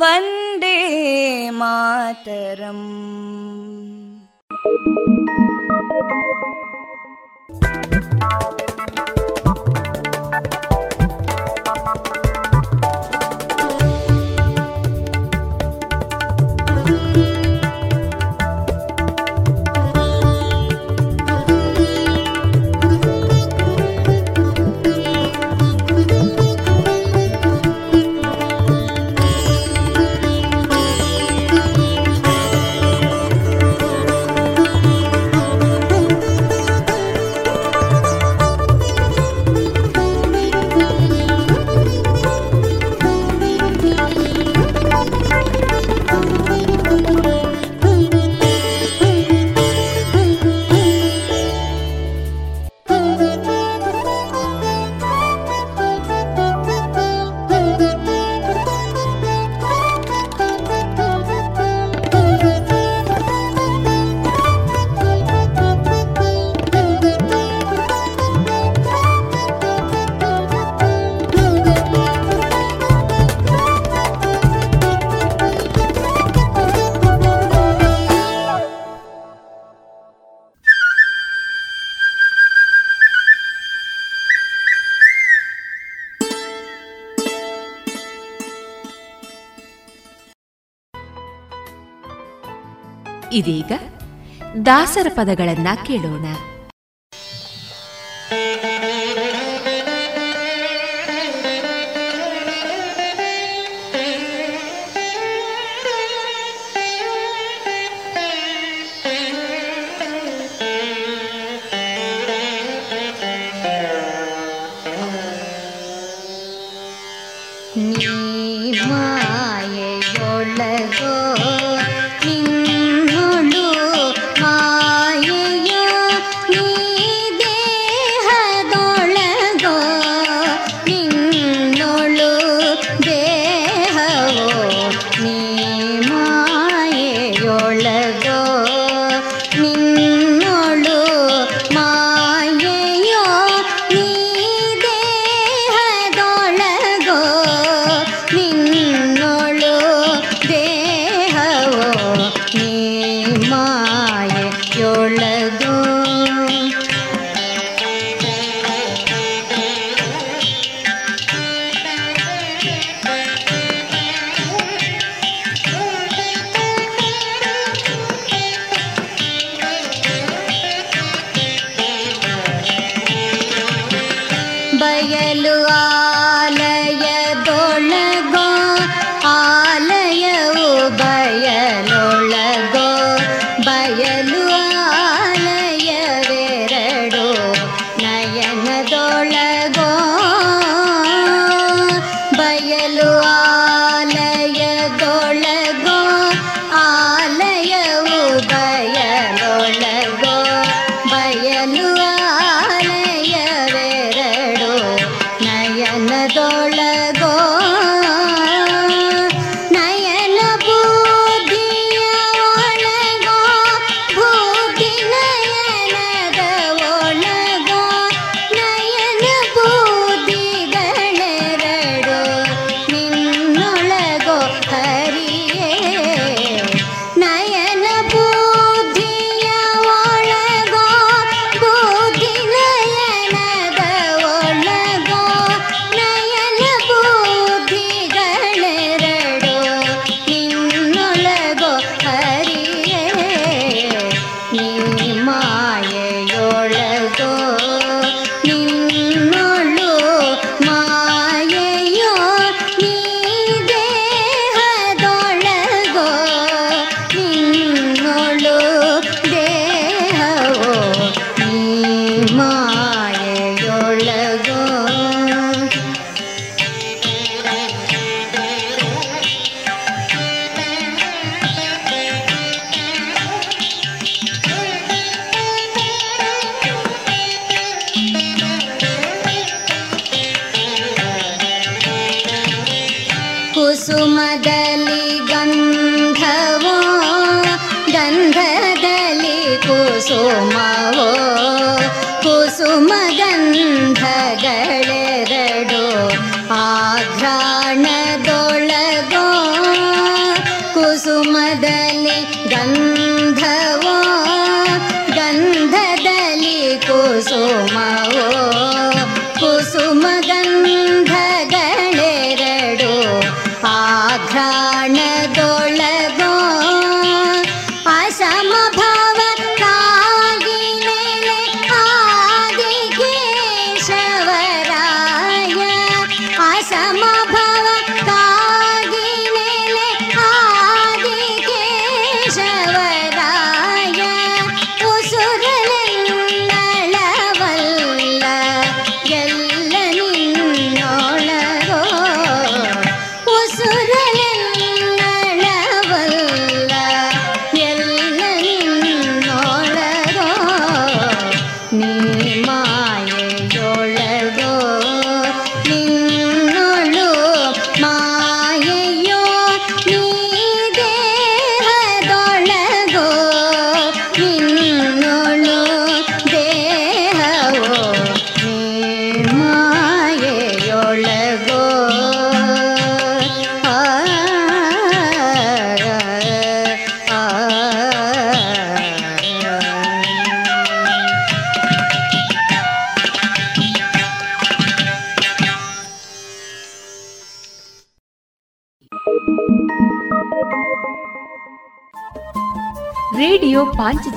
वन्दे मातरम् ಇದೀಗ ದಾಸರ ಪದಗಳನ್ನ ಕೇಳೋಣ.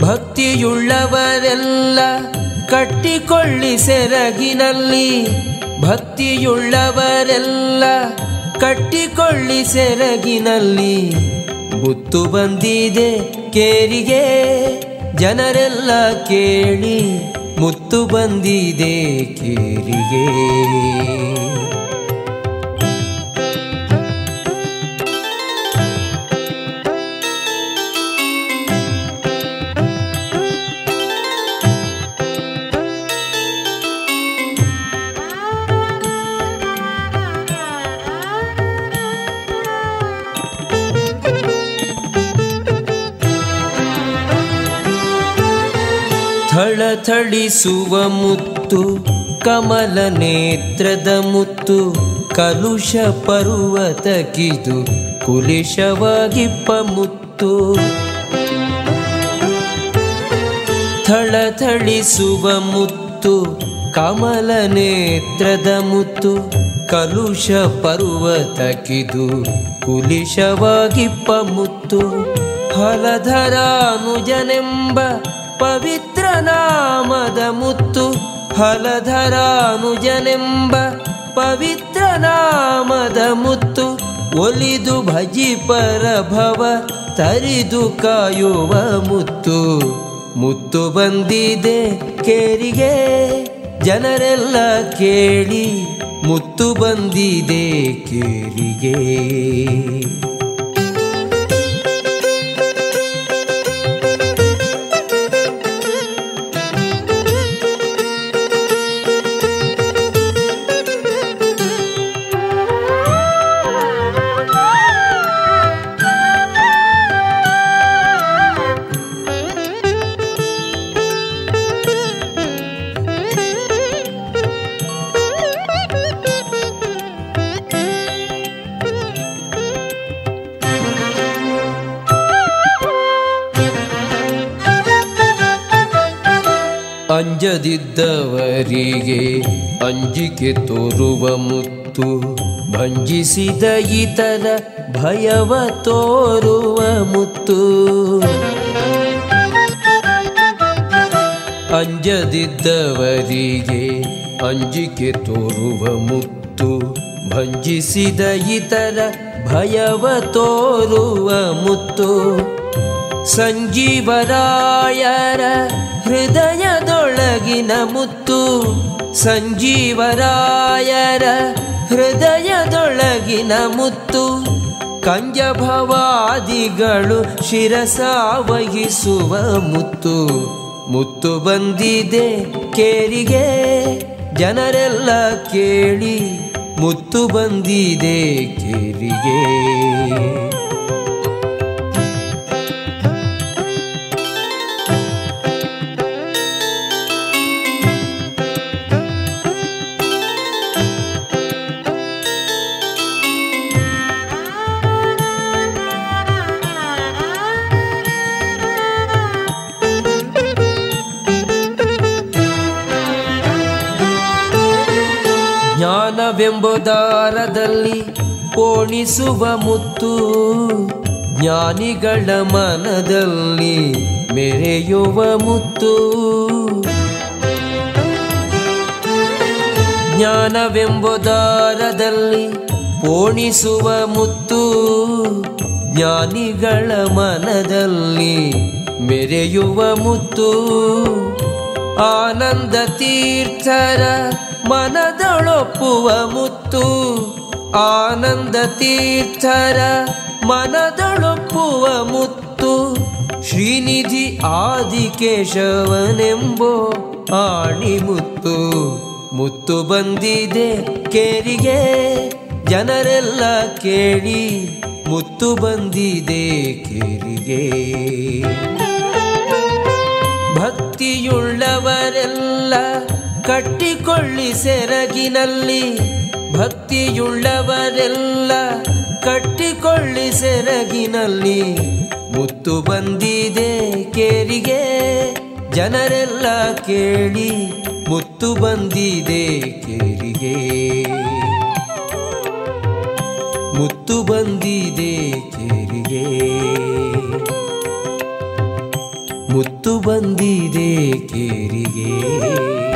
ಭಕ್ತಿಯುಳ್ಳವರೆಲ್ಲ ಕಟ್ಟಿಕೊಳ್ಳಿ ಸೆರಗಿನಲ್ಲಿ. ಭಕ್ತಿಯುಳ್ಳವರೆಲ್ಲ ಕಟ್ಟಿಕೊಳ್ಳಿ ಸೆರಗಿನಲ್ಲಿ. ಮುತ್ತು ಬಂದಿದೆ ಕೇರಿಗೆ ಜನರೆಲ್ಲ ಕೇಳಿ. ಮುತ್ತು ಬಂದಿದೆ ಕೇರಿಗೆ. ಥಳಥಳಿಸುವ ಮುತ್ತು, ಕಮಲ ನೇತ್ರದ ಮುತ್ತು, ಕಲುಷ ಪರ್ವತಕ್ಕಿದು ಕುಲಿಶವಾಗಿಪ್ಪ ಮುತ್ತು. ಥಳಥಳಿಸುವ ಮುತ್ತು, ಕಮಲ ನೇತ್ರದ ಮುತ್ತು, ಕಲುಷ ಪರ್ವತಕ್ಕಿದು ಕುಲಿಶವಾಗಿಪ್ಪ ಮುತ್ತು. ಹಲಧರಾನುಜನೆಂಬ ಪವಿತ್ರ ನಾಮದ ಮುತ್ತು ಹಲಧರಾನುಜನೆಂಬ ಪವಿತ್ರ ನಾಮದ ಮುತ್ತು ಒಲಿದು ಭಜಿ ಪರಭವ ತರಿದು ಕಾಯುವ ಮುತ್ತು. ಮುತ್ತು ಬಂದಿದೆ ಕೇರಿಗೆ, ಜನರೆಲ್ಲ ಕೇಳಿ ಮುತ್ತು ಬಂದಿದೆ ಕೇರಿಗೆ. ಅಂಜದಿದ್ದವರಿಗೆ ಅಂಜಿಕೆ ತೋರುವ ಮುತ್ತು, ಭಂಜಿಸಿದ ಇತರ ಭಯವ ತೋರುವ ಮುತ್ತು. ಅಂಜದಿದ್ದವರಿಗೆ ಅಂಜಿಕೆ ತೋರುವ ಮುತ್ತು, ಭಂಜಿಸಿದ ಇತರ ಭಯವ ತೋರುವ ಮುತ್ತು. ಸಂಜೀವರಾಯರ ಹೃದಯದೊಳಗಿನ ಮುತ್ತು ಸಂಜೀವರಾಯರ ಹೃದಯದೊಳಗಿನ ಮುತ್ತು ಕಂಜಭವಾದಿಗಳು ಶಿರಸ ವಹಿಸುವ ಮುತ್ತು. ಮುತ್ತು ಬಂದಿದೆ ಕೇರಿಗೆ, ಜನರೆಲ್ಲ ಕೇಳಿ ಮುತ್ತು ಬಂದಿದೆ ಕೇರಿಗೆ. ಜ್ಞಾನವೆಂಬುದಾರದಲ್ಲಿ ಪೋಣಿಸುವ ಮುತ್ತು ಜ್ಞಾನಿಗಳ ಮನದಲ್ಲಿ ಮೆರೆಯುವ ಮುತ್ತು. ಜ್ಞಾನವೆಂಬುದಾರದಲ್ಲಿ ಪೋಣಿಸುವ ಮುತ್ತು ಜ್ಞಾನಿಗಳ ಮನದಲ್ಲಿ ಮೆರೆಯುವ ಮುತ್ತು. ಆನಂದ ತೀರ್ಥರ ಮನದೊಳೊಪ್ಪುವ ಮುತ್ತು, ಆನಂದ ತೀರ್ಥರ ಮನದೊಳೊಪ್ಪುವ ಮುತ್ತು. ಶ್ರೀನಿಧಿ ಆದಿಕೇಶವನೆಂಬೋ ಆಣಿಮುತ್ತು ಮುತ್ತು ಬಂದಿದೆ ಕೇರಿಗೆ, ಜನರೆಲ್ಲ ಕೇಳಿ, ಮುತ್ತು ಬಂದಿದೆ ಕೇರಿಗೆ. ಭಕ್ತಿಯುಳ್ಳವರೆಲ್ಲ ಕಟ್ಟಿಕೊಳ್ಳಿ ಸೆರಗಿನಲ್ಲಿ. ಭಕ್ತಿಯುಳ್ಳವರೆಲ್ಲ ಕಟ್ಟಿಕೊಳ್ಳಿ ಸೆರಗಿನಲ್ಲಿ. ಮುತ್ತು ಬಂದಿದೆ ಕೇರಿಗೆ, ಜನರೆಲ್ಲ ಕೇಳಿ, ಮುತ್ತು ಬಂದಿದೆ ಕೇರಿಗೆ. ಮುತ್ತು ಬಂದಿದೆ ಕೇರಿಗೆ. ಮುತ್ತು ಬಂದಿದೆ ಕೇರಿಗೆ.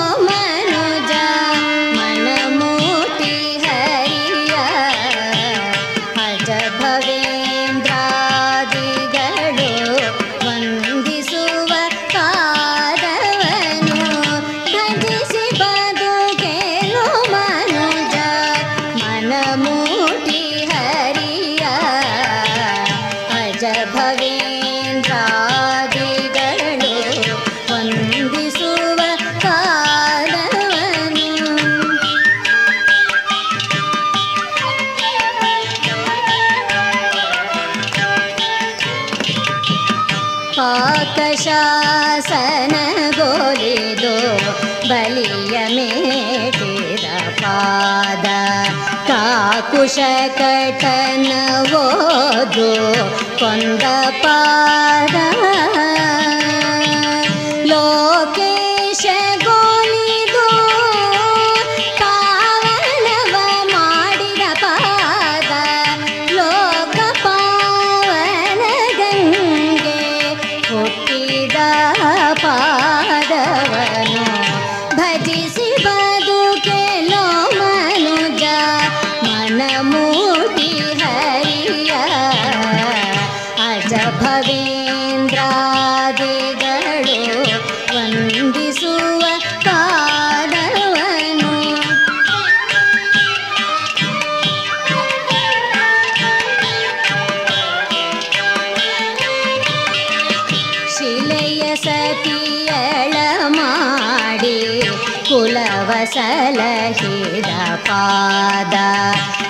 कठनव कण्ड पार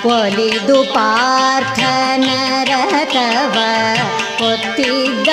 ಒಲಿದು ಪಾರ್ಥನರತವ ಒತ್ತಿದ್ದ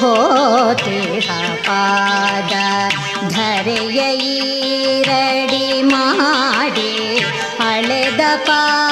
ಹೋತಿ ಹಾದ ಧರೆಯ ರಡಿ ಮಾಡಿ ಹಳೆದ ಪಾ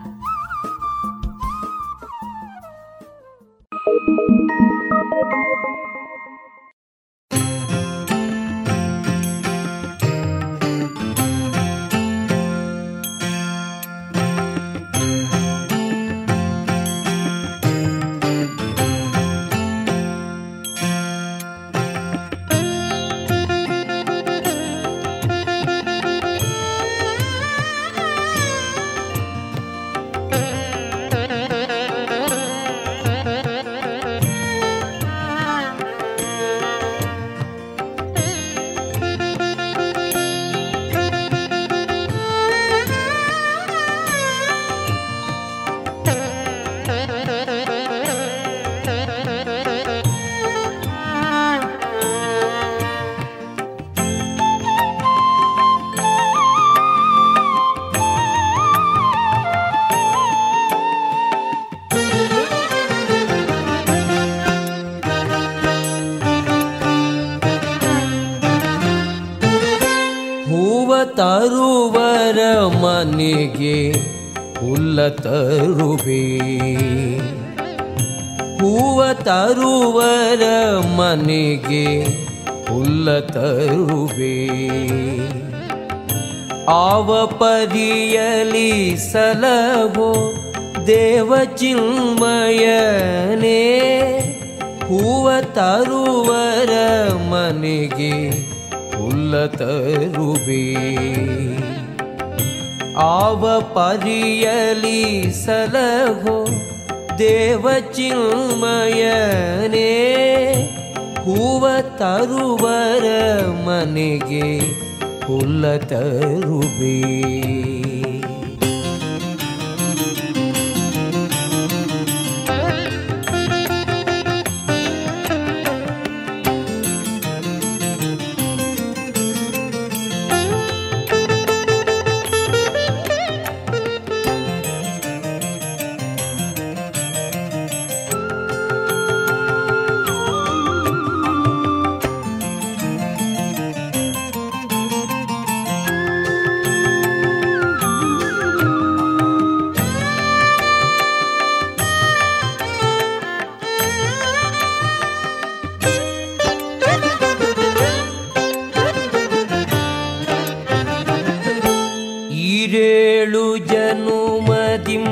ಜನುಮದಿಂ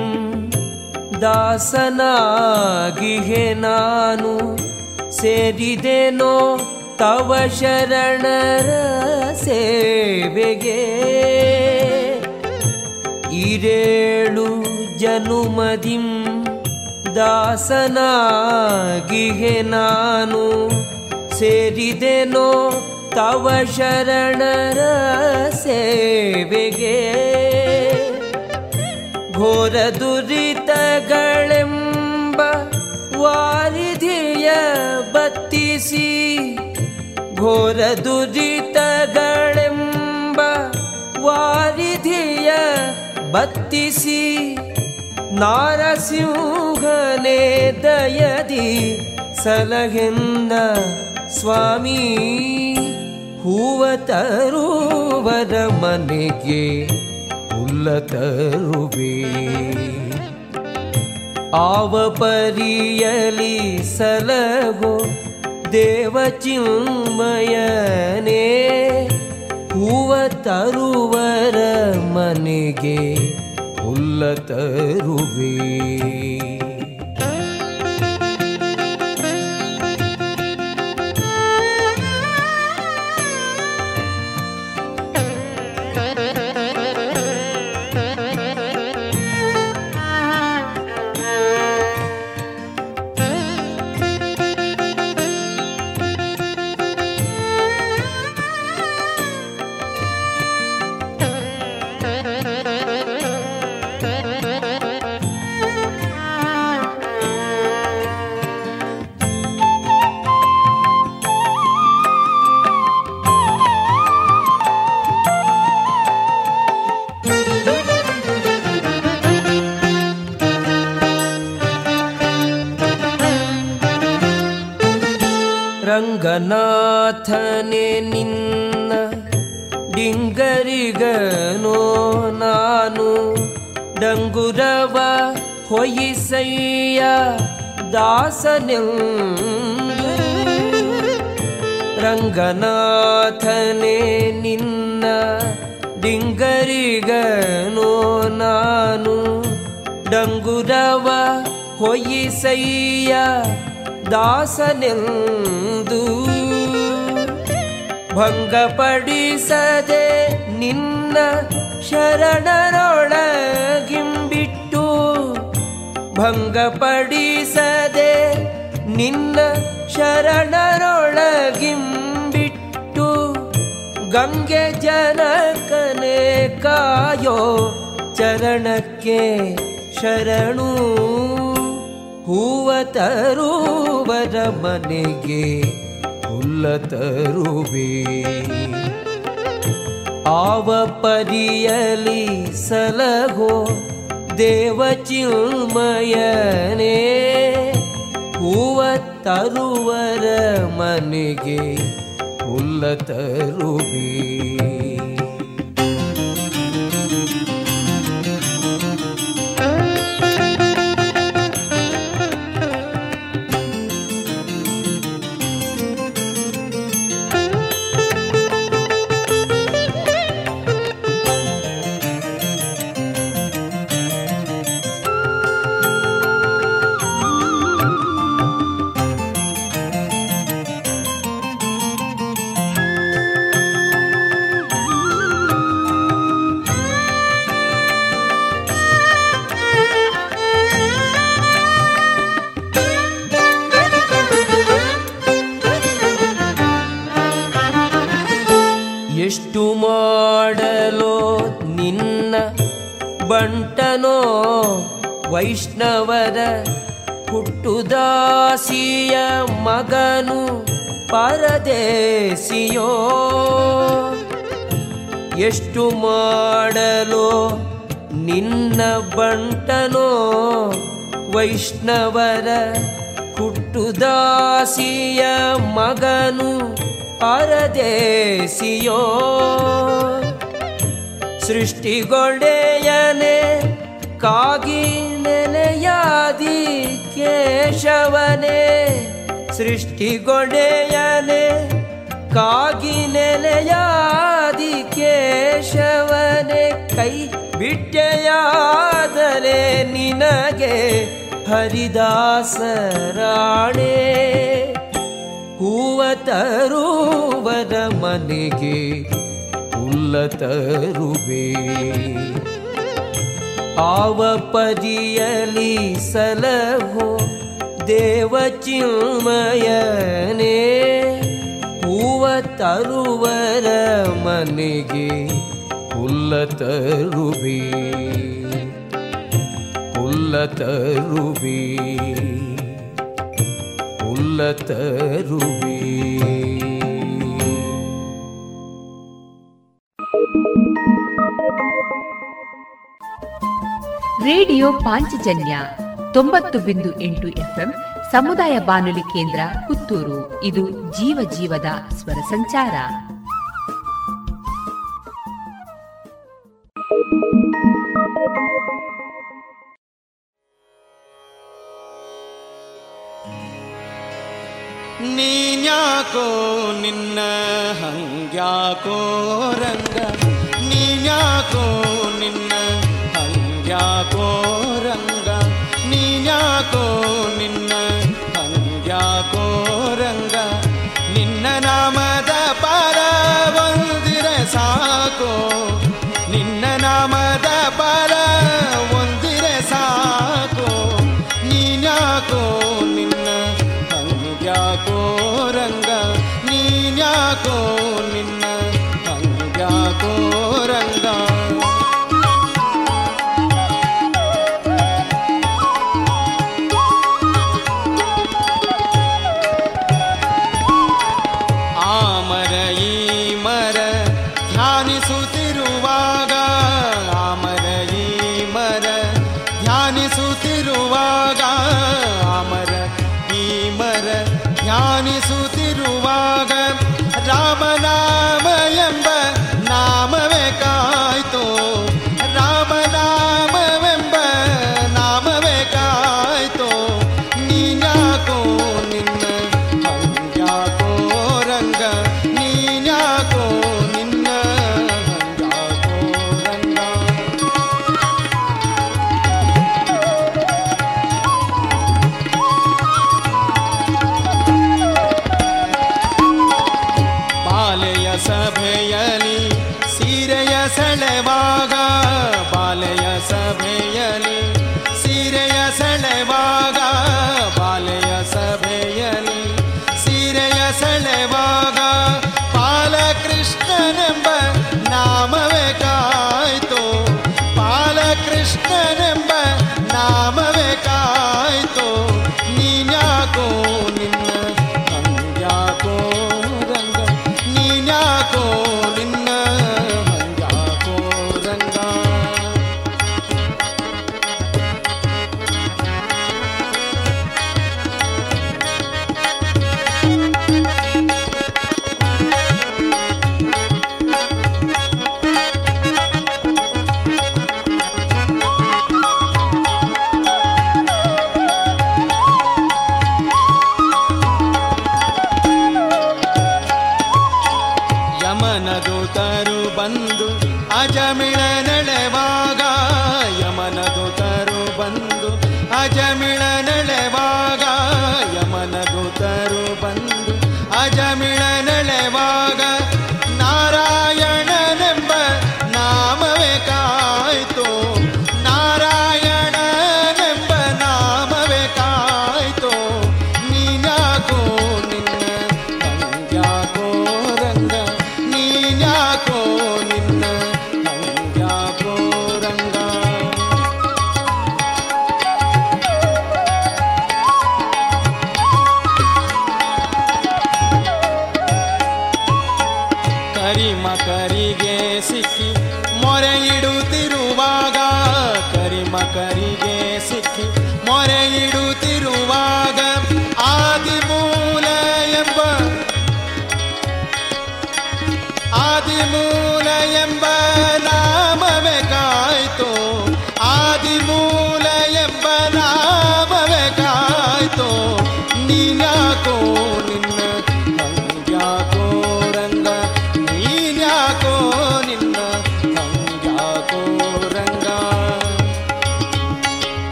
ದಾಸನಾಗಿಹೆ ನಾನು. ಸೇರಿದೆನೋ ತವ ಶರಣರ ಸೇವೆಗೆ. ಇರೇಳು ಜನುಮದಿಂ ದಾಸನಾಗಿಹೆ ನಾನು. ಸೇರಿದೆನೋ ತವ ಶರಣರ ಸೇವೆಗೆ. ಘೋರ ದುರಿತಗಳೆಂಬ ವಾರಿಧಿಯ ಬತ್ತಿಸಿ, ಘೋರ ದುರಿತಗಳೆಂಬ ವಾರಿಧಿಯ ಬತ್ತಿಸಿ, ನಾರಸಿಂಹನೇ ದಯದಿ ಸಲಹೆಂದ ಸ್ವಾಮಿ, ಹೂವ ತರುವರ ಮನೆಗೆ ಹುಲ್ಲ ತರುವೆ ಆವ ಪರಿಯಲಿ ಸಲಹೋ ದೇವಚಿನ್ಮಯನೇ ಹೂವ ತರುವರ ಮನೆಗೆ ಹುಲ್ಲ ತರುವೆ ರಂಗನಾಥನೆ ನಿನ್ನ ಡಿಂಗರಿಗನೋ ನಾನು. ಡಂಗುರವ ಹೊಯ್ಸಯ್ಯ ದಾಸನೆಂದು. ರಂಗನಾಥನೆ ನಿನ್ನ ಡಿಂಗರಿಗನೋ ನಾನು. ಡಂಗುರವ ಹೊಯ್ಸಯ್ಯ ದಾಸನೆಂದು ಭಂಗಪಡಿಸದೆ ನಿನ್ನ ಶರಣರೊಳಗಿಂಬಿಟ್ಟು ಭಂಗಪಡಿಸದೆ ನಿನ್ನ ಶರಣರೊಳಗಿಂಬಿಟ್ಟು ಗಂಗೆ ಜನಕನೆ ಕಾಯೋ ಚರಣಕ್ಕೆ ಶರಣು ಹೂವ ತರುವರ ಮನೆಗೆ ಹುಲ್ಲ ತರುವೆ. ಆವ ಪರಿಯಲಿ ಸಲಹೋ ದೇವ ಚಿಲ್ಮಯನೇ ಹೂವ ತರುವರ ಮನೆಗೆ ಹುಲ್ಲ ತರುವೆ. ಎಷ್ಟು ಮಾಡಲು? ನಿನ್ನ ಬಂಟನೋ? ವೈಷ್ಣವರ ಹುಟ್ಟುದಾಸಿಯ ಮಗನು ಅರದೇಸಿಯೋ ಸೃಷ್ಟಿಗೊಡೆಯನೆ ಕಾಗಿ ನೆಲೆಯಾದಿ ಕೇಶವನೇ. ಸೃಷ್ಟಿಗೊಡೆಯನೆ ಕಾಗಿ ನೆಲೆಯಾದಿ ಕೇಶವನೇ ಕೈ ಬಿಟ್ಟೆಯಾದರೆ ನಿನಗೆ ಹರಿದಾಸರಾಣೆ. ಹೂವ ತರುವರ ಮನೆಗೆ ಹುಲ್ಲ ತರುವೆ. ಆವ ಪದಿಯಲಿ ಸಲಹೋ ದೇವ ಚಿನ್ಮಯನೇ. ಹೂವ ತರುವರ ಮನೆಗೆ ಹುಲ್ಲ ತರುಬಿ ಹುಲ್ಲ ತರುಬಿ ಹುಲ್ಲ ತರುಬಿ ರೇಡಿಯೋ ಪಾಂಚಜನ್ಯ ತೊಂಬತ್ತು ಬಿಂದು ಎಂಟು ಎಫ್ಎಂ ಸಮುದಾಯ ಬಾನುಲಿ ಕೇಂದ್ರ ಪುತ್ತೂರು. ಇದು ಜೀವ ಜೀವದ ಸ್ವರ ಸಂಚಾರ. ನೀನ್ಯಾಕೋ ನಿನ್ನ ಹಂಗ್ಯಾಕೋ ರಂಗ? ನೀನ್ಯಾಕೋ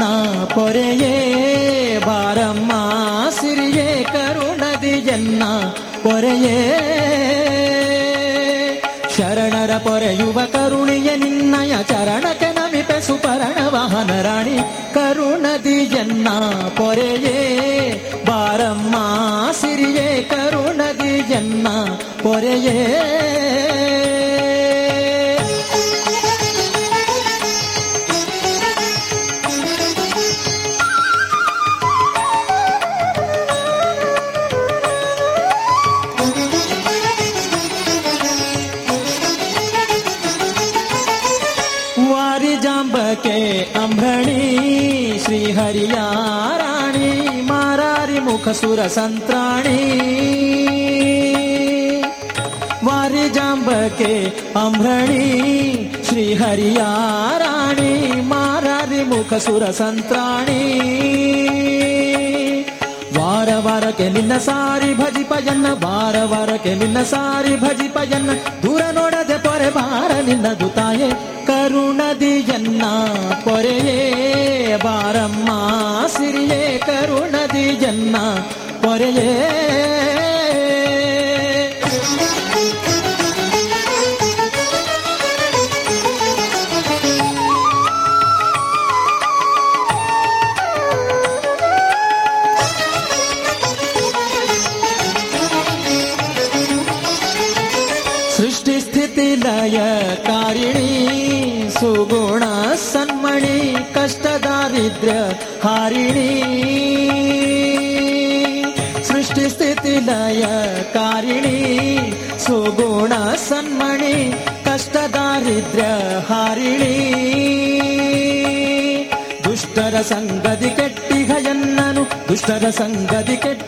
ಕರುಣದಿಯನ್ನ ಪೊರೆಯೇ, ಬಾರಮ್ಮ, ಸಿರಿಯೇ ಕರುಣದಿಯನ್ನ ಪೊರೆಯೇ. ಶರಣರ ಪೊರೆಯುವ ಕರುಣಿಯ ನಿನ್ನಯ ಚರಣಕ್ಕೆ ನಮಿಪೆ ಸುಪರಣ ವಾಹನ ರಾಣಿ, ಕರುಣದಿ ಜನ್ನ ಪೊರೆಯೇ, ಬಾರಮ್ಮ, ಸಿರಿಯೇ, ಕರುಣದಿ ಜನ್ನ ಪೊರೆಯೇ. ಮಾರಾರಿ ಮುಖ ಸುರ ಸಂತ್ರಾಣಿ ವಾರಿ ಜಾಂಬಕೆ ಅಂಬಣಿ ಶ್ರೀಹರಿಯ ರಾಣಿ ಮಾರಾರಿ ಮುಖ ಸುರ ಸಂತ್ರಾಣಿ ವಾರ ವಾರಕ್ಕೆ ನಿನ್ನ ಸಾರಿ ಭಜಿಪಯನ್ನ ವಾರ ವಾರಕ್ಕೆ ನಿನ್ನ ಸಾರಿ ಭಜಿಪಯನ್ನ ದೂರ ನೋಡದೆ ಪೊರೆ ಬಾರ ನಿನ್ನದು ತಾಯೆ ಕರುಣದಿಯನ್ನ ಪೊರೆಯೇ ಬಾರಮ್ಮ ಸಿರಿಯೇ ಕರುಣದಿಯನ್ನ ಪೊರೆಯೇ ಸಂಗದಿ ಕೆಟ್ಟಿಹ ಎನ್ನನು ದುಷ್ಟರ ಸಂಗದಿ ಕೆಟ್ಟಿಗ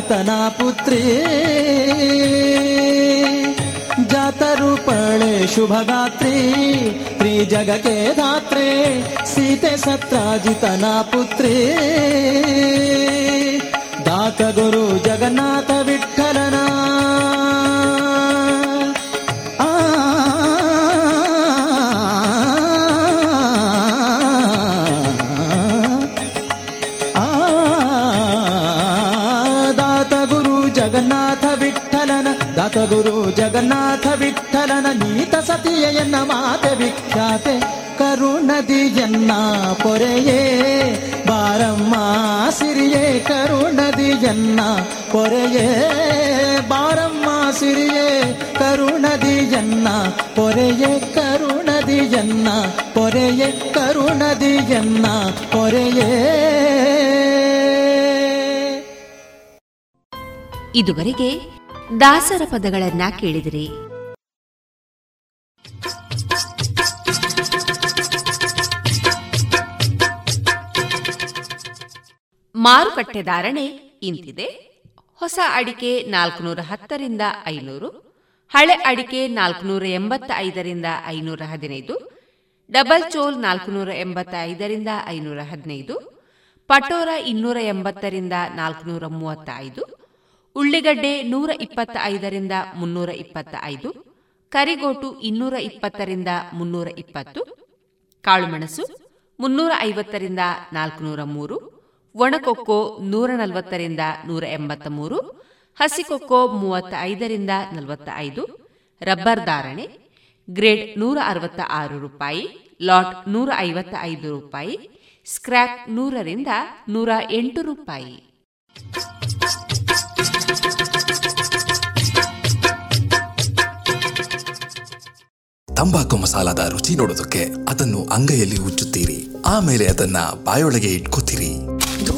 ಸತ್ರಾಜಿತನ ಪುತ್ರಿ ಜಾತರೂಪಣೆ ಶುಭಗಾತ್ರಿ ತ್ರಿಜಗಕ್ಕೆ ಧಾತ್ರೆ ಸೀತೆ ಸತ್ರಾಜಿತನ ಪುತ್ರಿ ದಾತ ಗುರು ಜಗನ್ನಾಥ ವಿಠಲನ ದಾತ ಗುರು ಜಗನ್ನಾಥ ವಿಠಲನ ನೀತ ಸತಿಯನ್ನ ಮಾತೆ ವಿಖ್ಯಾತೆ. ಕರುಣದಿಯನ್ನ ಪೊರೆಯೇ, ಬಾರಮ್ಮ ಸಿರಿಯೇ ಕರುಣದಿಯನ್ನ ಪೊರೆಯೇ, ಬಾರಮ್ಮ ಸಿರಿಯೇ ಕರುಣದಿಯನ್ನ ಪೊರೆಯೇ ಕರುಣದಿಯನ್ನ ಪೊರೆಯೇ ಕರುಣದಿಯನ್ನ ಪೊರೆಯೇ. ಇದುವರೆಗೆ ದಾಸರ ಪದಗಳನ್ನ ಕೇಳಿದಿರಿ. ಮಾರುಕಟ್ಟೆ ಧಾರಣೆ ಇಂತಿದೆ. ಹೊಸ ಅಡಿಕೆ ನಾಲ್ಕುನೂರ ಹತ್ತರಿಂದ ಐನೂರು, ಹಳೆ ಅಡಿಕೆ ನಾಲ್ಕುನೂರ ಎಂಬತ್ತ ಐದರಿಂದ ಐನೂರ ಹದಿನೈದು ಡಬಲ್ ಚೋಲ್ ನಾಲ್ಕುನೂರ ಎಂಬತ್ತ ಐದರಿಂದ ಐನೂರ ಹದಿನೈದು ಪಟೋರ ಇನ್ನೂರ ಎಂಬತ್ತರಿಂದ ನಾಲ್ಕುನೂರ ಮೂವತ್ತ ಐದು ಉಳ್ಳಿಗಡ್ಡೆ ನೂರ ಇಪ್ಪತ್ತ ಐದರಿಂದ ಮುನ್ನೂರ ಇಪ್ಪತ್ತ ಐದು ಕರಿಗೋಟು ಇನ್ನೂರ ಇಪ್ಪತ್ತರಿಂದ ಮುನ್ನೂರ ಇಪ್ಪತ್ತು ಕಾಳುಮೆಣಸು ಮುನ್ನೂರ ಐವತ್ತರಿಂದ ನಾಲ್ಕುನೂರ ಮೂರು ಒಣಕೊಕ್ಕೋ ನೂರ ನಲವತ್ತರಿಂದ ನೂರ ಎಂಬತ್ತ ಮೂರು ಹಸಿಕೊಕ್ಕೋ ಮೂವತ್ತ ಐದರಿಂದ ನಲವತ್ತ ಐದು ರಬ್ಬರ್ ಧಾರಣೆ ಗ್ರೇಡ್ ನೂರ ಅರವತ್ತ ಆರು ರೂಪಾಯಿ, ಲಾಟ್ ನೂರ ಐವತ್ತ ಐದು ರೂಪಾಯಿ, ಸ್ಕ್ರ್ಯಾಪ್ ನೂರರಿಂದ ನೂರ ಎಂಟು ರೂಪಾಯಿ. ತಂಬಾಕು ಮಸಾಲದ ರುಚಿ ನೋಡೋದಕ್ಕೆ ಅದನ್ನು ಅಂಗೈಯಲ್ಲಿ ಉಚ್ಚುತ್ತೀರಿ ಆಮೇಲೆ ಅದನ್ನ ಬಾಯೊಳಗೆ ಇಟ್ಕೋತೀರಿ.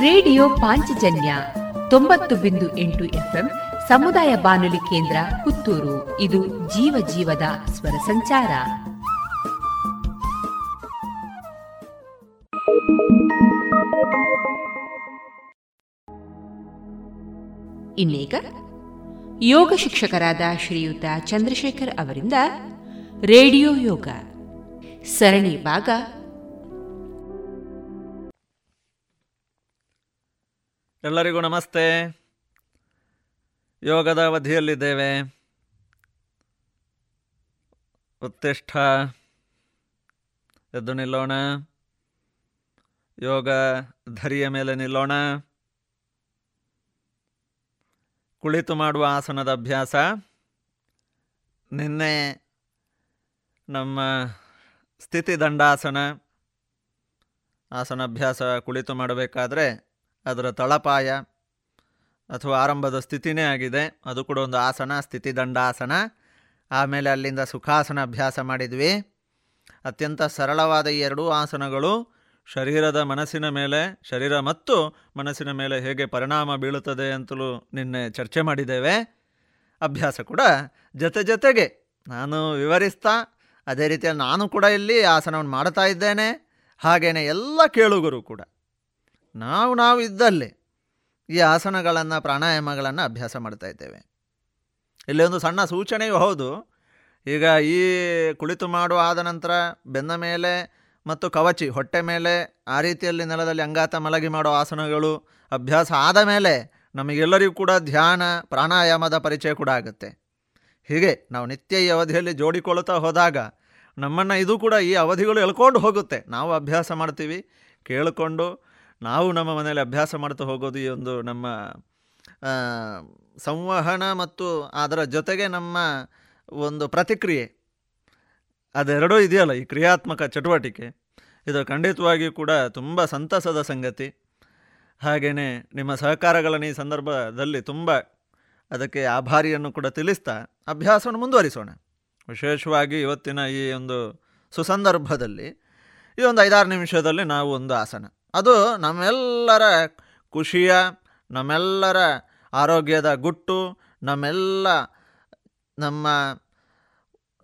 ರೇಡಿಯೋ ಪಾಂಚಜನ್ಯ ತೊಂಬತ್ತು ಬಿಂದು ಎಂಟು ಎಫ್ಎಂ ಸಮುದಾಯ ಬಾನುಲಿ ಕೇಂದ್ರ ಪುತ್ತೂರು. ಇದು ಜೀವ ಜೀವದ ಸ್ವರ ಸಂಚಾರ. ಇನ್ನೀಗ ಯೋಗ ಶಿಕ್ಷಕರಾದ ಶ್ರೀಯುತ ಚಂದ್ರಶೇಖರ್ ಅವರಿಂದ ರೇಡಿಯೋ ಯೋಗ. ಸರಣಿ ಭಾಗ ಎಲ್ಲರಿಗೂ ನಮಸ್ತೆ. ಯೋಗದ ಅವಧಿಯಲ್ಲಿದ್ದೇವೆ. ಉತ್ತಿಷ್ಠ. ಎದ್ದು ನಿಲ್ಲೋಣ. ಯೋಗ ಧರಿಯ ಮೇಲೆ ನಿಲ್ಲೋಣ. ಕುಳಿತು ಮಾಡುವ ಆಸನದ ಅಭ್ಯಾಸ. ನಿನ್ನೆ ನಮ್ಮ ಸ್ಥಿತಿ ದಂಡಾಸನ. ಆಸನ ಅಭ್ಯಾಸ ಕುಳಿತು ಮಾಡಬೇಕಾದ್ರೆ ಅದರ ತಳಪಾಯ ಅಥವಾ ಆರಂಭದ ಸ್ಥಿತಿನೇ ಆಗಿದೆ. ಅದು ಕೂಡ ಒಂದು ಆಸನ, ಸ್ಥಿತಿ ದಂಡಾಸನ. ಆಮೇಲೆ ಅಲ್ಲಿಂದ ಸುಖಾಸನ ಅಭ್ಯಾಸ ಮಾಡಿದ್ವಿ. ಅತ್ಯಂತ ಸರಳವಾದ ಈ ಎರಡೂ ಆಸನಗಳು ಶರೀರದ ಮನಸ್ಸಿನ ಮೇಲೆ, ಶರೀರ ಮತ್ತು ಮನಸ್ಸಿನ ಮೇಲೆ ಹೇಗೆ ಪರಿಣಾಮ ಬೀಳುತ್ತದೆ ಅಂತಲೂ ನಿನ್ನೆ ಚರ್ಚೆ ಮಾಡಿದ್ದೇವೆ. ಅಭ್ಯಾಸ ಕೂಡ ಜೊತೆ ಜೊತೆಗೆ ನಾನು ವಿವರಿಸ್ತಾ, ಅದೇ ರೀತಿಯಲ್ಲಿ ನಾನು ಕೂಡ ಇಲ್ಲಿ ಆಸನವನ್ನು ಮಾಡ್ತಾ ಇದ್ದೇನೆ. ಹಾಗೆಯೇ ಎಲ್ಲ ಕೇಳುಗರು ಕೂಡ. ನಾವು ನಾವು ಇದ್ದಲ್ಲಿ ಈ ಆಸನಗಳನ್ನು, ಪ್ರಾಣಾಯಾಮಗಳನ್ನು ಅಭ್ಯಾಸ ಮಾಡ್ತಾ ಇದ್ದೇವೆ. ಇಲ್ಲಿ ಒಂದು ಸಣ್ಣ ಸೂಚನೆಯೂ ಹೌದು. ಈಗ ಈ ಕುಳಿತು ಮಾಡುವ ಆದ ನಂತರ ಬೆನ್ನ ಮೇಲೆ ಮತ್ತು ಕವಚಿ, ಹೊಟ್ಟೆ ಮೇಲೆ ಆ ರೀತಿಯಲ್ಲಿ ನೆಲದಲ್ಲಿ ಅಂಗಾತ ಮಲಗಿ ಮಾಡೋ ಆಸನಗಳು ಅಭ್ಯಾಸ ಆದ ಮೇಲೆ ನಮಗೆಲ್ಲರಿಗೂ ಕೂಡ ಧ್ಯಾನ, ಪ್ರಾಣಾಯಾಮದ ಪರಿಚಯ ಕೂಡ ಆಗುತ್ತೆ. ಹೀಗೆ ನಾವು ನಿತ್ಯ ಈ ಅವಧಿಯಲ್ಲಿ ಜೋಡಿಕೊಳ್ಳುತ್ತಾ ಹೋದಾಗ ನಮ್ಮನ್ನು ಇದು ಕೂಡ ಈ ಅವಧಿಗಳು ಎಳ್ಕೊಂಡು ಹೋಗುತ್ತೆ. ನಾವು ಅಭ್ಯಾಸ ಮಾಡ್ತೀವಿ, ಕೇಳಿಕೊಂಡು ನಾವು ನಮ್ಮ ಮನೆಯಲ್ಲಿ ಅಭ್ಯಾಸ ಮಾಡ್ತಾ ಹೋಗೋದು ಈ ಒಂದು ನಮ್ಮ ಸಂವಹನ ಮತ್ತು ಅದರ ಜೊತೆಗೆ ನಮ್ಮ ಒಂದು ಪ್ರತಿಕ್ರಿಯೆ. ಅದೆರಡೂ ಇದೆಯಲ್ಲ ಈ ಕ್ರಿಯಾತ್ಮಕ ಚಟುವಟಿಕೆ. ಇದು ಖಂಡಿತವಾಗಿ ಕೂಡ ತುಂಬ ಸಂತಸದ ಸಂಗತಿ. ಹಾಗೆಯೇ ನಿಮ್ಮ ಸಹಕಾರಗಳನ್ನು ಈ ಸಂದರ್ಭದಲ್ಲಿ ತುಂಬ ಅದಕ್ಕೆ ಆಭಾರಿಯನ್ನು ಕೂಡ ತಿಳಿಸ್ತಾ ಅಭ್ಯಾಸವನ್ನು ಮುಂದುವರಿಸೋಣ. ವಿಶೇಷವಾಗಿ ಇವತ್ತಿನ ಈ ಒಂದು ಸುಸಂದರ್ಭದಲ್ಲಿ ಈ ಒಂದು ಐದಾರು ನಿಮಿಷದಲ್ಲಿ ನಾವು ಒಂದು ಆಸನ. ಅದು ನಮ್ಮೆಲ್ಲರ ಖುಷಿಯ, ನಮ್ಮೆಲ್ಲರ ಆರೋಗ್ಯದ ಗುಟ್ಟು, ನಮ್ಮೆಲ್ಲ ನಮ್ಮ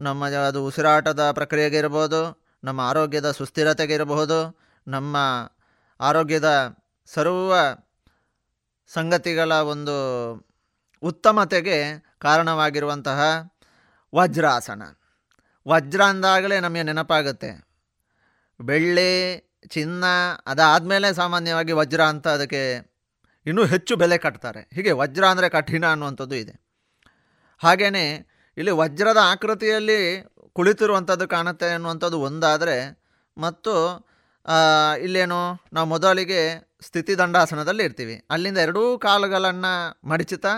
ನಮ್ಮ ಅದು ಉಸಿರಾಟದ ಪ್ರಕ್ರಿಯೆಗೆ ಇರ್ಬೋದು, ನಮ್ಮ ಆರೋಗ್ಯದ ಸುಸ್ಥಿರತೆಗೆ ಇರಬಹುದು, ನಮ್ಮ ಆರೋಗ್ಯದ ಸರ್ವ ಸಂಗತಿಗಳ ಒಂದು ಉತ್ತಮತೆಗೆ ಕಾರಣವಾಗಿರುವಂತಹ ವಜ್ರಾಸನ. ವಜ್ರ ಅಂದಾಗಲೇ ನಮಗೆ ನೆನಪಾಗುತ್ತೆ. ಬೆಳ್ಳಿ ಚಿನ್ನ, ಅದಾದಮೇಲೆ ಸಾಮಾನ್ಯವಾಗಿ ವಜ್ರ ಅಂತ ಅದಕ್ಕೆ ಇನ್ನೂ ಹೆಚ್ಚು ಬೆಲೆ ಕಟ್ತಾರೆ. ಹೀಗೆ ವಜ್ರ ಅಂದರೆ ಕಠಿಣ ಅನ್ನುವಂಥದ್ದು ಇದೆ. ಹಾಗೆಯೇ ಇಲ್ಲಿ ವಜ್ರದ ಆಕೃತಿಯಲ್ಲಿ ಕುಳಿತಿರುವಂಥದ್ದು ಕಾಣುತ್ತೆ ಅನ್ನುವಂಥದ್ದು ಒಂದಾದರೆ ಮತ್ತು ಇಲ್ಲೇನು ನಾವು ಮೊದಲಿಗೆ ಸ್ಥಿತಿ ದಂಡಾಸನದಲ್ಲಿ ಇರ್ತೀವಿ. ಅಲ್ಲಿಂದ ಎರಡೂ ಕಾಲುಗಳನ್ನು ಮಡಿಚುತ್ತಾ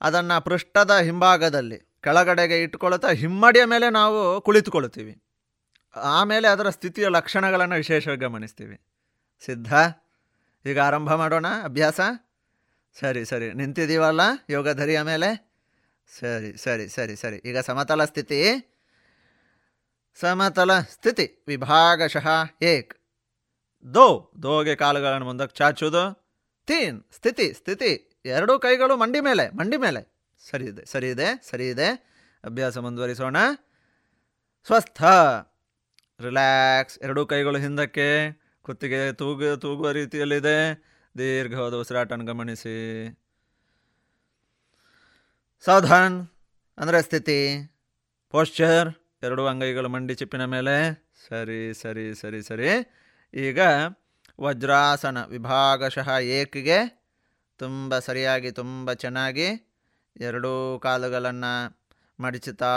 ಅದನ್ನು ಪೃಷ್ಠದ ಹಿಂಭಾಗದಲ್ಲಿ, ಕೆಳಗಡೆಗೆ ಇಟ್ಕೊಳ್ತಾ ಹಿಮ್ಮಡಿಯ ಮೇಲೆ ನಾವು ಕುಳಿತುಕೊಳ್ತೀವಿ ಆಮೇಲೆ ಅದರ ಸ್ಥಿತಿಯ ಲಕ್ಷಣಗಳನ್ನು ವಿಶೇಷವಾಗಿ ಗಮನಿಸ್ತೀವಿ. ಸಿದ್ಧ? ಈಗ ಆರಂಭ ಮಾಡೋಣ, ಅಭ್ಯಾಸ? ಸರಿ ಸರಿ. ನಿಂತಿದ್ದೀವಲ್ಲ ಯೋಗ ಧರಿಯ ಮೇಲೆ ಸರಿ ಸರಿ ಸರಿ ಸರಿ. ಈಗ ಸಮತಲ ಸ್ಥಿತಿ. ಸಮತಲ ಸ್ಥಿತಿ. ವಿಭಾಗಶಃ ಏಕ್. ದೋ. ದೋಗೆ ಕಾಲುಗಳನ್ನು ಮುಂದಕ್ಕೆ ಚಾಚುವುದು. ತೀನ್. ಸ್ಥಿತಿ ಸ್ಥಿತಿ. ಎರಡೂ ಕೈಗಳು ಮಂಡಿ ಮೇಲೆ ಮಂಡಿ ಮೇಲೆ. ಸರಿ ಇದೆ ಸರಿ ಇದೆ ಸರಿ ಇದೆ. ಅಭ್ಯಾಸ ಮುಂದುವರಿಸೋಣ. ಸ್ವಸ್ಥ. ರಿಲ್ಯಾಕ್ಸ್. ಎರಡೂ ಕೈಗಳು ಹಿಂದಕ್ಕೆ, ಕುತ್ತಿಗೆ ತೂಗು, ತೂಗುವ ರೀತಿಯಲ್ಲಿದೆ. ದೀರ್ಘವಾದ ಉಸಿರಾಟನ ಗಮನಿಸಿ. ಸಾವಧಾನ್, ಅಂದರೆ ಸ್ಥಿತಿ. ಪೋಶ್ಚರ್ ಎರಡು ಅಂಗೈಗಳು ಮಂಡಿ ಚಿಪ್ಪಿನ ಮೇಲೆ. ಸರಿ ಸರಿ ಸರಿ ಸರಿ. ಈಗ ವಜ್ರಾಸನ ವಿಭಾಗಶಃ ಏಕಿಗೆ, ತುಂಬ ಸರಿಯಾಗಿ, ತುಂಬ ಚೆನ್ನಾಗಿ, ಎರಡೂ ಕಾಲುಗಳನ್ನು ಮಡಚುತ್ತಾ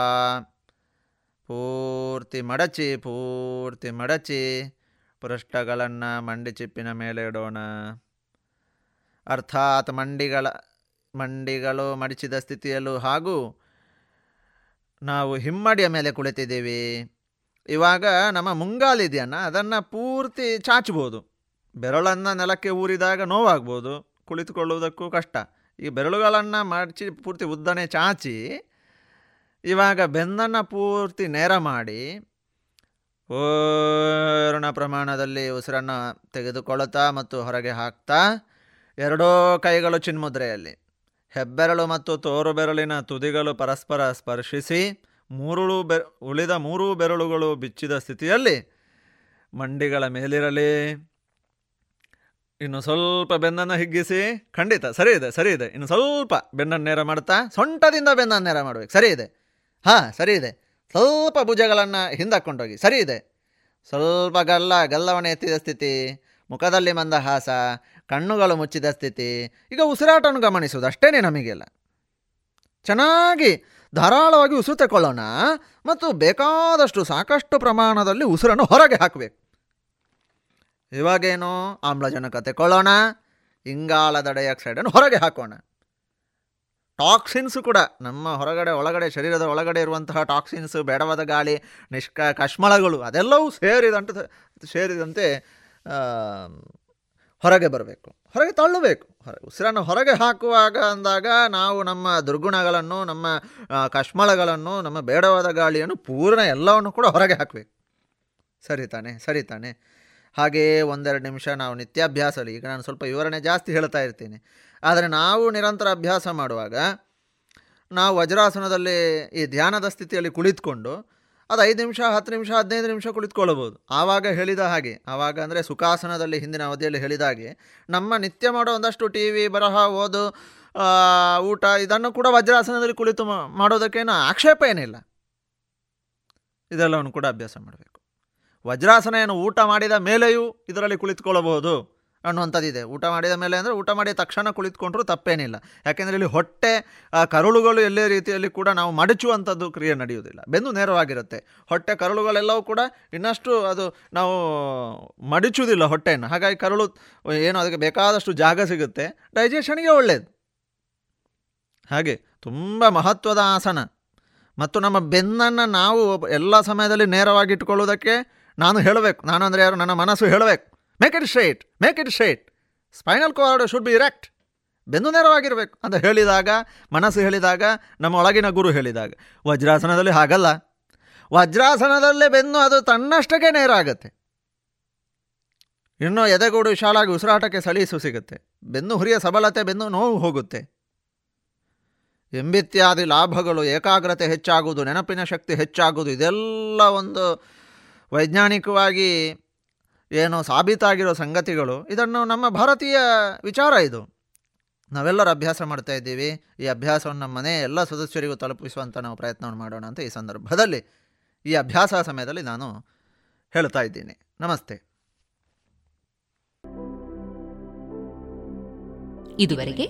ಪೂರ್ತಿ ಮಡಚಿ ಪೂರ್ತಿ ಮಡಚಿ. ಪೃಷ್ಠಗಳನ್ನು ಮಂಡಿ ಚಿಪ್ಪಿನ ಮೇಲೆ ಇಡೋಣ. ಅರ್ಥಾತ್ ಮಂಡಿಗಳ, ಮಂಡಿಗಳು ಮಡಿಚಿದ ಸ್ಥಿತಿಯಲ್ಲೂ ಹಾಗೂ ನಾವು ಹಿಮ್ಮಡಿಯ ಮೇಲೆ ಕುಳಿತಿದ್ದೀವಿ. ಇವಾಗ ನಮ್ಮ ಮುಂಗಾಲಿದೆಯನ್ನ ಅದನ್ನು ಪೂರ್ತಿ ಚಾಚ್ಬೋದು ಬೆರಳನ್ನು ನೆಲಕ್ಕೆ ಊರಿದಾಗ ನೋವಾಗ್ಬೋದು. ಕುಳಿತುಕೊಳ್ಳುವುದಕ್ಕೂ ಕಷ್ಟ. ಈ ಬೆರಳುಗಳನ್ನು ಮಡಚಿ ಪೂರ್ತಿ ಉದ್ದನೆ ಚಾಚಿ ಇವಾಗ ಬೆನ್ನನ್ನು ಪೂರ್ತಿ ನೇರ ಮಾಡಿ ಪೂರ್ಣ ಪ್ರಮಾಣದಲ್ಲಿ ಉಸಿರನ್ನು ತೆಗೆದುಕೊಳ್ಳುತ್ತಾ ಮತ್ತು ಹೊರಗೆ ಹಾಕ್ತಾ ಎರಡೂ ಕೈಗಳು ಚಿನ್ಮುದ್ರೆಯಲ್ಲಿ. ಹೆಬ್ಬೆರಳು ಮತ್ತು ತೋರು ಬೆರಳಿನ ತುದಿಗಳು ಪರಸ್ಪರ ಸ್ಪರ್ಶಿಸಿ ಮೂರು ಬೆ, ಉಳಿದ ಮೂರೂ ಬೆರಳುಗಳು ಬಿಚ್ಚಿದ ಸ್ಥಿತಿಯಲ್ಲಿ ಮಂಡಿಗಳ ಮೇಲಿರಲಿ. ಇನ್ನು ಸ್ವಲ್ಪ ಬೆನ್ನನ್ನು ಹಿಗ್ಗಿಸಿ, ಖಂಡಿತ ಸರಿ ಇದೆ ಸರಿ ಇದೆ. ಇನ್ನು ಸ್ವಲ್ಪ ಬೆನ್ನನ್ನು ನೇರ ಮಾಡ್ತಾ, ಸೊಂಟದಿಂದ ಬೆನ್ನನ್ನು ನೇರ ಮಾಡಬೇಕು. ಸರಿ ಇದೆ. ಹಾಂ, ಸರಿ ಇದೆ. ಸ್ವಲ್ಪ ಭುಜಗಳನ್ನು ಹಿಂದಕ್ಕೊಂಡೋಗಿ ಸರಿ ಇದೆ. ಸ್ವಲ್ಪ ಗಲ್ಲ, ಗಲ್ಲವಣೆ ಎತ್ತಿದ ಸ್ಥಿತಿ, ಮುಖದಲ್ಲಿ ಮಂದಹಾಸ ಕಣ್ಣುಗಳು ಮುಚ್ಚಿದ ಸ್ಥಿತಿ, ಈಗ ಉಸಿರಾಟವನ್ನು ಗಮನಿಸುವುದು ಅಷ್ಟೇ ನಮಗೆಲ್ಲ. ಚೆನ್ನಾಗಿ ಧಾರಾಳವಾಗಿ ಉಸಿರು ತಗೊಳ್ಳೋಣ ಮತ್ತು ಬೇಕಾದಷ್ಟು ಸಾಕಷ್ಟು ಪ್ರಮಾಣದಲ್ಲಿ ಉಸಿರನ್ನು ಹೊರಗೆ ಹಾಕಬೇಕು. ಇವಾಗೇನು ಆಮ್ಲಜನಕ ತಗೊಳ್ಳೋಣ ಇಂಗಾಲದ ಡೈಆಕ್ಸೈಡನ್ನು ಹೊರಗೆ ಹಾಕೋಣ. ಟಾಕ್ಸಿನ್ಸ್ ಕೂಡ ನಮ್ಮ ಹೊರಗಡೆ, ಒಳಗಡೆ, ಶರೀರದ ಒಳಗಡೆ ಇರುವಂತಹ ಟಾಕ್ಸಿನ್ಸ್, ಬೇಡವಾದ ಗಾಳಿ, ನಿಷ್ಕ ಕಶ್ಮಳಗಳು ಅದೆಲ್ಲವೂ ಸೇರಿದಂಥ ಸೇರಿದಂತೆ ಹೊರಗೆ ಬರಬೇಕು. ಹೊರಗೆ ತಳ್ಳಬೇಕು. ಹೊರ ಉಸಿರನ್ನು ಹೊರಗೆ ಹಾಕುವಾಗ ಅಂದಾಗ ನಾವು ನಮ್ಮ ದುರ್ಗುಣಗಳನ್ನು, ನಮ್ಮ ಕಶ್ಮಳಗಳನ್ನು ನಮ್ಮ ಬೇಡವಾದ ಗಾಳಿಯನ್ನು ಪೂರ್ಣ ಎಲ್ಲವನ್ನು ಕೂಡ ಹೊರಗೆ ಹಾಕಬೇಕು. ಸರಿ ತಾನೆ ಸರಿ ತಾನೆ. ಹಾಗೆಯೇ ಒಂದೆರಡು ನಿಮಿಷ ನಾವು ನಿತ್ಯಾಭ್ಯಾಸಲ್ಲಿ ಈಗ ನಾನು ಸ್ವಲ್ಪ ವಿವರಣೆ ಜಾಸ್ತಿ ಹೇಳ್ತಾ ಇರ್ತೀನಿ. ಆದರೆ ನಾವು ನಿರಂತರ ಅಭ್ಯಾಸ ಮಾಡುವಾಗ ನಾವು ವಜ್ರಾಸನದಲ್ಲಿ ಈ ಧ್ಯಾನದ ಸ್ಥಿತಿಯಲ್ಲಿ ಕುಳಿತುಕೊಂಡು ಅದು ಐದು ನಿಮಿಷ, ಹತ್ತು ನಿಮಿಷ, ಹದಿನೈದು ನಿಮಿಷ ಕುಳಿತುಕೊಳ್ಳಬಹುದು. ಆವಾಗ ಹೇಳಿದ ಹಾಗೆ, ಆವಾಗ ಅಂದರೆ ಸುಖಾಸನದಲ್ಲಿ ಹಿಂದಿನ ಅವಧಿಯಲ್ಲಿ ಹೇಳಿದ ಹಾಗೆ, ನಮ್ಮ ನಿತ್ಯ ಮಾಡೋ ಒಂದಷ್ಟು ಟಿ ವಿ ಬರಹ, ಓದು ಊಟ, ಇದನ್ನು ಕೂಡ ವಜ್ರಾಸನದಲ್ಲಿ ಕುಳಿತು ಮಾಡೋದಕ್ಕೇನು ಆಕ್ಷೇಪ ಏನಿಲ್ಲ. ಇದೆಲ್ಲವನ್ನು ಕೂಡ ಅಭ್ಯಾಸ ಮಾಡಬೇಕು. ವಜ್ರಾಸನ ಏನು ಊಟ ಮಾಡಿದ ಮೇಲೆಯೂ ಇದರಲ್ಲಿ ಕುಳಿತುಕೊಳ್ಳಬಹುದು. ಅನ್ನುವಂಥದ್ದಿದೆ. ಊಟ ಮಾಡಿದ ಮೇಲೆ ಅಂದರೆ ಊಟ ಮಾಡಿದ ತಕ್ಷಣ ಕುಳಿತುಕೊಂಡ್ರೂ ತಪ್ಪೇನಿಲ್ಲ. ಯಾಕೆಂದರೆ ಇಲ್ಲಿ ಹೊಟ್ಟೆ ಕರುಳುಗಳು ಎಲ್ಲೇ ರೀತಿಯಲ್ಲಿ ಕೂಡ ನಾವು ಮಡಚುವಂಥದ್ದು ಕ್ರಿಯೆ ನಡೆಯುವುದಿಲ್ಲ. ಬೆಂದು ನೇರವಾಗಿರುತ್ತೆ. ಹೊಟ್ಟೆ ಕರುಳುಗಳೆಲ್ಲವೂ ಕೂಡ ಇನ್ನಷ್ಟು ಅದು ನಾವು ಮಡಿಚುವುದಿಲ್ಲ ಹೊಟ್ಟೆಯನ್ನು. ಹಾಗಾಗಿ ಕರುಳು, ಏನು ಅದಕ್ಕೆ ಬೇಕಾದಷ್ಟು ಜಾಗ ಸಿಗುತ್ತೆ. ಡೈಜೆಷನ್ಗೆ ಒಳ್ಳೆಯದು ಹಾಗೆ ತುಂಬ ಮಹತ್ವದ ಆಸನ. ಮತ್ತು ನಮ್ಮ ಬೆನ್ನನ್ನು ನಾವು ಎಲ್ಲ ಸಮಯದಲ್ಲಿ ನೇರವಾಗಿ ಇಟ್ಕೊಳ್ಳೋದಕ್ಕೆ ನಾನು ಹೇಳಬೇಕು. ನಾನು ಅಂದರೆ ಯಾರು? ನನ್ನ ಮನಸ್ಸು ಹೇಳಬೇಕು. Make it straight make it straight spinal cord should be erect ಬೆಂದು ನೇರವಾಗಿರಬೇಕು. ಅಂತ ಹೇಳಿದಾಗ, ಮನಸ್ಸು ಹೇಳಿದಾಗ, ನಮ್ಮ ಒಳಗಿನ ಗುರು ಹೇಳಿದಾಗ. ವಜ್ರಾಸನದಲ್ಲಿ ಹಾಗಲ್ಲ. ವಜ್ರಾಸನದಲ್ಲೇ ಬೆನ್ನು ಅದು ತನ್ನಷ್ಟಕ್ಕೆ ನೇರ ಆಗುತ್ತೆ. ಇನ್ನೂ ಎದೆಗೂಡು ವಿಶಾಲಾಗಿ ಉಸಿರಾಟಕ್ಕೆ ಸಲೀಸು ಸಿಗುತ್ತೆ. ಬೆನ್ನು ಹುರಿಯ ಸಬಲತೆ, ಬೆನ್ನು ನೋವು ಹೋಗುತ್ತೆ. ಎಂಬಿತ್ಯಾದಿ ಲಾಭಗಳು, ಏಕಾಗ್ರತೆ ಹೆಚ್ಚಾಗುವುದು, ನೆನಪಿನ ಶಕ್ತಿ ಹೆಚ್ಚಾಗುವುದು, ಇದೆಲ್ಲ ಒಂದು ವೈಜ್ಞಾನಿಕವಾಗಿ ಏನು ಸಾಬೀತಾಗಿರೋ ಸಂಗತಿಗಳು, ಇದನ್ನು ನಮ್ಮ ಭಾರತೀಯ ವಿಚಾರ ಇದು. ನಾವೆಲ್ಲರೂ ಅಭ್ಯಾಸ ಮಾಡ್ತಾ ಇದ್ದೀವಿ. ಈ ಅಭ್ಯಾಸವನ್ನು ನಮ್ಮ ಮನೆ ಎಲ್ಲ ಸದಸ್ಯರಿಗೂ ತಲುಪಿಸುವಂಥ ನಾವು ಪ್ರಯತ್ನವನ್ನು ಮಾಡೋಣ ಅಂತ ಈ ಸಂದರ್ಭದಲ್ಲಿ, ಈ ಅಭ್ಯಾಸ ಸಮಯದಲ್ಲಿ ನಾನು ಹೇಳ್ತಾ ಇದ್ದೀನಿ. ನಮಸ್ತೆ. ಇದುವರೆಗೆ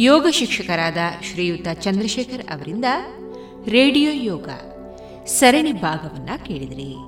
ಯೋಗ ಶಿಕ್ಷಕರಾದ ಶ್ರೀಯುತ ಚಂದ್ರಶೇಖರ್ ಅವರಿಂದ ರೇಡಿಯೋ ಯೋಗ ಸರಣಿ ಭಾಗವನ್ನ ಕೇಳಿದ್ರಿ.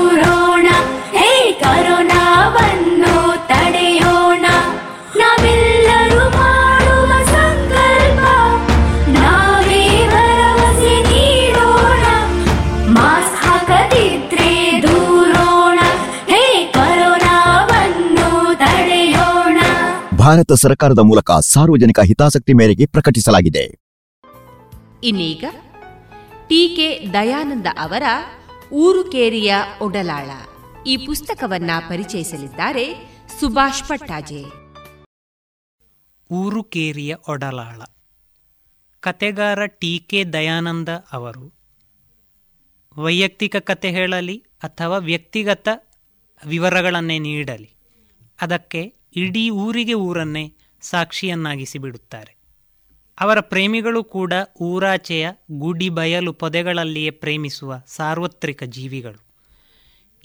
ಭಾರತ ಸರ್ಕಾರದ ಮೂಲಕ ಸಾರ್ವಜನಿಕ ಹಿತಾಸಕ್ತಿ ಮೇರೆಗೆ ಪ್ರಕಟಿಸಲಾಗಿದೆ. ಇನ್ನೀಗ ಟಿಕೆ ದಯಾನಂದ ಅವರ ಊರು ಕೇರಿಯ ಒಡಲಾಳ ಈ ಪುಸ್ತಕವನ್ನ ಪರಿಚಯಿಸಲಿದ್ದಾರೆ ಸುಭಾಷ್ ಪಟ್ಟಾಜೆ. ಊರು ಕೇರಿಯ ಒಡಲಾಳ. ಕತೆಗಾರ ಟಿ ಕೆ ದಯಾನಂದ ಅವರು ವೈಯಕ್ತಿಕ ಕತೆ ಹೇಳಲಿ ಅಥವಾ ವ್ಯಕ್ತಿಗತ ವಿವರಗಳನ್ನೇ ನೀಡಲಿ. ಅದಕ್ಕೆ ಇಡೀ ಊರಿಗೆ ಊರನ್ನೇ ಸಾಕ್ಷಿಯನ್ನಾಗಿಸಿ ಬಿಡುತ್ತಾರೆ ಅವರ ಪ್ರೇಮಿಗಳು ಕೂಡ ಊರಾಚೆಯ ಗುಡಿ ಬಯಲು ಪೊದೆಗಳಲ್ಲಿಯೇ ಪ್ರೇಮಿಸುವ ಸಾರ್ವತ್ರಿಕ ಜೀವಿಗಳು.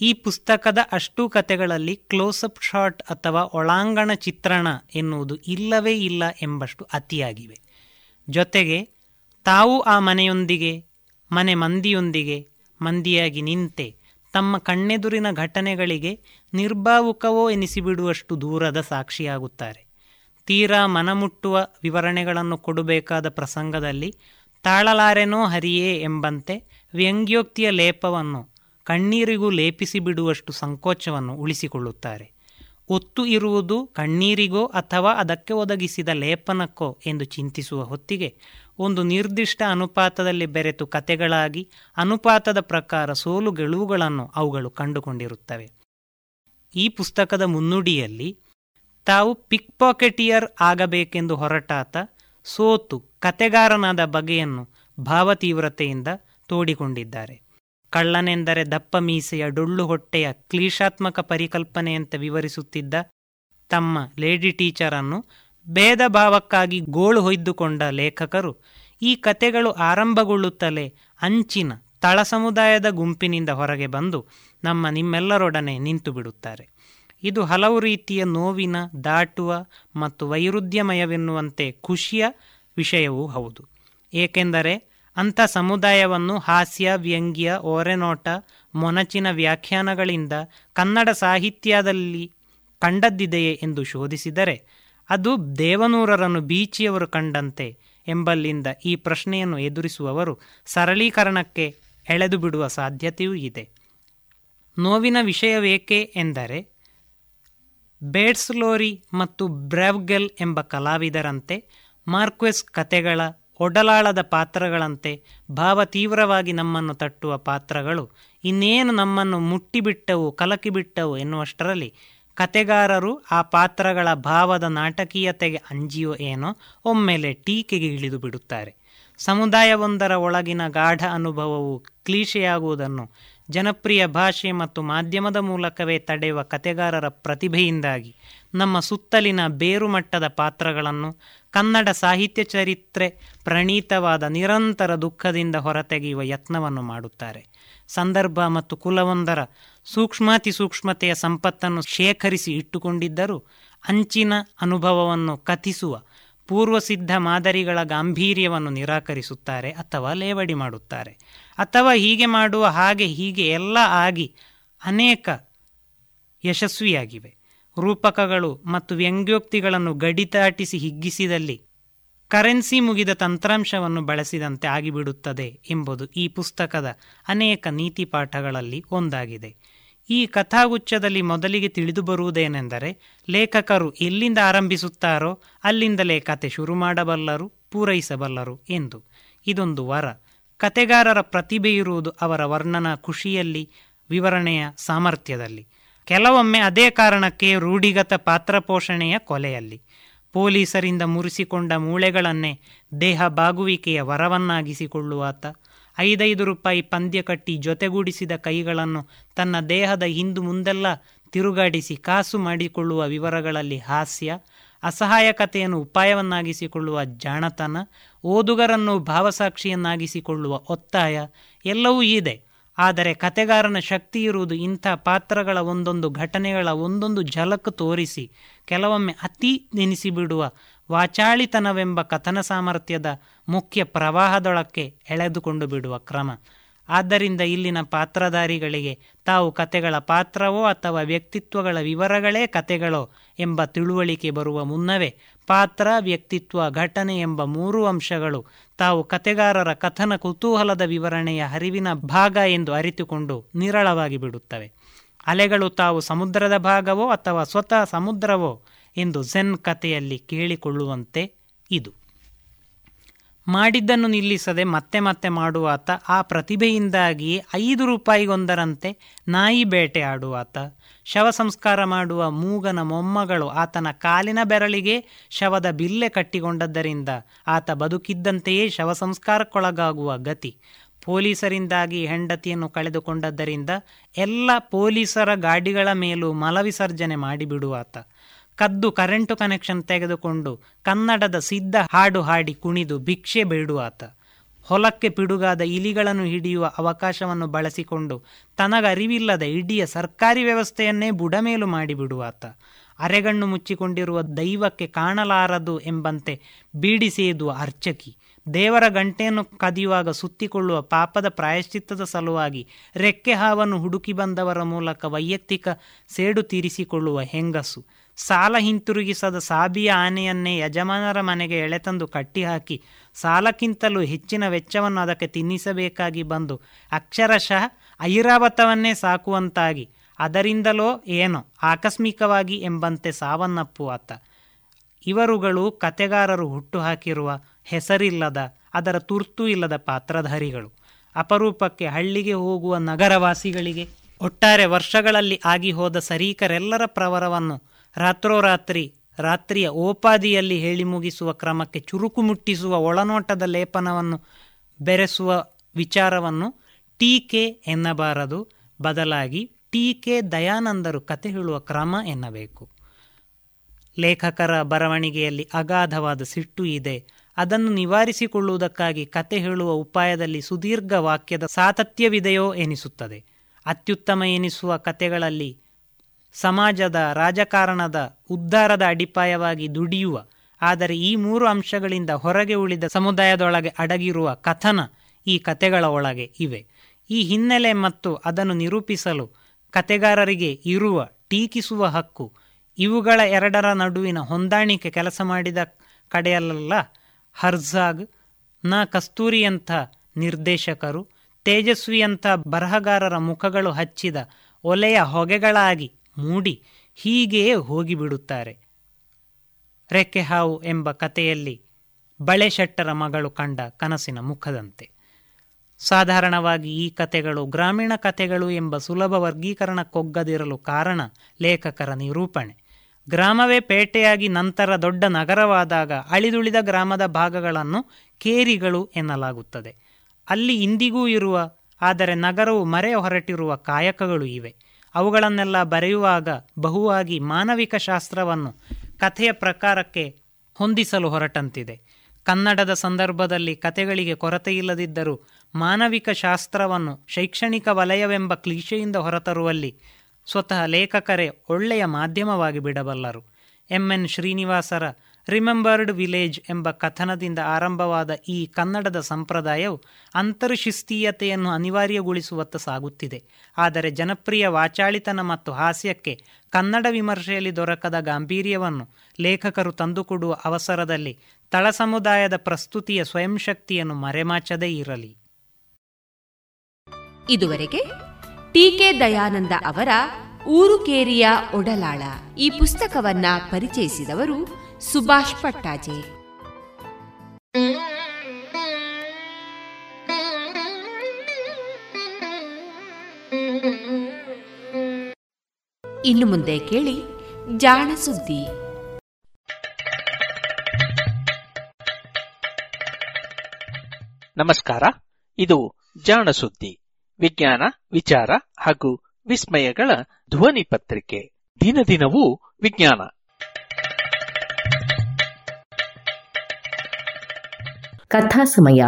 ಈ ಪುಸ್ತಕದ ಅಷ್ಟೂ ಕಥೆಗಳಲ್ಲಿ ಕ್ಲೋಸಪ್ ಶಾಟ್ ಅಥವಾ ಒಳಾಂಗಣ ಚಿತ್ರಣ ಎನ್ನುವುದು ಇಲ್ಲವೇ ಇಲ್ಲ ಎಂಬಷ್ಟು ಅತಿಯಾಗಿವೆ. ಜೊತೆಗೆ ತಾವು ಆ ಮನೆಯೊಂದಿಗೆ, ಮನೆ ಮಂದಿಯೊಂದಿಗೆ ಮಂದಿಯಾಗಿ ನಿಂತೆ ತಮ್ಮ ಕಣ್ಣೆದುರಿನ ಘಟನೆಗಳಿಗೆ ನಿರ್ಭಾವುಕವೋ ಎನಿಸಿಬಿಡುವಷ್ಟು ದೂರದ ಸಾಕ್ಷಿಯಾಗುತ್ತಾರೆ. ತೀರಾ ಮನಮುಟ್ಟುವ ವಿವರಣೆಗಳನ್ನು ಕೊಡಬೇಕಾದ ಪ್ರಸಂಗದಲ್ಲಿ ತಾಳಲಾರೆನೋ ಹರಿಯೇ ಎಂಬಂತೆ ವ್ಯಂಗ್ಯೋಕ್ತಿಯ ಲೇಪವನ್ನು ಕಣ್ಣೀರಿಗೂ ಲೇಪಿಸಿ ಬಿಡುವಷ್ಟು ಸಂಕೋಚವನ್ನು ಉಳಿಸಿಕೊಳ್ಳುತ್ತಾರೆ. ಒತ್ತು ಇರುವುದು ಕಣ್ಣೀರಿಗೋ ಅಥವಾ ಅದಕ್ಕೆ ಒದಗಿಸಿದ ಲೇಪನಕ್ಕೋ ಎಂದು ಚಿಂತಿಸುವ ಹೊತ್ತಿಗೆ ಒಂದು ನಿರ್ದಿಷ್ಟ ಅನುಪಾತದಲ್ಲಿ ಬೆರೆತು ಕತೆಗಳಾಗಿ ಅನುಪಾತದ ಪ್ರಕಾರ ಸೋಲು ಗೆಲುವುಗಳನ್ನು ಅವುಗಳು ಕಂಡುಕೊಂಡಿರುತ್ತವೆ. ಈ ಪುಸ್ತಕದ ಮುನ್ನುಡಿಯಲ್ಲಿ, ತಾವು ಪಿಕ್ ಪಾಕೆಟಿಯರ್ ಆಗಬೇಕೆಂದು ಹೊರಟಾತ ಸೋತು ಕತೆಗಾರನಾದ ಬಗೆಯನ್ನು ಭಾವತೀವ್ರತೆಯಿಂದ ತೋಡಿಕೊಂಡಿದ್ದಾರೆ. ಕಳ್ಳನೆಂದರೆ ದಪ್ಪ ಮೀಸೆಯ ಡೊಳ್ಳು ಹೊಟ್ಟೆಯ ಕ್ಲೀಶಾತ್ಮಕ ಪರಿಕಲ್ಪನೆಯಂತೆ ವಿವರಿಸುತ್ತಿದ್ದ ತಮ್ಮ ಲೇಡಿ ಟೀಚರನ್ನು ಭೇದ ಭಾವಕ್ಕಾಗಿ ಗೋಳು ಹೊಯ್ದುಕೊಂಡ ಲೇಖಕರು ಈ ಕತೆಗಳು ಆರಂಭಗೊಳ್ಳುತ್ತಲೇ ಅಂಚಿನ ತಳ ಸಮುದಾಯದ ಗುಂಪಿನಿಂದ ಹೊರಗೆ ಬಂದು ನಮ್ಮ ನಿಮ್ಮೆಲ್ಲರೊಡನೆ ನಿಂತು ಬಿಡುತ್ತಾರೆ ಇದು ಹಲವು ರೀತಿಯ ನೋವಿನ, ದಾಟುವ ಮತ್ತು ವೈರುಧ್ಯಮಯವೆನ್ನುವಂತೆ ಖುಷಿಯ ವಿಷಯವೂ ಹೌದು. ಏಕೆಂದರೆ ಅಂಥ ಸಮುದಾಯವನ್ನು ಹಾಸ್ಯ, ವ್ಯಂಗ್ಯ, ಓರೆನೋಟ, ಮೊನಚಿನ ವ್ಯಾಖ್ಯಾನಗಳಿಂದ ಕನ್ನಡ ಸಾಹಿತ್ಯದಲ್ಲಿ ಕಂಡದ್ದಿದೆಯೇ ಎಂದು ಶೋಧಿಸಿದರೆ ಅದು ದೇವನೂರರನ್ನು ಬೀಚಿಯವರು ಕಂಡಂತೆ ಎಂಬಲ್ಲಿಂದ ಈ ಪ್ರಶ್ನೆಯನ್ನು ಎದುರಿಸುವವರು ಸರಳೀಕರಣಕ್ಕೆ ಎಳೆದು ಬಿಡುವ ಸಾಧ್ಯತೆಯೂ ಇದೆ. ನೋವಿನ ವಿಷಯವೇಕೆ ಎಂದರೆ, ಬೇಡ್ಸ್ಲೋರಿ ಮತ್ತು ಬ್ರೆವ್ಗೆಲ್ ಎಂಬ ಕಲಾವಿದರಂತೆ ಮಾರ್ಕ್ವೆಸ್ ಕತೆಗಳ ಒಡಲಾಳದ ಪಾತ್ರಗಳಂತೆ ಭಾವ ತೀವ್ರವಾಗಿ ನಮ್ಮನ್ನು ತಟ್ಟುವ ಪಾತ್ರಗಳು ಇನ್ನೇನು ನಮ್ಮನ್ನು ಮುಟ್ಟಿಬಿಟ್ಟವು, ಕಲಕಿಬಿಟ್ಟವು ಎನ್ನುವಷ್ಟರಲ್ಲಿ ಕತೆಗಾರರು ಆ ಪಾತ್ರಗಳ ಭಾವದ ನಾಟಕೀಯತೆಗೆ ಅಂಜಿಯೋ ಏನೋ ಒಮ್ಮೆಲೆ ಟೀಕೆಗೆ ಇಳಿದು ಬಿಡುತ್ತಾರೆ. ಸಮುದಾಯವೊಂದರ ಒಳಗಿನ ಗಾಢ ಅನುಭವವು ಕ್ಲೀಶೆಯಾಗುವುದನ್ನು ಜನಪ್ರಿಯ ಭಾಷೆ ಮತ್ತು ಮಾಧ್ಯಮದ ಮೂಲಕವೇ ತಡೆಯುವ ಕತೆಗಾರರ ಪ್ರತಿಭೆಯಿಂದಾಗಿ ನಮ್ಮ ಸುತ್ತಲಿನ ಬೇರುಮಟ್ಟದ ಪಾತ್ರಗಳನ್ನು ಕನ್ನಡ ಸಾಹಿತ್ಯ ಚರಿತ್ರೆ ಪ್ರಣೀತವಾದ ನಿರಂತರ ದುಃಖದಿಂದ ಹೊರತೆಗೆಯುವ ಯತ್ನವನ್ನು ಮಾಡುತ್ತಾರೆ. ಸಂದರ್ಭ ಮತ್ತು ಕುಲವೊಂದರ ಸೂಕ್ಷ್ಮಾತಿ ಸೂಕ್ಷ್ಮತೆಯ ಸಂಪತ್ತನ್ನು ಶೇಖರಿಸಿ ಇಟ್ಟುಕೊಂಡಿದ್ದರೂ ಅಂಚಿನ ಅನುಭವವನ್ನು ಕಥಿಸುವ ಪೂರ್ವಸಿದ್ಧ ಮಾದರಿಗಳ ಗಾಂಭೀರ್ಯವನ್ನು ನಿರಾಕರಿಸುತ್ತಾರೆ ಅಥವಾ ಲೇವಡಿ ಮಾಡುತ್ತಾರೆ. ಅಥವಾ ಹೀಗೆ ಮಾಡುವ ಹಾಗೆ ಹೀಗೆ ಎಲ್ಲ ಆಗಿ ಅನೇಕ ಯಶಸ್ವಿಯಾಗಿವೆ. ರೂಪಕಗಳು ಮತ್ತು ವ್ಯಂಗ್ಯೋಕ್ತಿಗಳನ್ನು ಗಡಿತಾಟಿಸಿ ಹಿಗ್ಗಿಸಿದಲ್ಲಿ ಕರೆನ್ಸಿ ಮುಗಿದ ತಂತ್ರಾಂಶವನ್ನು ಬಳಸಿದಂತೆ ಆಗಿಬಿಡುತ್ತದೆ ಎಂಬುದು ಈ ಪುಸ್ತಕದ ಅನೇಕ ನೀತಿ ಪಾಠಗಳಲ್ಲಿ ಒಂದಾಗಿದೆ. ಈ ಕಥಾಗುಚ್ಛದಲ್ಲಿ ಮೊದಲಿಗೆ ತಿಳಿದು ಬರುವುದೇನೆಂದರೆ, ಲೇಖಕರು ಎಲ್ಲಿಂದ ಆರಂಭಿಸುತ್ತಾರೋ ಅಲ್ಲಿಂದಲೇ ಕತೆ ಶುರು ಮಾಡಬಲ್ಲರು, ಪೂರೈಸಬಲ್ಲರು ಎಂದು. ಇದೊಂದು ವರ. ಕತೆಗಾರರ ಪ್ರತಿಭೆ ಇರುವುದು ಅವರ ವರ್ಣನ ಖುಷಿಯಲ್ಲಿ, ವಿವರಣೆಯ ಸಾಮರ್ಥ್ಯದಲ್ಲಿ. ಕೆಲವೊಮ್ಮೆ ಅದೇ ಕಾರಣಕ್ಕೆ ರೂಢಿಗತ ಪಾತ್ರಪೋಷಣೆಯ ಕೊಲೆಯಲ್ಲಿ. ಪೊಲೀಸರಿಂದ ಮುರಿಸಿಕೊಂಡ ಮೂಳೆಗಳನ್ನೇ ದೇಹ ಬಾಗುವಿಕೆಯ ವರವನ್ನಾಗಿಸಿಕೊಳ್ಳುವಾತ ಐದೈದು ರೂಪಾಯಿ ಪಂದ್ಯ ಕಟ್ಟಿ ಜೊತೆಗೂಡಿಸಿದ ಕೈಗಳನ್ನು ತನ್ನ ದೇಹದ ಹಿಂದು ಮುಂದೆಲ್ಲ ತಿರುಗಾಡಿಸಿ ಕಾಸು ಮಾಡಿಕೊಳ್ಳುವ ವಿವರಗಳಲ್ಲಿ ಹಾಸ್ಯ, ಅಸಹಾಯಕತೆಯನ್ನು ಉಪಾಯವನ್ನಾಗಿಸಿಕೊಳ್ಳುವ ಜಾಣತನ, ಓದುಗರನ್ನು ಭಾವಸಾಕ್ಷಿಯನ್ನಾಗಿಸಿಕೊಳ್ಳುವ ಒತ್ತಾಯ ಎಲ್ಲವೂ ಇದೆ. ಆದರೆ ಕತೆಗಾರನ ಶಕ್ತಿ ಇರುವುದು ಇಂಥ ಪಾತ್ರಗಳ ಒಂದೊಂದು ಘಟನೆಗಳ ಒಂದೊಂದು ಝಲಕ್ ತೋರಿಸಿ ಕೆಲವೊಮ್ಮೆ ಅತಿ ನೆನೆಸಿಬಿಡುವ ವಾಚಾಳಿತನವೆಂಬ ಕಥನ ಸಾಮರ್ಥ್ಯದ ಮುಖ್ಯ ಪ್ರವಾಹದೊಳಕ್ಕೆ ಎಳೆದುಕೊಂಡು ಬಿಡುವ ಕ್ರಮ. ಆದ್ದರಿಂದ ಇಲ್ಲಿನ ಪಾತ್ರಧಾರಿಗಳಿಗೆ ತಾವು ಕತೆಗಳ ಪಾತ್ರವೋ ಅಥವಾ ವ್ಯಕ್ತಿತ್ವಗಳ ವಿವರಗಳೇ ಕತೆಗಳೋ ಎಂಬ ತಿಳುವಳಿಕೆ ಬರುವ ಮುನ್ನವೇ ಪಾತ್ರ, ವ್ಯಕ್ತಿತ್ವ, ಘಟನೆ ಎಂಬ ಮೂರು ಅಂಶಗಳು ತಾವು ಕತೆಗಾರರ ಕಥನ ಕುತೂಹಲದ ವಿವರಣೆಯ ಹರಿವಿನ ಭಾಗ ಎಂದು ಅರಿತುಕೊಂಡು ನಿರಳವಾಗಿ ಬಿಡುತ್ತವೆ. ಅಲೆಗಳು ತಾವು ಸಮುದ್ರದ ಭಾಗವೋ ಅಥವಾ ಸ್ವತಃ ಸಮುದ್ರವೋ ಎಂದು ಝೆನ್ ಕಥೆಯಲ್ಲಿ ಕೇಳಿಕೊಳ್ಳುವಂತೆ ಇದು. ಮಾಡಿದ್ದನ್ನು ನಿಲ್ಲಿಸದೆ ಮತ್ತೆ ಮತ್ತೆ ಮಾಡುವಾತ, ಆ ಪ್ರತಿಭೆಯಿಂದಾಗಿ ಐದು ರೂಪಾಯಿಗೊಂದರಂತೆ ನಾಯಿ ಬೇಟೆ ಆಡುವಾತ. ಶವ ಸಂಸ್ಕಾರ ಮಾಡುವ ಮೂಗನ ಮೊಮ್ಮಗಳು ಆತನ ಕಾಲಿನ ಬೆರಳಿಗೆ ಶವದ ಬಿಲ್ಲೆ ಕಟ್ಟಿಕೊಂಡದ್ದರಿಂದ ಆತ ಬದುಕಿದ್ದಂತೆಯೇ ಶವ ಸಂಸ್ಕಾರಕ್ಕೊಳಗಾಗುವ ಗತಿ. ಪೊಲೀಸರಿಂದಾಗಿ ಹೆಂಡತಿಯನ್ನು ಕಳೆದುಕೊಂಡದ್ದರಿಂದ ಎಲ್ಲ ಪೊಲೀಸರ ಗಾಡಿಗಳ ಮೇಲೂ ಮಲವಿಸರ್ಜನೆ ಮಾಡಿಬಿಡುವಾತ. ಕದ್ದು ಕರೆಂಟು ಕನೆಕ್ಷನ್ ತೆಗೆದುಕೊಂಡು ಕನ್ನಡದ ಸಿದ್ಧ ಹಾಡು ಹಾಡಿ ಕುಣಿದು ಭಿಕ್ಷೆ ಬೇಡುವಾತ ಹೊಲಕ್ಕೆ ಪಿಡುಗಾದ ಇಲಿಗಳನ್ನು ಹಿಡಿಯುವ ಅವಕಾಶವನ್ನು ಬಳಸಿಕೊಂಡು ತನಗರಿವಿಲ್ಲದ ಇಡೀ ಸರ್ಕಾರಿ ವ್ಯವಸ್ಥೆಯನ್ನೇ ಬುಡಮೇಲು ಮಾಡಿಬಿಡುವಾತ ಅರೆಗಣ್ಣು ಮುಚ್ಚಿಕೊಂಡಿರುವ ದೈವಕ್ಕೆ ಕಾಣಲಾರದು ಎಂಬಂತೆ ಬೀಡಿ ಸೇದುವ ಅರ್ಚಕಿ. ದೇವರ ಗಂಟೆಯನ್ನು ಕದಿಯುವಾಗ ಸುತ್ತಿಕೊಳ್ಳುವ ಪಾಪದ ಪ್ರಾಯಶ್ಚಿತ್ತದ ಸಲುವಾಗಿ ರೆಕ್ಕೆ ಹಾವನ್ನು ಹುಡುಕಿ ಬಂದವರ ಮೂಲಕ ವೈಯಕ್ತಿಕ ಸೇಡು ತೀರಿಸಿಕೊಳ್ಳುವ ಹೆಂಗಸು. ಸಾಲ ಹಿಂತಿರುಗಿಸದ ಸಾಬಿಯ ಆನೆಯನ್ನೇ ಯಜಮಾನರ ಮನೆಗೆ ಎಳೆತಂದು ಕಟ್ಟಿಹಾಕಿ ಸಾಲಕ್ಕಿಂತಲೂ ಹೆಚ್ಚಿನ ವೆಚ್ಚವನ್ನು ಅದಕ್ಕೆ ತಿನ್ನಿಸಬೇಕಾಗಿ ಬಂದು ಅಕ್ಷರಶಃ ಐರಾವತವನ್ನೇ ಸಾಕುವಂತಾಗಿ. ಅದರಿಂದಲೋ ಏನೋ ಆಕಸ್ಮಿಕವಾಗಿ ಎಂಬಂತೆ ಸಾವನ್ನಪ್ಪುವಾತ ಇವರುಗಳು ಕತೆಗಾರರು ಹುಟ್ಟುಹಾಕಿರುವ ಹೆಸರಿಲ್ಲದ, ಅದರ ತುರ್ತು ಇಲ್ಲದ ಪಾತ್ರಧಾರಿಗಳು. ಅಪರೂಪಕ್ಕೆ ಹಳ್ಳಿಗೆ ಹೋಗುವ ನಗರವಾಸಿಗಳಿಗೆ ಒಟ್ಟಾರೆ ವರ್ಷಗಳಲ್ಲಿ ಆಗಿ ಹೋದ ಸರೀಕರೆಲ್ಲರ ಪ್ರವರವನ್ನು ರಾತ್ರೋರಾತ್ರಿ, ರಾತ್ರಿಯ ಓಪಾದಿಯಲ್ಲಿ ಹೇಳಿ ಮುಗಿಸುವ ಕ್ರಮಕ್ಕೆ ಚುರುಕು ಮುಟ್ಟಿಸುವ ಒಳನೋಟದ ಲೇಪನವನ್ನು ಬೆರೆಸುವ ವಿಚಾರವನ್ನು ಟೀಕೆ ಎನ್ನಬಾರದು. ಬದಲಾಗಿ ಟೀಕೆ ದಯಾನಂದರು ಕತೆ ಹೇಳುವ ಕ್ರಮ ಎನ್ನಬೇಕು. ಲೇಖಕರ ಬರವಣಿಗೆಯಲ್ಲಿ ಅಗಾಧವಾದ ಸಿಟ್ಟು ಇದೆ. ಅದನ್ನು ನಿವಾರಿಸಿಕೊಳ್ಳುವುದಕ್ಕಾಗಿ ಕತೆ ಹೇಳುವ ಉಪಾಯದಲ್ಲಿ ಸುದೀರ್ಘ ವಾಕ್ಯದ ಸಾತತ್ಯವಿದೆಯೋ ಎನಿಸುತ್ತದೆ. ಅತ್ಯುತ್ತಮ ಎನಿಸುವ ಕತೆಗಳಲ್ಲಿ ಸಮಾಜದ ರಾಜಕಾರಣದ ಉದ್ಧಾರದ ಅಡಿಪಾಯವಾಗಿ ದುಡಿಯುವ, ಆದರೆ ಈ ಮೂರು ಅಂಶಗಳಿಂದ ಹೊರಗೆ ಉಳಿದ ಸಮುದಾಯದೊಳಗೆ ಅಡಗಿರುವ ಕಥನ ಈ ಕತೆಗಳ ಒಳಗೆ ಇವೆ. ಈ ಹಿನ್ನೆಲೆ ಮತ್ತು ಅದನ್ನು ನಿರೂಪಿಸಲು ಕತೆಗಾರರಿಗೆ ಇರುವ, ಟೀಕಿಸುವ ಹಕ್ಕು, ಇವುಗಳ ಎರಡರ ನಡುವಿನ ಹೊಂದಾಣಿಕೆ ಕೆಲಸ ಮಾಡಿದ ಕಡೆಯಲ್ಲ ಹರ್ಜಾಗ್ನ ಕಸ್ತೂರಿಯಂಥ ನಿರ್ದೇಶಕರು, ತೇಜಸ್ವಿಯಂಥ ಬರಹಗಾರರ ಮುಖಗಳು ಹಚ್ಚಿದ ಒಲೆಯ ಹೊಗೆಗಳಾಗಿ ಮೂಡಿ ಹೀಗೆಯೇ ಹೋಗಿಬಿಡುತ್ತಾರೆ. ರೆಕ್ಕೆ ಹಾವು ಎಂಬ ಕಥೆಯಲ್ಲಿ ಬಳೆ ಶೆಟ್ಟರ ಮಗಳು ಕಂಡ ಕನಸಿನ ಮುಖದಂತೆ. ಸಾಧಾರಣವಾಗಿ ಈ ಕಥೆಗಳು ಗ್ರಾಮೀಣ ಕಥೆಗಳು ಎಂಬ ಸುಲಭ ವರ್ಗೀಕರಣಕ್ಕೊಗ್ಗದಿರಲು ಕಾರಣ ಲೇಖಕರ ನಿರೂಪಣೆ. ಗ್ರಾಮವೇ ಪೇಟೆಯಾಗಿ ನಂತರ ದೊಡ್ಡ ನಗರವಾದಾಗ ಅಳಿದುಳಿದ ಗ್ರಾಮದ ಭಾಗಗಳನ್ನು ಕೇರಿಗಳು ಎನ್ನಲಾಗುತ್ತದೆ. ಅಲ್ಲಿ ಇಂದಿಗೂ ಇರುವ, ಆದರೆ ನಗರವು ಮರೆ ಹೊರಟಿರುವ ಕಾಯಕಗಳು ಇವೆ. ಅವುಗಳನ್ನೆಲ್ಲ ಬರೆಯುವಾಗ ಬಹುವಾಗಿ ಮಾನವಿಕ ಶಾಸ್ತ್ರವನ್ನು ಕಥೆಯ ಪ್ರಕಾರಕ್ಕೆ ಹೊಂದಿಸಲು ಹೊರಟಂತಿದೆ. ಕನ್ನಡದ ಸಂದರ್ಭದಲ್ಲಿ ಕಥೆಗಳಿಗೆ ಕೊರತೆಯಿಲ್ಲದಿದ್ದರೂ ಮಾನವಿಕ ಶಾಸ್ತ್ರವನ್ನು ಶೈಕ್ಷಣಿಕ ವಲಯವೆಂಬ ಕ್ಲೀಶೆಯಿಂದ ಹೊರತರುವಲ್ಲಿ ಸ್ವತಃ ಲೇಖಕರೇ ಒಳ್ಳೆಯ ಮಾಧ್ಯಮವಾಗಿ ಬಿಡಬಲ್ಲರು. ಎಂ ಎನ್ ಶ್ರೀನಿವಾಸರ ರಿಮೆಂಬರ್ಡ್ ವಿಲೇಜ್ ಎಂಬ ಕಥನದಿಂದ ಆರಂಭವಾದ ಈ ಕನ್ನಡದ ಸಂಪ್ರದಾಯವು ಅಂತರ್ಶಿಸ್ತೀಯತೆಯನ್ನು ಅನಿವಾರ್ಯಗೊಳಿಸುವತ್ತ ಸಾಗುತ್ತಿದೆ. ಆದರೆ ಜನಪ್ರಿಯ ವಾಚಾಳಿತನ ಮತ್ತು ಹಾಸ್ಯಕ್ಕೆ ಕನ್ನಡ ವಿಮರ್ಶೆಯಲ್ಲಿ ದೊರಕದ ಗಾಂಭೀರ್ಯವನ್ನು ಲೇಖಕರು ತಂದುಕೊಡುವ ಅವಸರದಲ್ಲಿ ತಳ ಸಮುದಾಯದ ಪ್ರಸ್ತುತಿಯ ಸ್ವಯಂ ಶಕ್ತಿಯನ್ನು ಮರೆಮಾಚದೇ ಇರಲಿ. ಇದುವರೆಗೆ ಟಿಕೆ ದಯಾನಂದ ಅವರ ಊರುಕೇರಿಯ ಒಡಲಾಳ ಈ ಪುಸ್ತಕವನ್ನ ಪರಿಚಯಿಸಿದವರು ಸುಭಾಷ್ ಪಟ್ಟಾಜೆ. ಇನ್ನು ಮುಂದೆ ಕೇಳಿ ಜಾಣ ಸುದ್ದಿ. ನಮಸ್ಕಾರ, ಇದು ಜಾಣ ಸುದ್ದಿ. ವಿಜ್ಞಾನ, ವಿಚಾರ ಹಾಗೂ ವಿಸ್ಮಯಗಳ ಧ್ವನಿ ಪತ್ರಿಕೆ. ದಿನ ದಿನವೂ ವಿಜ್ಞಾನ. ಕಥಾ ಸಮಯ